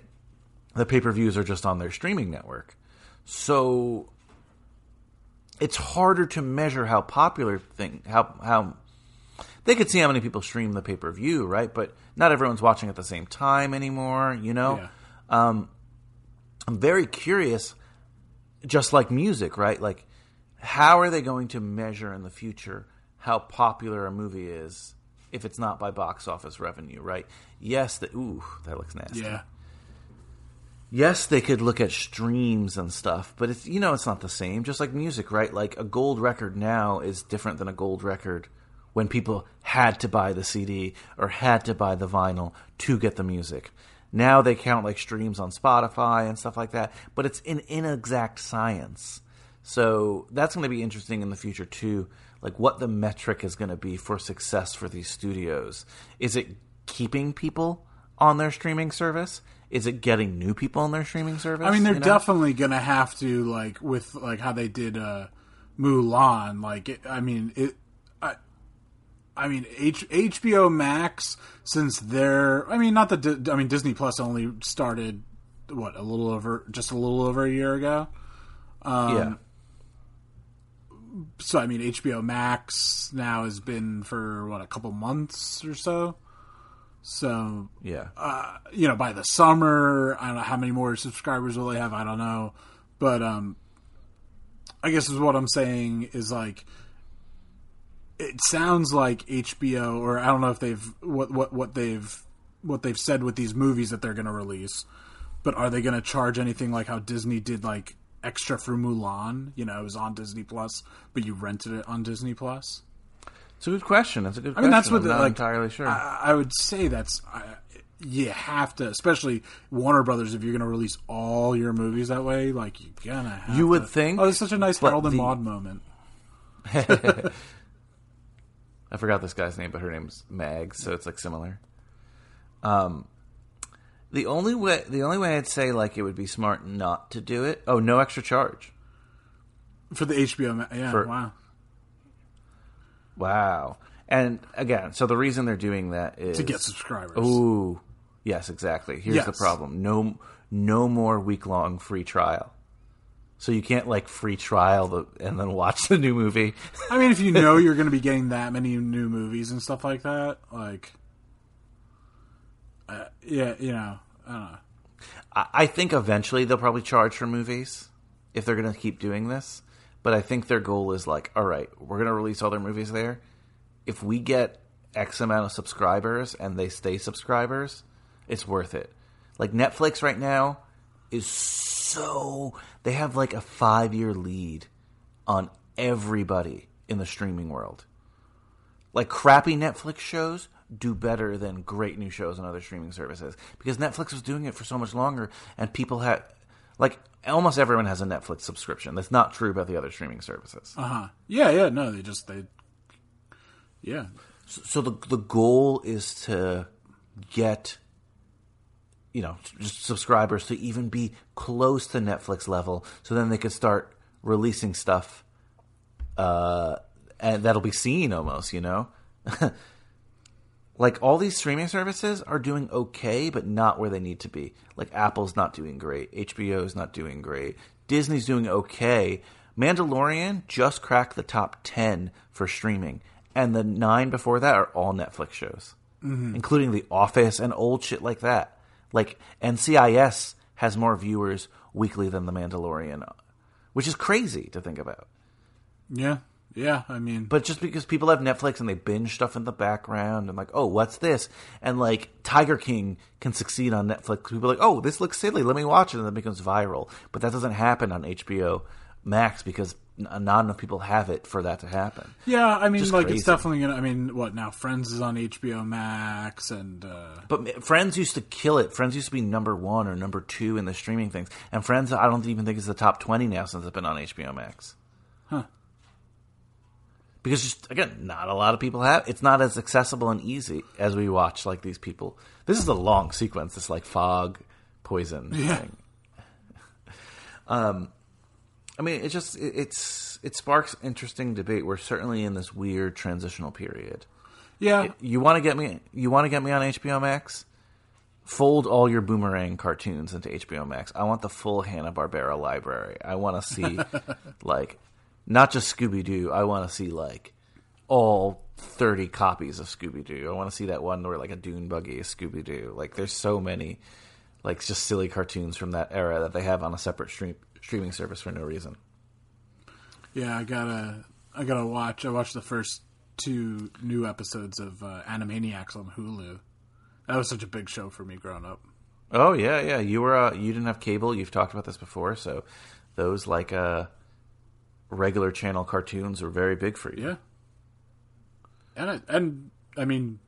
Speaker 8: the pay per views are just on their streaming network, so it's harder to measure how popular thing how how they could see how many people stream the pay per view, right? But not everyone's watching at the same time anymore. You know,
Speaker 4: Yeah.
Speaker 8: Um, I'm very curious, just like music, right? Like, how are they going to measure in the future how popular a movie is if it's not by box office revenue, right? Yes, the ooh, that looks nasty.
Speaker 4: Yeah.
Speaker 8: Yes, they could look at streams and stuff, but it's you know it's not the same. Just like music, right? Like a gold record now is different than a gold record when people had to buy the CD or had to buy the vinyl to get the music. Now they count like streams on Spotify and stuff like that, but it's an inexact science. So that's going to be interesting in the future too. Like what the metric is going to be for success for these studios. Is it keeping people on their streaming service? Is it getting new people on their streaming service?
Speaker 4: I mean, they're
Speaker 8: You know?
Speaker 4: definitely gonna have to like with like how they did uh Mulan. Like, it, I mean, it. I, I mean, H, HBO Max since they're. I mean, not the. I mean, Disney Plus only started what a little over just a little over a year ago.
Speaker 8: yeah.
Speaker 4: So I mean, HBO Max now has been for what a couple months or so. So
Speaker 8: Yeah.
Speaker 4: you know, by the summer, I don't know how many more subscribers will they have. I don't know, but um, I guess is what I'm saying is like, it sounds like HBO, or I don't know if they've what what what they've what they've said with these movies that they're going to release, but are they going to charge anything like how Disney did like extra for Mulan? You know, it was on Disney Plus, but you rented it on Disney Plus.
Speaker 8: It's a good question. That's a good
Speaker 4: I
Speaker 8: question.
Speaker 4: mean, that's what
Speaker 8: I'm not
Speaker 4: like.
Speaker 8: entirely sure.
Speaker 4: I, I would say that's, I, you have to, especially Warner Brothers, if you're going to release all your movies that way, like you're gonna. Have
Speaker 8: You would
Speaker 4: to-
Speaker 8: think,
Speaker 4: Oh, it's such a nice
Speaker 8: but
Speaker 4: Harold and
Speaker 8: the-
Speaker 4: Maude moment. [LAUGHS]
Speaker 8: I forgot this guy's name, but her name's Mag, so it's like similar. Um, the only way, the only way I'd say like it would be smart not to do it. Oh, no extra charge.
Speaker 4: for the HBO. ma- Yeah,
Speaker 8: For-
Speaker 4: wow.
Speaker 8: Wow. And again, so the reason they're doing that is
Speaker 4: To get subscribers.
Speaker 8: Ooh, yes, exactly. Here's the problem: no, no more week long free trial. So you can't like free trial the and then watch the new movie. [LAUGHS]
Speaker 4: I mean, if you know you're going to be [LAUGHS] getting that many new movies and stuff like that, like, uh, yeah, you know, I don't know.
Speaker 8: I, I think eventually they'll probably charge for movies if they're going to keep doing this. But I think their goal is like, all right, we're going to release all their movies there. If we get X amount of subscribers and they stay subscribers, it's worth it. Like Netflix right now is so they have like a five year lead on everybody in the streaming world. Like crappy Netflix shows do better than great new shows on other streaming services because Netflix was doing it for so much longer and people had like almost everyone has a Netflix subscription. That's not true about the other streaming services.
Speaker 4: Uh huh. Yeah, yeah. No, they just they. Yeah,
Speaker 8: So the the goal is to get you know just subscribers to even be close to Netflix level, so then they could start releasing stuff, uh, and that'll be seen almost. You know, [LAUGHS] like all these streaming services are doing okay, but not where they need to be. Like Apple's not doing great, HBO's not doing great, Disney's doing okay. Mandalorian just cracked the top ten for streaming, and the nine before that are all Netflix shows, mm-hmm. including The Office and old shit like that. Like NCIS has more viewers weekly than The Mandalorian, which is crazy to think about.
Speaker 4: yeah, yeah. I mean,
Speaker 8: But just because people have Netflix and they binge stuff in the background and like, oh, what's this? And like Tiger King can succeed on Netflix. People are like, oh, this looks silly. Let me watch it, and it becomes viral. But that doesn't happen on HBO Max because not enough people have it for that to happen.
Speaker 4: yeah. I mean,
Speaker 8: just
Speaker 4: like
Speaker 8: crazy.
Speaker 4: it's definitely gonna. I mean, what now? Friends is on HBO Max, and uh,
Speaker 8: But Friends used to kill it. Friends used to be number one or number two in the streaming things. And Friends, I don't even think is the top twenty now since it's been on HBO Max. Because just again, not a lot of people have. It's not as accessible and easy as we watch like these people. This is a long sequence. This like fog poison
Speaker 4: Yeah.
Speaker 8: thing. [LAUGHS] Um, I mean, it just it, it's it sparks interesting debate. We're certainly in this weird transitional period
Speaker 4: yeah,
Speaker 8: you want to get me you want to get me on HBO Max fold all your boomerang cartoons into HBO Max I want the full Hanna-Barbera library I want to see [LAUGHS] like not just Scooby-Doo I want to see like all 30 copies of Scooby-Doo I want to see that one where like a dune buggy is Scooby-Doo like there's so many like just silly cartoons from that era that they have on a separate stream streaming service for no reason
Speaker 4: yeah. I gotta, I gotta watch. I watched the first two new episodes of uh, Animaniacs on Hulu. That was such a big show for me growing up.
Speaker 8: Oh yeah, yeah. You were uh, you didn't have cable. You've talked about this before, so those like uh regular channel cartoons were very big for you.
Speaker 4: Yeah, and I, and I mean,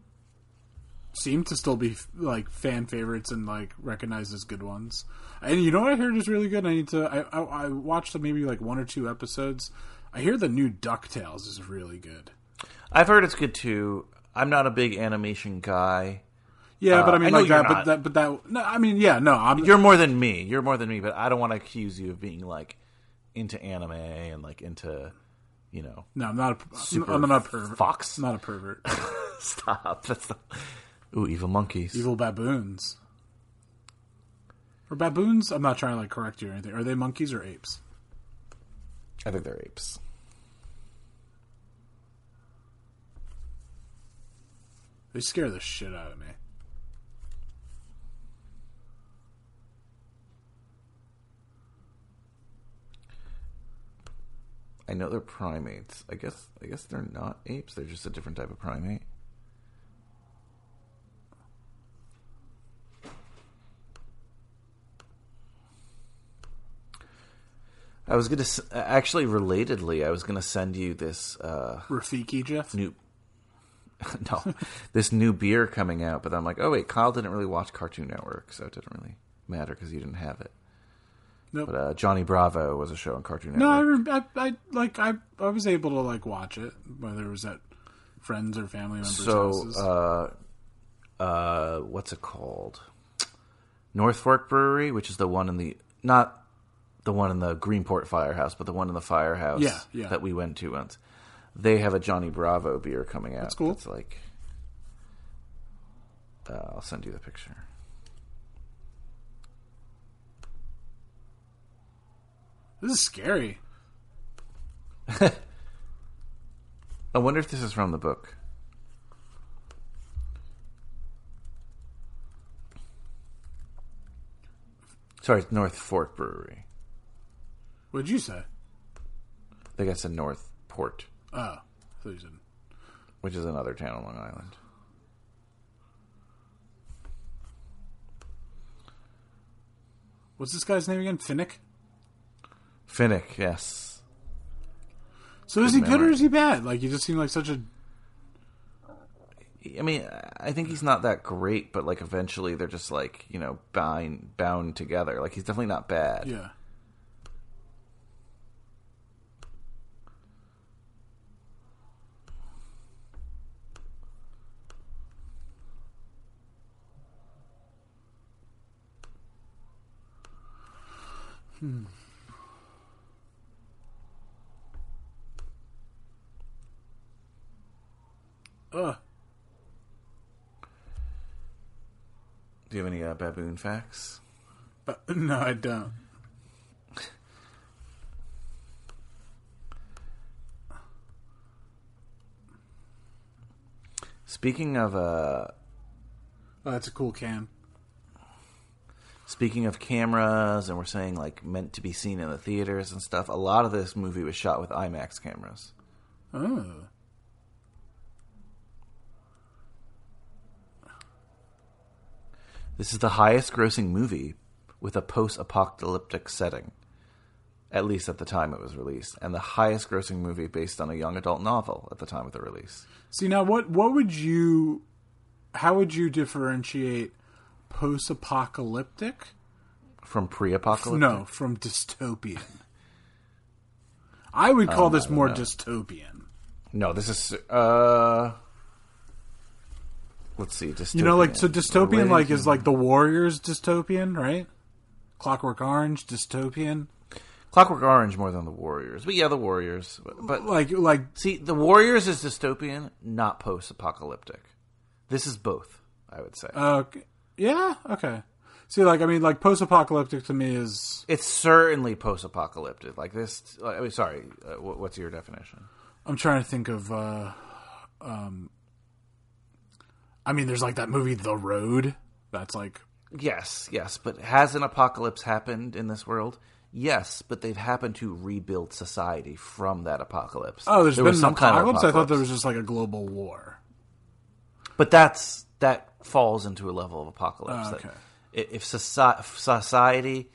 Speaker 4: seem to still be like fan favorites and like recognized as good ones. And you know what I heard is really good. I need to. I I, I watched maybe like one or two episodes. I hear the new Ducktales is really good.
Speaker 8: I've heard it's good too. I'm not a big animation guy.
Speaker 4: Yeah, but
Speaker 8: Uh,
Speaker 4: I mean
Speaker 8: I know
Speaker 4: like that.
Speaker 8: not.
Speaker 4: But that. But that. No, I mean, yeah, no. I'm.
Speaker 8: You're more than me. You're more than me, but I don't want to accuse you of being like into anime and like into you know
Speaker 4: no, I'm not. A,
Speaker 8: Super
Speaker 4: I'm not a pervert.
Speaker 8: fox.
Speaker 4: I'm not a pervert. [LAUGHS]
Speaker 8: stop. That's the ooh evil monkeys.
Speaker 4: Evil baboons. Or baboons? I'm not trying to like correct you or anything. Are they monkeys or apes?
Speaker 8: I think they're apes.
Speaker 4: They scare the shit out of me.
Speaker 8: I know they're primates. I guess I guess they're not apes. They're just a different type of primate. I was gonna actually relatedly. I was gonna send you this uh,
Speaker 4: Rafiki, Jeff?
Speaker 8: new. [LAUGHS] no, this new beer coming out. But I'm like, oh wait, Kyle didn't really watch Cartoon Network, so it didn't really matter because he didn't have it.
Speaker 4: Nope.
Speaker 8: But uh, Johnny Bravo was a show on Cartoon
Speaker 4: No, I,
Speaker 8: Network.
Speaker 4: rem- I, I like I I was able to like watch it whether it was at friends or family members'
Speaker 8: so,
Speaker 4: houses.
Speaker 8: uh, uh, what's it called? North Fork Brewery, which is the one in the not the one in the Greenport Firehouse, but the one in the firehouse
Speaker 4: Yeah, yeah.
Speaker 8: that we went to once. They have a Johnny Bravo beer coming out.
Speaker 4: That's cool.
Speaker 8: It's like uh, I'll send you the picture.
Speaker 4: This is scary. [LAUGHS]
Speaker 8: I wonder if this is from the book. Sorry, it's North Fork Brewery.
Speaker 4: What'd you say?
Speaker 8: I think I said North Port,
Speaker 4: Oh, I you said.
Speaker 8: which is another town on Long Island.
Speaker 4: What's this guy's name again? Finnick.
Speaker 8: Finnick, yes.
Speaker 4: So is he good or is he bad? Like he just seemed like such a.
Speaker 8: I mean, I think he's not that great, but like eventually they're just like you know bound bound together. Like he's definitely not bad.
Speaker 4: Yeah. Hmm. Ugh.
Speaker 8: Do you have any uh, baboon facts?
Speaker 4: But [LAUGHS] no, I don't.
Speaker 8: Speaking of uh,
Speaker 4: Oh, that's a cool can.
Speaker 8: speaking of cameras, and we're saying like meant to be seen in the theaters and stuff. A lot of this movie was shot with IMAX cameras.
Speaker 4: Oh.
Speaker 8: This is the highest grossing movie with a post apocalyptic setting, at least at the time it was released, and the highest grossing movie based on a young adult novel at the time of the release.
Speaker 4: See now, what what would you, how would you differentiate post-apocalyptic?
Speaker 8: From pre apocalyptic?
Speaker 4: No, from dystopian. I would call
Speaker 8: Um,
Speaker 4: this more
Speaker 8: know.
Speaker 4: dystopian.
Speaker 8: No, this is. uh Let's see. Dystopian.
Speaker 4: You know, like so dystopian like is like the Warriors dystopian, right? Clockwork Orange dystopian.
Speaker 8: Clockwork Orange more than the Warriors. But yeah, the Warriors. But, but
Speaker 4: Like like
Speaker 8: see, the Warriors is dystopian, not post apocalyptic. This is both, I would say.
Speaker 4: uh yeah, okay. See like I mean like post-apocalyptic to me is
Speaker 8: it's certainly post apocalyptic. Like this. I mean, sorry. Uh, wh- what's your definition?
Speaker 4: I'm trying to think of uh um I mean there's like that movie The Road that's like
Speaker 8: Yes, yes. But has an apocalypse happened in this world? Yes, but they've happened to rebuild society from that apocalypse.
Speaker 4: Oh, there's
Speaker 8: There
Speaker 4: been
Speaker 8: some kind of
Speaker 4: apocalypse? I thought there was just like a global war.
Speaker 8: But that's that falls into a level of apocalypse.
Speaker 4: Oh, okay.
Speaker 8: i- if soci- if society,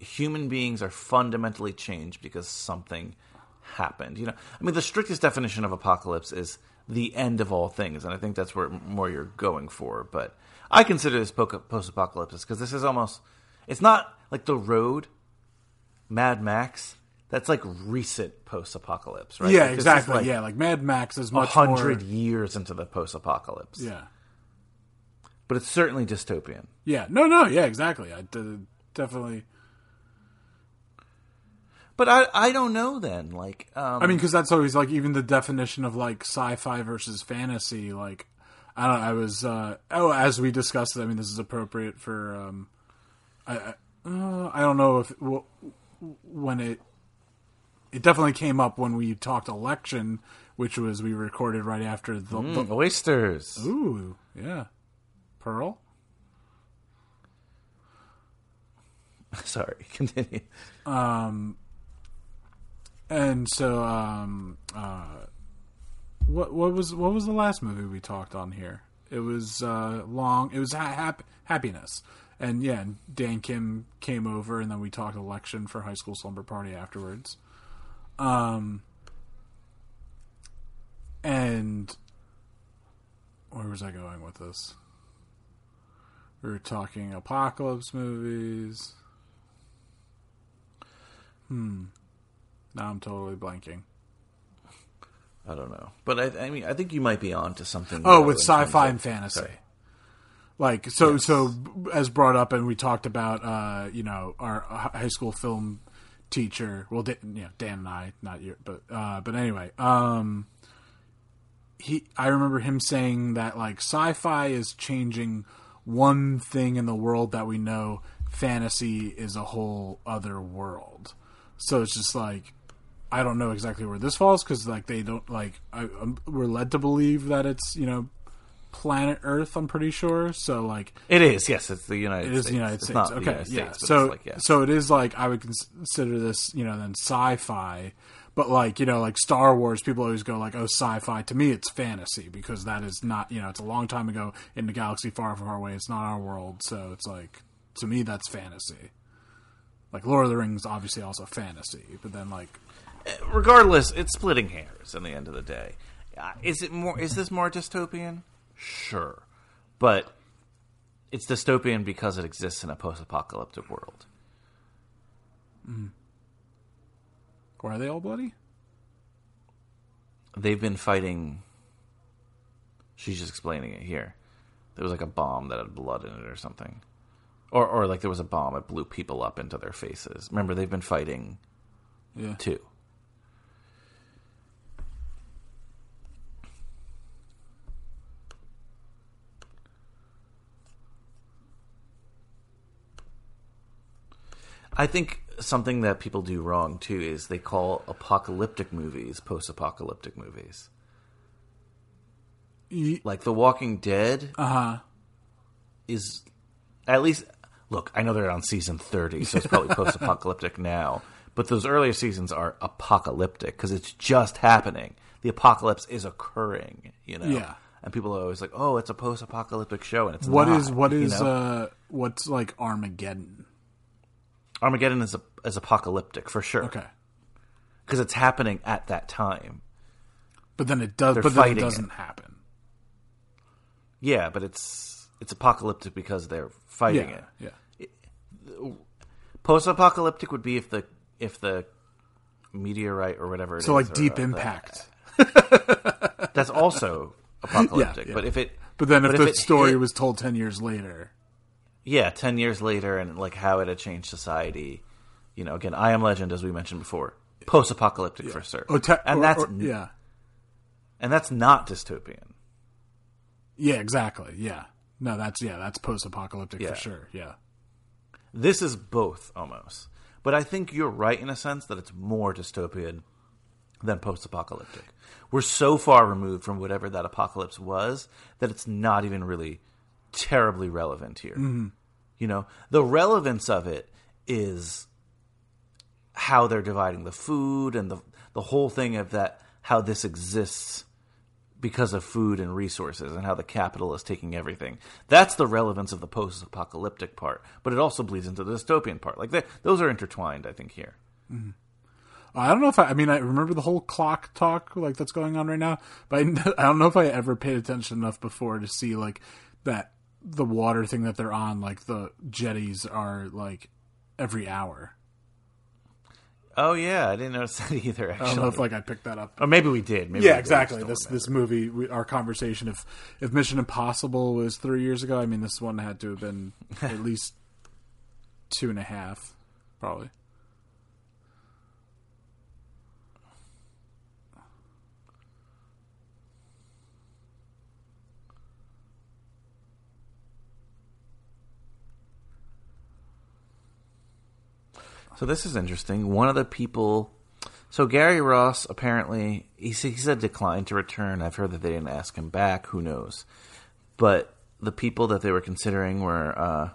Speaker 8: human beings are fundamentally changed because something happened. You know, I mean, the strictest definition of apocalypse is the end of all things, and I think that's where more you're going for. But I consider this post apocalypse because this is almost. It's not like the road, Mad Max. That's like recent post apocalypse, right?
Speaker 4: Yeah,
Speaker 8: Like,
Speaker 4: exactly.
Speaker 8: like
Speaker 4: yeah, like Mad Max is
Speaker 8: a
Speaker 4: much
Speaker 8: hundred
Speaker 4: more
Speaker 8: years into the post apocalypse.
Speaker 4: Yeah.
Speaker 8: but it's certainly dystopian.
Speaker 4: Yeah. No, no, yeah, exactly. I d- definitely
Speaker 8: But I I don't know then. Like um,
Speaker 4: I mean, because that's always like even the definition of like sci-fi versus fantasy. Like, I don't. I was uh, oh, as we discussed. I mean, this is appropriate for. Um, I I, uh, I don't know if when it. It definitely came up when we talked election, which was we recorded right after the.
Speaker 8: mm,
Speaker 4: the
Speaker 8: oysters.
Speaker 4: ooh, yeah, Pearl. [LAUGHS]
Speaker 8: Sorry, [LAUGHS] continue.
Speaker 4: And so, um, uh, what what was what was the last movie we talked on here? It was uh, long. It was ha- hap- happiness, and yeah, Dan Kim came over, and then we talked election for High School Slumber Party afterwards. Um, and where was I going with this? We were talking apocalypse movies. Hmm. Now I'm totally blanking.
Speaker 8: I don't know, but I, I mean, I think you might be on to something.
Speaker 4: Oh, with sci-fi and fantasy.
Speaker 8: Sorry.
Speaker 4: Like so, so as brought up, and we talked about, uh, you know, our high school film teacher. Well, Dan, you know, Dan and I, not you, but uh, but anyway, um, he. I remember him saying that like sci-fi is changing one thing in the world that we know. Fantasy is a whole other world. So it's just like I don't know exactly where this falls because like they don't like I, um we're led to believe that it's you know planet Earth. I'm pretty sure. So like
Speaker 8: It is. Yes, it's the United. States.
Speaker 4: It is
Speaker 8: States.
Speaker 4: the United
Speaker 8: It's
Speaker 4: States.
Speaker 8: not
Speaker 4: okay,
Speaker 8: United
Speaker 4: yeah.
Speaker 8: States,
Speaker 4: so
Speaker 8: like,
Speaker 4: so it is like I would consider this you know then sci-fi. But like you know, like Star Wars, people always go like, "Oh, sci-fi." To me, it's fantasy because that is not you know, it's a long time ago in the galaxy far, far away. It's not our world, so it's like to me that's fantasy. Like Lord of the Rings, obviously also fantasy, but then like
Speaker 8: regardless, it's splitting hairs. In the end of the day, uh, is it more? Is this more dystopian? Sure, but it's dystopian because it exists in a post-apocalyptic world.
Speaker 4: why are they all bloody?
Speaker 8: They've been fighting. She's just explaining it here. There was like a bomb that had blood in it or something, or or like there was a bomb that blew people up into their faces. Remember, they've been fighting
Speaker 4: Yeah.
Speaker 8: too. I think something that people do wrong too is they call apocalyptic movies post-apocalyptic movies. Like The Walking Dead
Speaker 4: Uh-huh.
Speaker 8: is at least look, I know they're on season 30, so it's probably [LAUGHS] post-apocalyptic now, but those earlier seasons are apocalyptic because it's just happening. The apocalypse is occurring, you know.
Speaker 4: Yeah.
Speaker 8: And people are always like, "Oh, it's a post-apocalyptic show," and it's
Speaker 4: What
Speaker 8: not,
Speaker 4: is what is
Speaker 8: know?
Speaker 4: uh what's like Armageddon?
Speaker 8: Armageddon is a, is apocalyptic for sure
Speaker 4: Okay.
Speaker 8: because it's happening at that time.
Speaker 4: But then it does.
Speaker 8: They're
Speaker 4: but then it doesn't
Speaker 8: it.
Speaker 4: happen.
Speaker 8: Yeah, but it's it's apocalyptic because they're fighting
Speaker 4: Yeah.
Speaker 8: it.
Speaker 4: Yeah.
Speaker 8: Post-apocalyptic would be if the if the meteorite or whatever. It
Speaker 4: So like Deep Impact. [LAUGHS]
Speaker 8: that's also [LAUGHS] apocalyptic.
Speaker 4: yeah.
Speaker 8: But if it,
Speaker 4: But then if the story
Speaker 8: hit-
Speaker 4: was told 10 years later.
Speaker 8: Yeah, ten years later, and like how it had changed society, you know, again, I Am Legend, as we mentioned before, post-apocalyptic for sure,
Speaker 4: Oh, te-
Speaker 8: and
Speaker 4: or-
Speaker 8: that's
Speaker 4: or- yeah.
Speaker 8: and that's not dystopian.
Speaker 4: Yeah, exactly. Yeah. No, that's yeah, that's post-apocalyptic
Speaker 8: Yeah.
Speaker 4: for sure. Yeah.
Speaker 8: This is both almost, but I think you're right in a sense that it's more dystopian than post-apocalyptic. We're so far removed from whatever that apocalypse was that it's not even really terribly relevant here. Mm-hmm. You know, the relevance of it is how they're dividing the food and the the whole thing of that how this exists because of food and resources and how the capital is taking everything. That's the relevance of the post-apocalyptic part, but it also bleeds into the dystopian part. Like they, those are intertwined, I think here. Mm-hmm.
Speaker 4: I don't know if I, I mean, I remember the whole clock talk like that's going on right now, but I, [LAUGHS] I don't know if I ever paid attention enough before to see like that the water thing that they're on, like the jetties are like every hour.
Speaker 8: Oh yeah, I didn't notice that [LAUGHS] either. Actually,
Speaker 4: I don't know if like I picked that up.
Speaker 8: or maybe we did. Maybe
Speaker 4: yeah,
Speaker 8: did,
Speaker 4: exactly. This
Speaker 8: remember.
Speaker 4: this movie, we, our conversation. If if Mission Impossible was three years ago, I mean, this one had to have been [LAUGHS] at least two and a half, probably.
Speaker 8: So this is interesting. One of the people, so Gary Ross apparently he said, he said declined to return. I've heard that they didn't ask him back. Who knows? But the people that they were considering were, uh,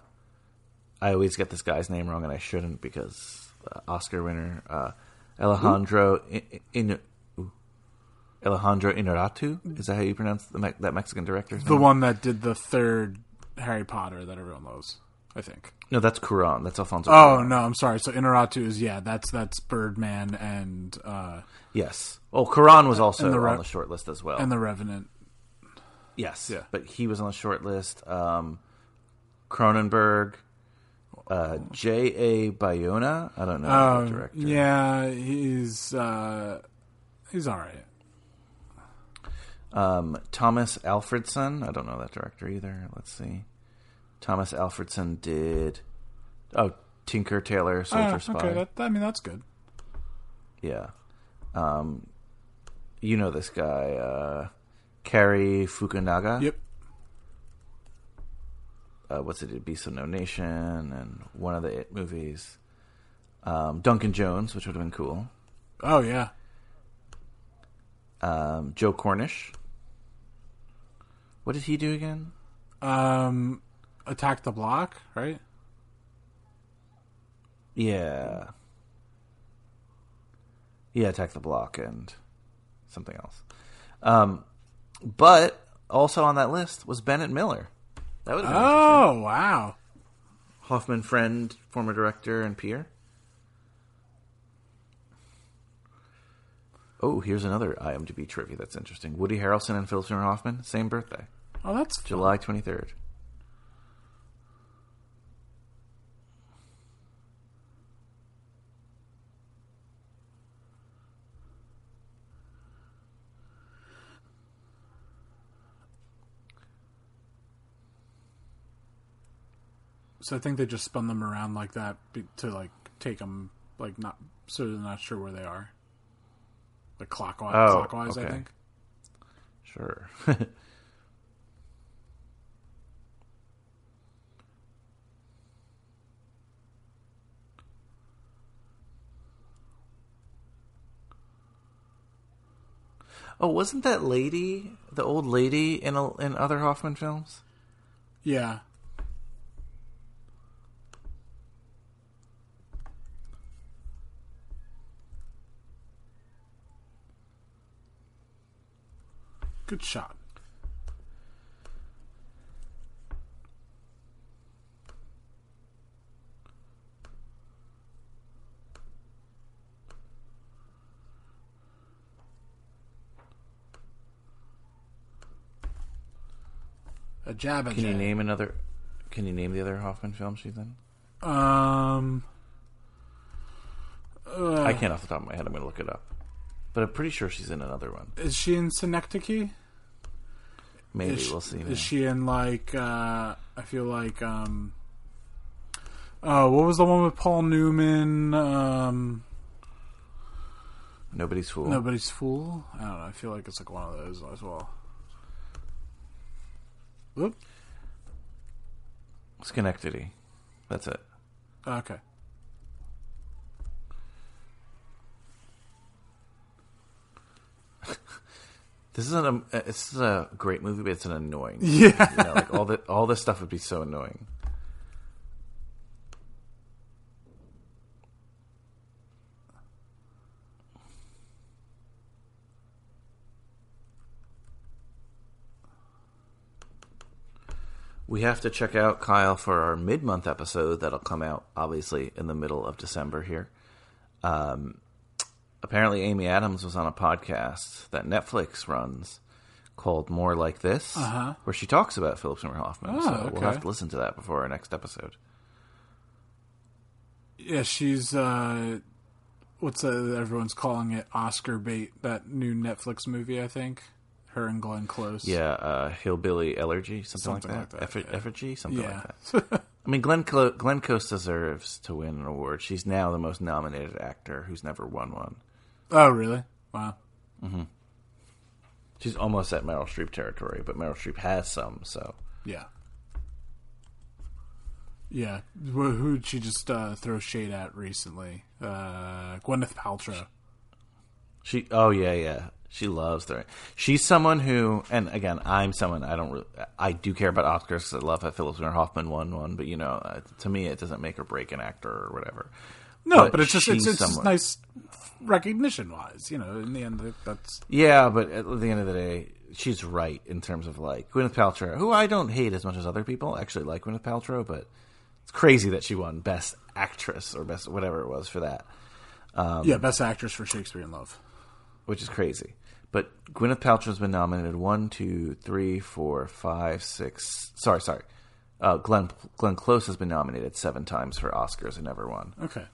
Speaker 8: I always get this guy's name wrong, and I shouldn't because uh, Oscar winner uh, Alejandro in, in, Alejandro Inarritu. Is that how you pronounce the that Mexican director's
Speaker 4: The one that did the third Harry Potter that everyone knows, I think.
Speaker 8: No, that's Cuarón. That's Alfonso.
Speaker 4: Oh
Speaker 8: Cuarón.
Speaker 4: no, I'm sorry. So Inarritu is yeah, that's that's Birdman and uh
Speaker 8: Yes. Oh, Cuarón was also
Speaker 4: the
Speaker 8: on the short list as well.
Speaker 4: and the Revenant.
Speaker 8: Yes,
Speaker 4: Yeah.
Speaker 8: but he was on the short list. Um, Cronenberg, uh, J. A. Bayona. I don't know
Speaker 4: Um,
Speaker 8: the director.
Speaker 4: yeah, he's uh, he's all right.
Speaker 8: Um, Thomas Alfredson. I don't know that director either. Let's see. Thomas Alfredson did. Oh, Tinker Tailor Soldier
Speaker 4: Oh,
Speaker 8: Spy.
Speaker 4: okay, that, I mean that's good.
Speaker 8: Yeah. Um, you know this guy, uh, Cary Fukunaga.
Speaker 4: Yep.
Speaker 8: Uh, what's it? Beast of No Nation and one of the It movies. Um, Duncan Jones, which would have been cool.
Speaker 4: Oh yeah.
Speaker 8: Um, Joe Cornish. What did he do again?
Speaker 4: Um, attack the block, right?
Speaker 8: Yeah. Yeah, Attack the Block and something else. Um, but also on that list was Bennett Miller. That would have been interesting.
Speaker 4: Oh wow.
Speaker 8: Hoffman friend, former director and peer. Oh, here's another IMDb trivia that's interesting. Woody Harrelson and Philip Seymour Hoffman, same birthday,
Speaker 4: Oh, that's.
Speaker 8: July 23rd.
Speaker 4: So I think they just spun them around like that to like take them like not so they're not sure where they are. Like clockwise,
Speaker 8: Oh,
Speaker 4: clockwise, I
Speaker 8: okay.
Speaker 4: think.
Speaker 8: Sure. [LAUGHS] oh, wasn't that lady the old lady in a, in other Hoffman films?
Speaker 4: Yeah. Good shot. A jab
Speaker 8: Can you name another? Can you name the other Hoffman films she's in?
Speaker 4: Um. uh,
Speaker 8: I can't off the top of my head. I'm going to look it up, but I'm pretty sure she's in another one.
Speaker 4: Is she in Synecdoche?
Speaker 8: Maybe
Speaker 4: is
Speaker 8: we'll see. now.
Speaker 4: Is she in like? uh I feel like. um Oh, what was the one with Paul Newman? Um
Speaker 8: Nobody's fool.
Speaker 4: Nobody's Fool. I don't know. I feel like it's like one of those as well. Whoop.
Speaker 8: Schenectady. That's it.
Speaker 4: Okay.
Speaker 8: This isn't a. This is a great movie, but it's an annoying.
Speaker 4: Yeah.
Speaker 8: You know, like all the all this stuff would be so annoying. We have to check out Kyle for our mid-month episode that'll come out obviously in the middle of December here. Um, apparently Amy Adams was on a podcast that Netflix runs called More Like This,
Speaker 4: Uh-huh.
Speaker 8: where she talks about Philip Seymour Hoffman.
Speaker 4: Oh,
Speaker 8: so
Speaker 4: okay.
Speaker 8: we'll have to listen to that before our next episode.
Speaker 4: Yeah, she's uh what's uh, everyone's calling it Oscar bait, that new Netflix movie, I think. Her and Glenn Close.
Speaker 8: Yeah, uh, Hillbilly Elegy, something,
Speaker 4: Something
Speaker 8: like
Speaker 4: like
Speaker 8: that.
Speaker 4: that, yeah.
Speaker 8: Effigy, something
Speaker 4: Yeah.
Speaker 8: like that. I mean, Glenn Clo- Glenn Close deserves to win an award. She's now the most nominated actor who's never won one.
Speaker 4: Oh, really? Wow. Mm-hmm.
Speaker 8: She's almost at Meryl Streep territory, but Meryl Streep has some, so
Speaker 4: Yeah. Yeah. Who'd she just uh, throw shade at recently? Uh, Gwyneth Paltrow.
Speaker 8: She, oh yeah, yeah. She loves throwing. She's someone who, and again, I'm someone I don't. Really, I do care about Oscars 'cause I love that Philip Seymour Hoffman won one, but you know, uh, to me, it doesn't make or break an actor or whatever.
Speaker 4: No,
Speaker 8: But
Speaker 4: but, it's just it's, it's just nice recognition wise. You know, in the end, that's
Speaker 8: Yeah, but at the end of the day, she's right in terms of like Gwyneth Paltrow, who I don't hate as much as other people. I Actually, like Gwyneth Paltrow, but it's crazy that she won Best Actress or Best whatever it was for that. Um,
Speaker 4: yeah, best actress for Shakespeare in Love.
Speaker 8: which is crazy. But Gwyneth Paltrow's been nominated one, two, three, four, five, six. Sorry, sorry. Uh, Glenn Glenn Close has been nominated seven times for Oscars and never won.
Speaker 4: Okay.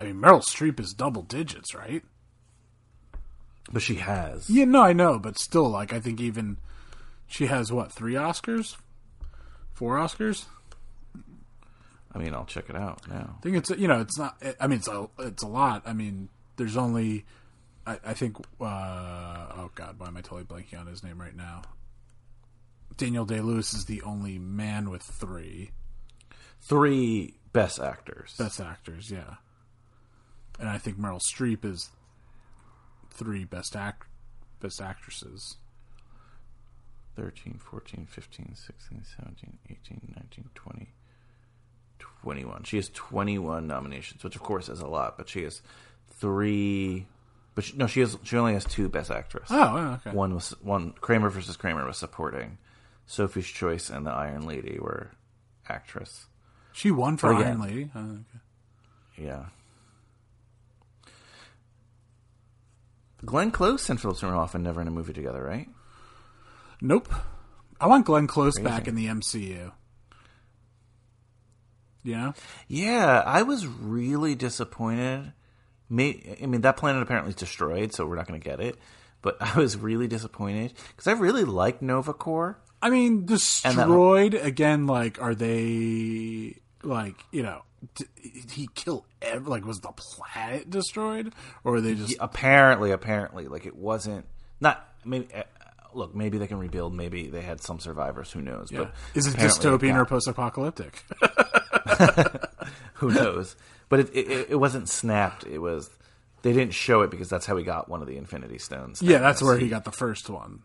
Speaker 4: I mean, Meryl Streep is double digits, right?
Speaker 8: But she has.
Speaker 4: Yeah, no, I know, but still, like, I think even she has what three Oscars, four Oscars.
Speaker 8: I mean, I'll check it out now.
Speaker 4: I think it's you know it's not. I mean, it's a it's a lot. I mean, there's only. I, I think. Uh, oh God, why am I totally blanking on his name right now? Daniel Day Lewis is the only man with three
Speaker 8: Three best actors.
Speaker 4: best actors. Yeah, and I think Meryl Streep is three best act best actresses.
Speaker 8: 13, 14, 15, 16, 17, 18, 19, 20, 21. She has 21 nominations, which of course is a lot, but she has three. But she, no, she has. She only has two Best Actress.
Speaker 4: Oh, oh okay.
Speaker 8: One was one. Kramer versus Kramer was supporting. Sophie's Choice and the Iron Lady were actress.
Speaker 4: She won for
Speaker 8: But
Speaker 4: Iron Lady. Oh, okay.
Speaker 8: Yeah. Glenn Close and Philip Seymour Hoffman never in a movie together, right?
Speaker 4: Nope. I want Glenn Close back in the MCU. Yeah.
Speaker 8: Yeah, I was really disappointed. May, I mean, that planet apparently is destroyed, so we're not going to get it. But [LAUGHS] I was really disappointed because I really like Nova Corps.
Speaker 4: I mean,
Speaker 8: And that-
Speaker 4: destroyed again. Like, are they like you know? Did he kill ev- like was the planet destroyed or were they just
Speaker 8: Apparently, apparently, like it wasn't not. Maybe uh, look, maybe they can rebuild. Maybe they had some survivors. Who knows?
Speaker 4: yeah.
Speaker 8: But
Speaker 4: is it dystopian or post-apocalyptic [LAUGHS] [LAUGHS]
Speaker 8: Who knows? But it, it it wasn't snapped. It was they didn't show it because that's how he got one of the Infinity Stones.
Speaker 4: yeah that's where he got the first one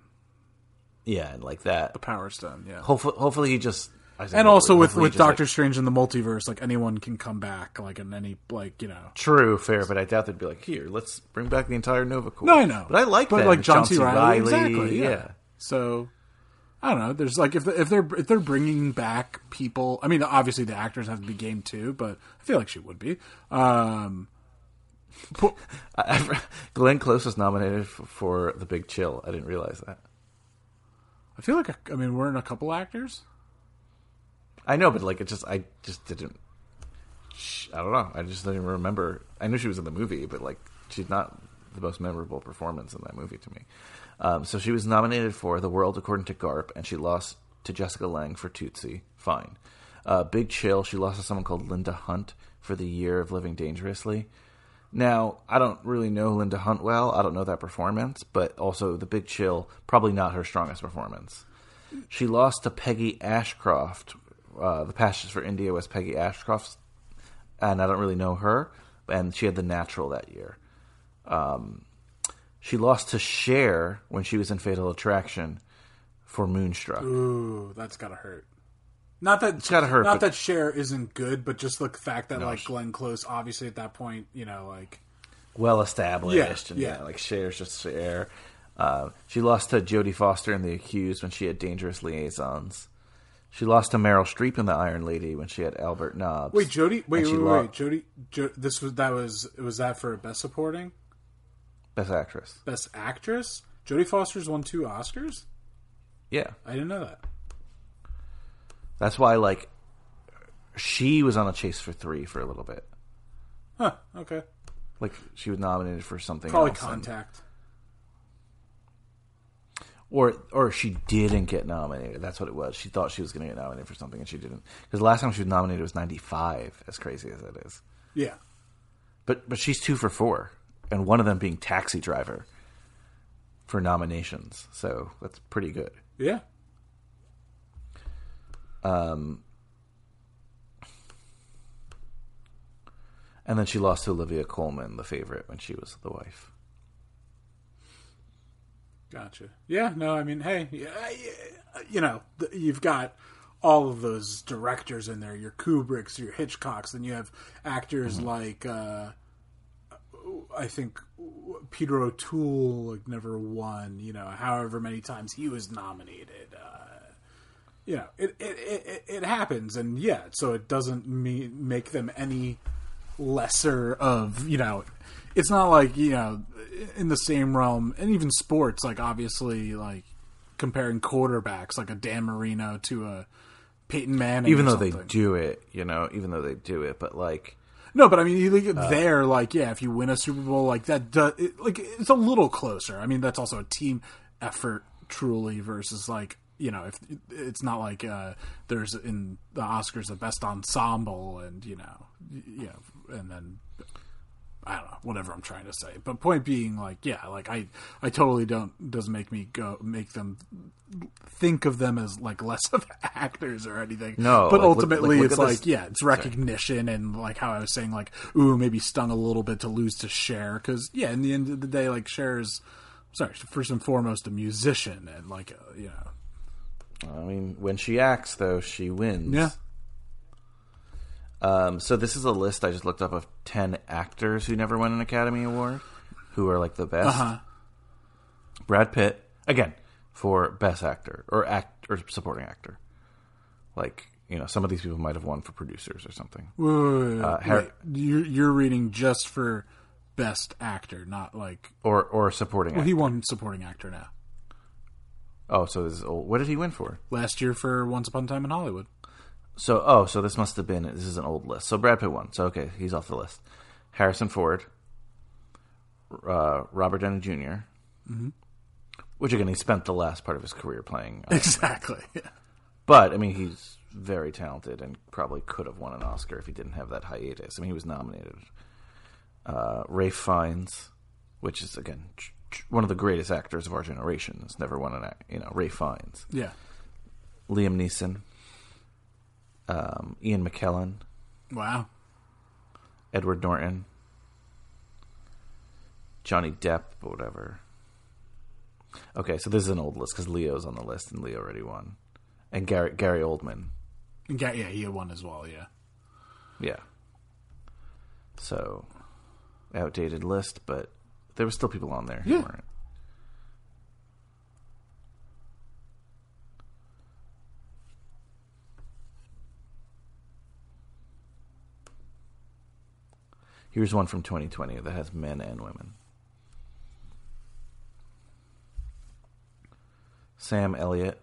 Speaker 8: Yeah, and like that.
Speaker 4: the power stone yeah
Speaker 8: Hopefully, hopefully he just.
Speaker 4: And also with with
Speaker 8: just, like-
Speaker 4: doctor strange in the multiverse like anyone can come back like in any like you know
Speaker 8: True, fair, but I doubt they'd be like, here, let's bring back the entire Nova Corps.
Speaker 4: no i know
Speaker 8: but I like
Speaker 4: but
Speaker 8: that.
Speaker 4: like
Speaker 8: with
Speaker 4: john c reilly, exactly yeah.
Speaker 8: yeah.
Speaker 4: so I don't know. There's like if if they're if they're bringing back people. I mean, obviously the actors have to be game too, but I feel like she would be. Um, [LAUGHS]
Speaker 8: Glenn Close was nominated for The Big Chill. I didn't realize that.
Speaker 4: I feel like I mean we're in a couple actors.
Speaker 8: I know, but like it just, I just didn't. I don't know. I just didn't remember. I knew she was in the movie, but like she's not the most memorable performance in that movie to me. Um, so she was nominated for The World According to Garp, and she lost to Jessica Lange for Tootsie. Fine. Uh, Big Chill. She lost to someone called Linda Hunt for The Year of Living Dangerously. Now, I don't really know Linda Hunt well. I don't know that performance, but also The Big Chill, probably not her strongest performance. She lost to Peggy Ashcroft. Uh, the Passage to India was Peggy Ashcroft, and I don't really know her. And she had The Natural that year. Um, she lost to Cher when she was in Fatal Attraction for Moonstruck.
Speaker 4: Ooh, that's gotta hurt. Not that it's
Speaker 8: gotta hurt,
Speaker 4: Not that Cher isn't good, but just the fact that like Glenn Close, obviously at that point, you know, like
Speaker 8: well established.
Speaker 4: Yeah,
Speaker 8: and
Speaker 4: yeah.
Speaker 8: yeah, like Cher's just Cher. Uh, she lost to Jodie Foster in The Accused when she had Dangerous Liaisons. She lost to Meryl Streep in The Iron Lady when she had Albert Nobbs.
Speaker 4: wait, Jodie, wait, wait, wait,
Speaker 8: lo-
Speaker 4: wait, Jodie, jo- this was that was was that for best supporting,
Speaker 8: Best Actress.
Speaker 4: best actress? Jodie Foster's won two Oscars.
Speaker 8: Yeah,
Speaker 4: I didn't know that.
Speaker 8: that's why like she was on a chase for three for a little bit.
Speaker 4: Huh? Okay,
Speaker 8: Like she was nominated for something
Speaker 4: probably
Speaker 8: else, and-
Speaker 4: Contact.
Speaker 8: Or or she didn't get nominated. That's what it was. She thought she was going to get nominated for something, and she didn't. Because the last time she was nominated was ninety five. As crazy as it is,
Speaker 4: Yeah,
Speaker 8: but but she's two for four, and one of them being Taxi Driver for nominations. So that's pretty good.
Speaker 4: yeah. Um.
Speaker 8: And then she lost to Olivia Colman, the favorite, when she was the wife.
Speaker 4: Gotcha. Yeah, no, I mean, hey, you know, you've got all of those directors in there, your Kubricks, your Hitchcocks, and you have actors like, uh, I think Peter O'Toole like never won, you know, however many times he was nominated. Uh, you know, it, it, it, it happens, and yeah, so it doesn't mean, make them any lesser of, you know, it's not like, you know, in the same realm, and even sports, like obviously, like comparing quarterbacks, like a Dan Marino to a Peyton Manning,
Speaker 8: even though they do it, you know, even though they do it, but like,
Speaker 4: No, but I mean, you look
Speaker 8: Uh,
Speaker 4: there, like, yeah, if you win a Super Bowl, like that, does, it, like it's a little closer. I mean, that's also a team effort, truly, versus like, you know, if it's not like uh, there's in the Oscars the best ensemble, and you know, yeah, you know, and then I don't know, whatever I'm trying to say. But point being, like, yeah, like I, I totally don't doesn't make me go make them think of them as like less of [LAUGHS] actors or anything.
Speaker 8: No,
Speaker 4: but
Speaker 8: like,
Speaker 4: ultimately,
Speaker 8: like, look
Speaker 4: it's
Speaker 8: at this-
Speaker 4: like, yeah, it's recognition and like how I was saying, like, ooh, maybe stung a little bit to lose to Cher because yeah, in the end of the day, like Cher is, sorry, first and foremost a musician and like uh, you know,
Speaker 8: I mean, when she acts, though, she wins.
Speaker 4: yeah,
Speaker 8: Um, so this is a list I just looked up of ten actors who never won an Academy Award, who are like the best.
Speaker 4: uh-huh.
Speaker 8: Brad Pitt again for Best Actor or act or supporting actor. Like you know, some of these people might have won for producers or something.
Speaker 4: Wait, wait, wait,
Speaker 8: Uh,
Speaker 4: wait.
Speaker 8: Har-
Speaker 4: you're you're reading just for best actor, not like
Speaker 8: Or or supporting.
Speaker 4: well,
Speaker 8: actor.
Speaker 4: he won supporting actor now
Speaker 8: Oh, so this is old. What did he win for?
Speaker 4: last year for Once Upon a Time in Hollywood.
Speaker 8: So oh, so this must have been this is an old list. So Brad Pitt won. So okay, he's off the list. Harrison Ford, uh, Robert Downey junior
Speaker 4: Mm-hmm.
Speaker 8: which again he spent the last part of his career playing. uh,
Speaker 4: Exactly. [LAUGHS]
Speaker 8: but I mean he's very talented and probably could have won an Oscar if he didn't have that hiatus. I mean he was nominated. Uh, Ralph Fiennes, which is again one of the greatest actors of our generation, has never won an you know Ralph Fiennes.
Speaker 4: Yeah.
Speaker 8: Liam Neeson, um, Ian McKellen,
Speaker 4: Wow.
Speaker 8: Edward Norton, Johnny Depp, whatever. Okay, so this is an old list because Leo's on the list and Leo already won, and Gary Gary Oldman,
Speaker 4: yeah, yeah, he had one as well. Yeah.
Speaker 8: yeah. So outdated list, but there were still people on there who
Speaker 4: Yeah.
Speaker 8: weren't. Here's one from 2020 that has men and women. Sam Elliott.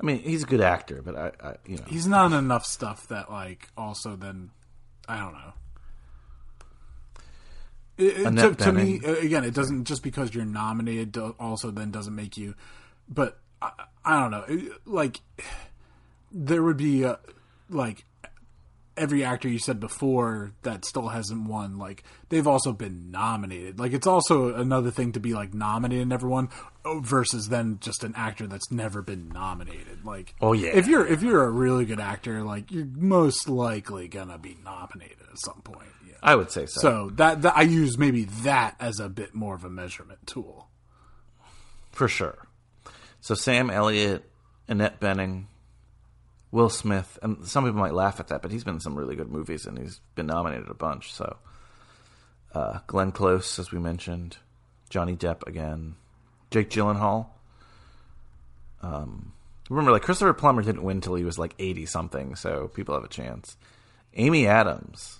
Speaker 8: I mean, he's a good actor, but I, I you know,
Speaker 4: He's not in enough stuff that like also then I don't know. It, it- to, to me, again, it doesn't just because you're nominated also then doesn't make you. But I, I don't know, It- like [SIGHS] there would be uh, like every actor you said before that still hasn't won like they've also been nominated like it's also another thing to be like nominated and never won oh, versus then just an actor that's never been nominated like
Speaker 8: Oh, yeah.
Speaker 4: if you're if you're a really good actor like you're most likely gonna be nominated at some point yeah.
Speaker 8: I would say so.
Speaker 4: so that, that i use maybe that as a bit more of a measurement tool
Speaker 8: For sure. So Sam Elliott, Annette Bening, Will Smith, and some people might laugh at that, but he's been in some really good movies and he's been nominated a bunch. So uh, Glenn Close, as we mentioned, Johnny Depp again, Jake Gyllenhaal. Um, remember, like Christopher Plummer didn't win till he was like eighty something, so people have a chance. Amy Adams.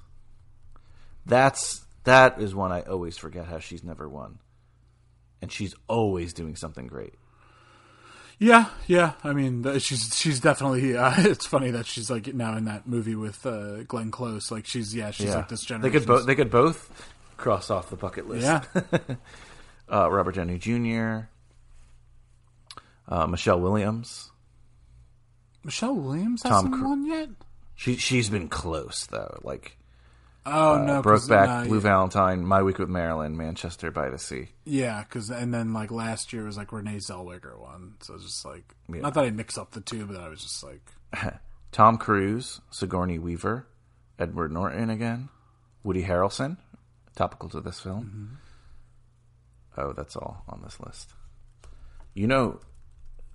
Speaker 8: That's that is one I always forget how she's never won and she's always doing something great.
Speaker 4: Yeah, yeah. I mean, she's she's definitely. [LAUGHS] Uh, it's funny that she's like now in that movie with uh, Glenn Close. Like she's yeah, she's like this generation.
Speaker 8: they could both they could both cross off the bucket list.
Speaker 4: Yeah, [LAUGHS]
Speaker 8: uh, Robert Downey Jr., uh, Michelle Williams.
Speaker 4: Michelle Williams hasn't
Speaker 8: Cru-
Speaker 4: won yet.
Speaker 8: She she's been close though. Like
Speaker 4: Oh
Speaker 8: uh,
Speaker 4: no,
Speaker 8: Brokeback,
Speaker 4: uh,
Speaker 8: Blue Valentine, My Week with Marilyn, Manchester by the Sea.
Speaker 4: Yeah, because and then like last year was like Renee Zellweger one. So it's just like
Speaker 8: Yeah.
Speaker 4: not that I mix up the two, but I was just like [LAUGHS]
Speaker 8: Tom Cruise, Sigourney Weaver, Edward Norton again, Woody Harrelson, topical to this film. Oh, that's all on this list. You know,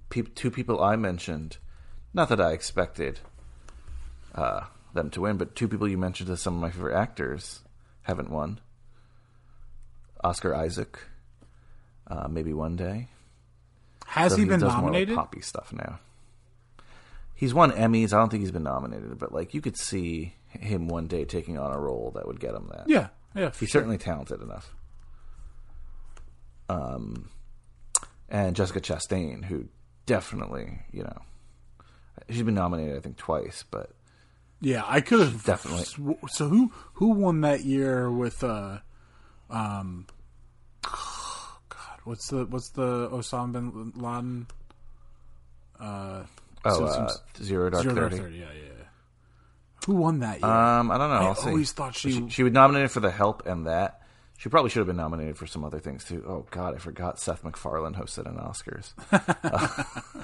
Speaker 8: peop two people I mentioned, not that I expected uh, them to win, but two people you mentioned as some of my favorite actors haven't won. Oscar Isaac, uh, maybe one day.
Speaker 4: has
Speaker 8: So
Speaker 4: he been
Speaker 8: does more, like,
Speaker 4: nominated?
Speaker 8: poppy stuff now. He's won Emmys. I don't think he's been nominated, but like you could see him one day taking on a role that would get him that.
Speaker 4: Yeah, yeah.
Speaker 8: he's
Speaker 4: sure.
Speaker 8: certainly talented enough. um, and Jessica Chastain, who definitely, you know, she's been nominated I think twice, but
Speaker 4: Yeah, I could have
Speaker 8: Definitely.
Speaker 4: sw- So who who won that year with uh um God, what's the what's the Osama bin Laden uh
Speaker 8: oh, uh, Zero Dark
Speaker 4: Zero Dark
Speaker 8: Thirty.
Speaker 4: Thirty, yeah, yeah. yeah. Who won that year?
Speaker 8: Um, I don't know.
Speaker 4: I
Speaker 8: I'll see.
Speaker 4: always thought she-
Speaker 8: she she was nominated for The Help and that. She probably should have been nominated for some other things too. Oh God, I forgot Seth MacFarlane hosted an Oscars. Uh, [LAUGHS]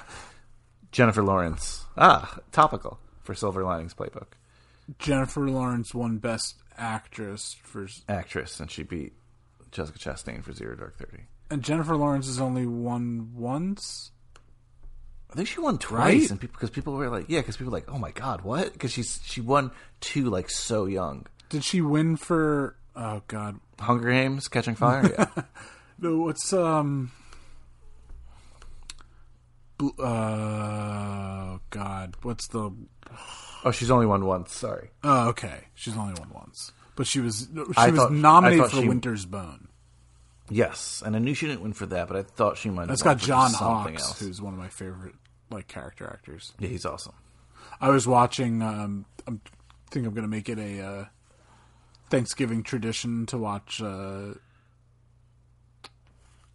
Speaker 8: [LAUGHS] Jennifer Lawrence, ah, topical for Silver Linings Playbook
Speaker 4: Jennifer Lawrence won Best Actress for,
Speaker 8: actress, and she beat Jessica Chastain for Zero Dark Thirty.
Speaker 4: and Jennifer Lawrence has only won once.
Speaker 8: I think she won twice,
Speaker 4: Right?
Speaker 8: and people because people were like, yeah, because people were like, oh my God, what? Because she's she won two like so young.
Speaker 4: Did she win for? Oh God,
Speaker 8: Hunger Games, Catching Fire, yeah. [LAUGHS]
Speaker 4: no. What's um? Uh, God, what's the?
Speaker 8: oh, she's only won once. Sorry.
Speaker 4: Oh, okay. She's only won once, but she was she
Speaker 8: I
Speaker 4: was
Speaker 8: thought-
Speaker 4: nominated for
Speaker 8: she-
Speaker 4: Winter's Bone.
Speaker 8: Yes, and I knew she didn't win for that, but I thought she might. have
Speaker 4: That's got John Hawkes,
Speaker 8: else.
Speaker 4: who's one of my favorite like character actors.
Speaker 8: Yeah, he's awesome.
Speaker 4: I was watching. Um, I think I'm going to make it a uh, Thanksgiving tradition to watch. Uh,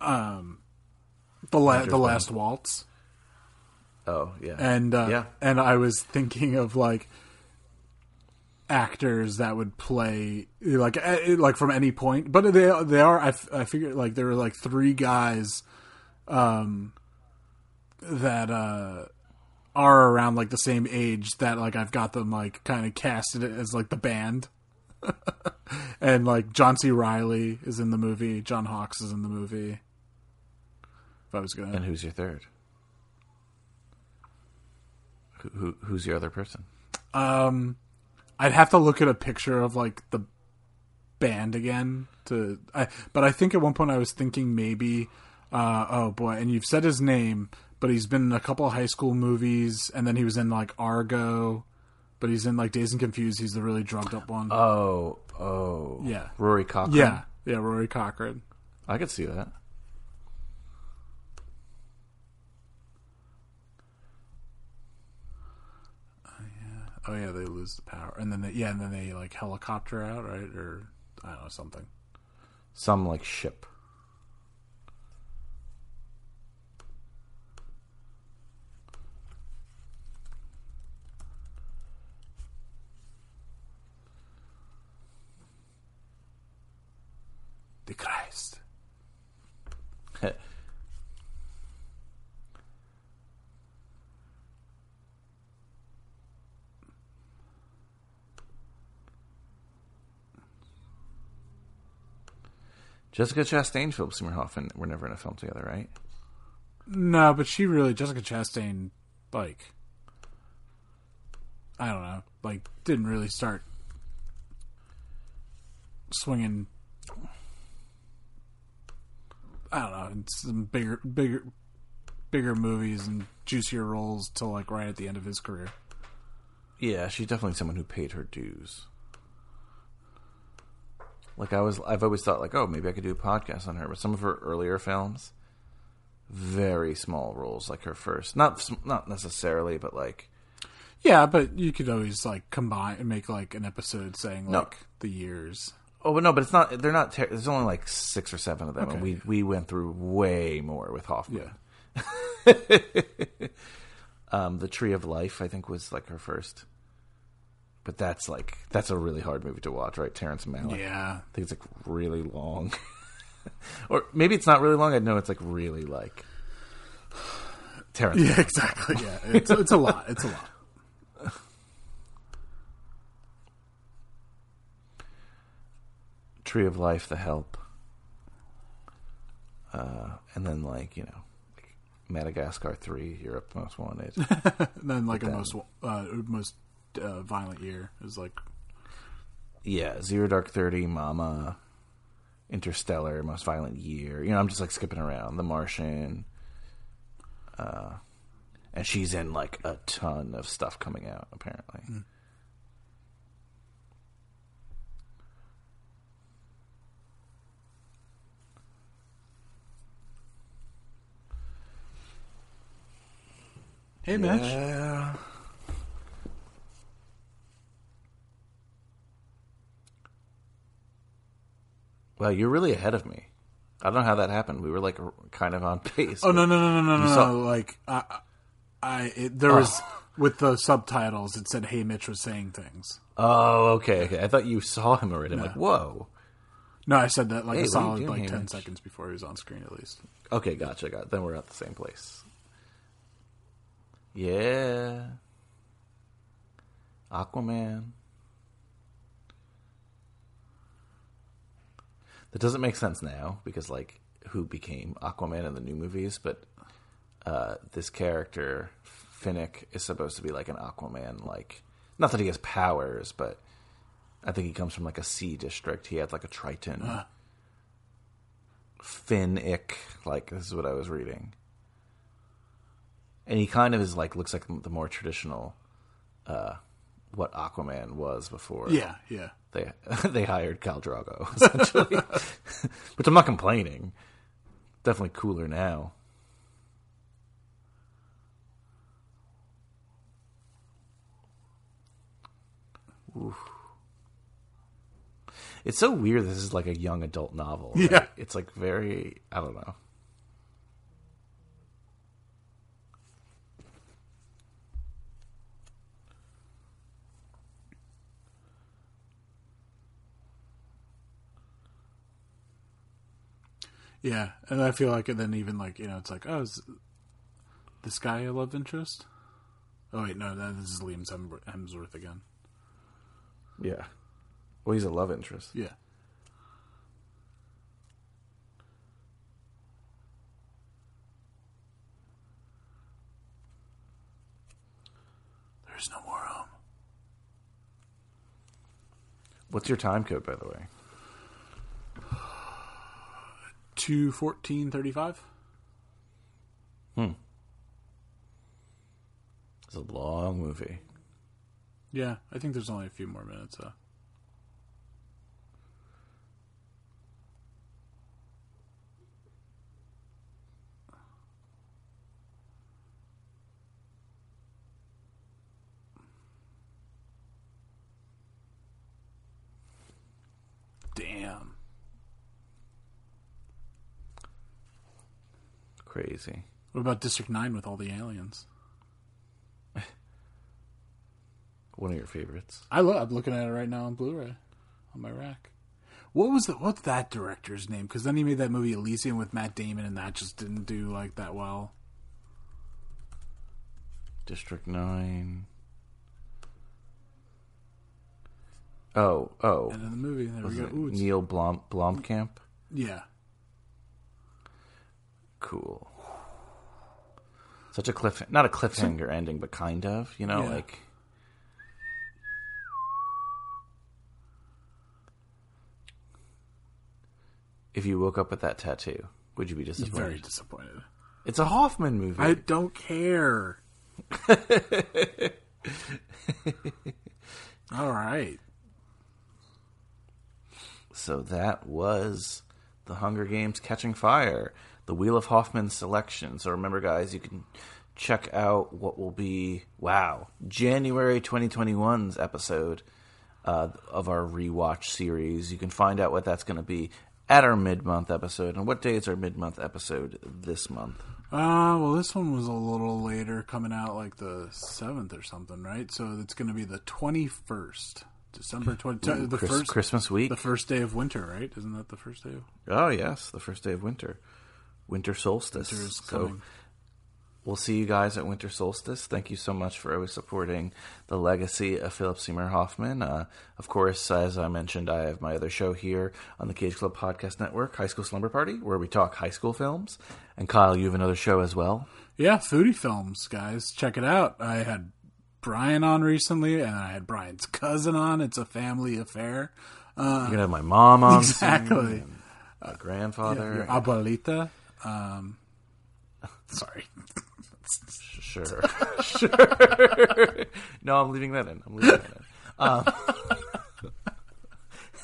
Speaker 4: um, the la- the last waltz,
Speaker 8: Oh yeah,
Speaker 4: and uh,
Speaker 8: yeah,
Speaker 4: and I was thinking of like actors that would play like like from any point, but they they are. I, f- I figured like there were like three guys, um, that uh are around like the same age that like I've got them like kind of casted as like the band. [LAUGHS] and like John C. Reilly is in the movie, John Hawkes is in the movie. If I was gonna
Speaker 8: and who's your third? Who, who who's your other person?
Speaker 4: Um, I'd have to look at a picture of like the band again to. I, but I think at one point I was thinking maybe. Uh, oh boy, and you've said his name, but he's been in a couple of high school movies, and then he was in like Argo, but he's in like Dazed and Confused. He's the really drugged up one.
Speaker 8: Oh oh
Speaker 4: Yeah.
Speaker 8: Rory Cochrane.
Speaker 4: yeah, yeah, Rory Cochrane.
Speaker 8: I could see that.
Speaker 4: Oh yeah, they lose the power, and then they, yeah, and then they like helicopter out, right, or I don't know something.
Speaker 8: Some like ship.
Speaker 4: The Christ. [LAUGHS]
Speaker 8: Jessica Chastain, Philip Seymour Hoffman were never in a film together, right?
Speaker 4: No, but she really Jessica Chastain, like, I don't know, like didn't really start swinging. I don't know, in some bigger, bigger, bigger movies and juicier roles till like right at the end of his career.
Speaker 8: Yeah, she's definitely someone who paid her dues. Like I was, I've always thought like, oh, maybe I could do a podcast on her. But some of her earlier films, very small roles, like her first, not not necessarily, but like,
Speaker 4: Yeah, but you could always like combine and make like an episode saying
Speaker 8: No.
Speaker 4: like the years.
Speaker 8: oh, but no, but it's not. They're not. Ter- there's only like six or seven of them, and we we went through way more with Hoffman.
Speaker 4: Yeah. [LAUGHS]
Speaker 8: Um, the Tree of Life, I think, was like her first. But that's like that's a really hard movie to watch, right? Terrence Malick.
Speaker 4: Yeah.
Speaker 8: I think it's like really long. [LAUGHS] or maybe it's not really long. I know it's like really like Terrence.
Speaker 4: Yeah,
Speaker 8: Malick.
Speaker 4: exactly. [LAUGHS] Yeah, it's it's a lot. It's a lot.
Speaker 8: Tree of Life, The Help, uh, and then like you know, Madagascar Three, Europe Most Wanted.
Speaker 4: And [LAUGHS] then like a
Speaker 8: then-
Speaker 4: most uh, most uh, Violent Year It was like.
Speaker 8: Yeah, Zero Dark Thirty, Mama, Interstellar, Most Violent Year. You know, I'm just like skipping around. The Martian. Uh, and she's in like a ton of stuff coming out apparently.
Speaker 4: Mm. Hey,
Speaker 8: yeah. Well, you're really ahead of me. I don't know how that happened. We were like kind of on [LAUGHS] pace.
Speaker 4: Oh no no no no no no!
Speaker 8: saw-.
Speaker 4: Like I, I it, there oh. was with the subtitles. It said, "Haymitch was saying things."
Speaker 8: Oh, okay, okay. I thought you saw him already. I'm like, whoa.
Speaker 4: No, I said that like
Speaker 8: Hey,
Speaker 4: a
Speaker 8: what are you
Speaker 4: solid
Speaker 8: doing
Speaker 4: like
Speaker 8: here,
Speaker 4: ten
Speaker 8: Mitch?
Speaker 4: seconds before he was on screen, at least.
Speaker 8: Okay, gotcha. Got then we're at the same place. Yeah. Aquaman. That doesn't make sense now because like who became Aquaman in the new movies, but uh, this character Finnick is supposed to be like an Aquaman, like not that he has powers, but I think he comes from like a sea district. He had like a Triton. Finnick, like this is what I was reading, and he kind of is like looks like the more traditional, uh, what Aquaman was before.
Speaker 4: Yeah, yeah.
Speaker 8: they [LAUGHS] they hired Khal Drogo [LAUGHS] essentially, [LAUGHS] which I'm not complaining. Definitely cooler now. Oof. It's so weird. This is like a young adult novel. right?
Speaker 4: Yeah.
Speaker 8: it's like very. I don't know.
Speaker 4: Yeah, and I feel like, and then even like you know, it's like, oh, is this guy a love interest? Oh wait, no, this is Liam Hemsworth again.
Speaker 8: Yeah. Well, he's a love interest.
Speaker 4: Yeah, there's no more home.
Speaker 8: What's your time code, by the way?
Speaker 4: Two fourteen thirty five.
Speaker 8: It's a long movie.
Speaker 4: Yeah, I think there's only a few more minutes. Uh, damn.
Speaker 8: Crazy.
Speaker 4: What about District Nine with all the aliens? [LAUGHS]
Speaker 8: One of your favorites.
Speaker 4: I love. I'm looking at it right now on Blu-ray on my rack. What was the what's that director's name? Because then he made that movie Elysium with Matt Damon, and that just didn't do like that well.
Speaker 8: District 9. Oh, oh.
Speaker 4: And in the movie, there
Speaker 8: Was
Speaker 4: we go. Ooh,
Speaker 8: Neill Blom- Blomkamp?
Speaker 4: yeah,
Speaker 8: Cool. Such a cliff, not a cliffhanger ending, but kind of, you know,
Speaker 4: Yeah.
Speaker 8: like. If you woke up with that tattoo, would you be disappointed?
Speaker 4: very disappointed.
Speaker 8: It's a Hoffman movie.
Speaker 4: I don't care. [LAUGHS] all right.
Speaker 8: So that was the Hunger Games Catching Fire, the Wheel of Hoffman selection. So remember, guys, you can check out what will be, wow, January 2021's episode uh, of our rewatch series. You can find out what that's going to be at our mid month episode. And what day is our mid month episode this month?
Speaker 4: Uh, well, this one was a little later, coming out like the seventh or something, right? So it's going to be the twenty first, December twenty.
Speaker 8: Ooh,
Speaker 4: the
Speaker 8: Chris-
Speaker 4: first
Speaker 8: Christmas week.
Speaker 4: the first day of winter, right? Isn't that the first day of
Speaker 8: Oh, yes, the first day of winter. Winter solstice.
Speaker 4: winter is
Speaker 8: so
Speaker 4: coming?
Speaker 8: We'll see you guys at Winter Solstice. Thank you so much for always supporting the legacy of Philip Seymour Hoffman. Uh, of course, as I mentioned, I have my other show here on the Cage Club Podcast Network, High School Slumber Party, where we talk high school films. And Kyle, you have another show as well.
Speaker 4: Yeah, foodie films, guys. Check it out. I had Brian on recently, and I had Brian's cousin on. It's a family affair.
Speaker 8: You're gonna have my mom on, [LAUGHS]
Speaker 4: Exactly.
Speaker 8: and my grandfather.
Speaker 4: Your abuelita. Um, [LAUGHS] sorry.
Speaker 8: Sure. sure. [LAUGHS] no, I'm leaving that in. I'm leaving that in. Um,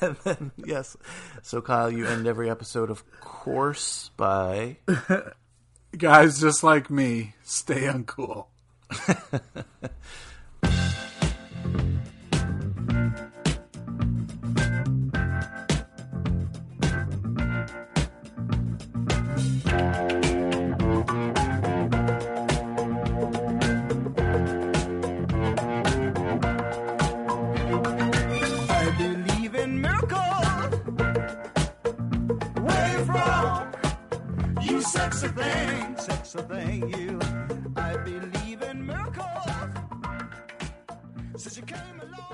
Speaker 8: [LAUGHS] and then, yes. So, Kyle, you end every episode, of course, by.
Speaker 4: Guys just like me, stay uncool.
Speaker 9: Thing, thank you. I believe in miracles. Since you came along.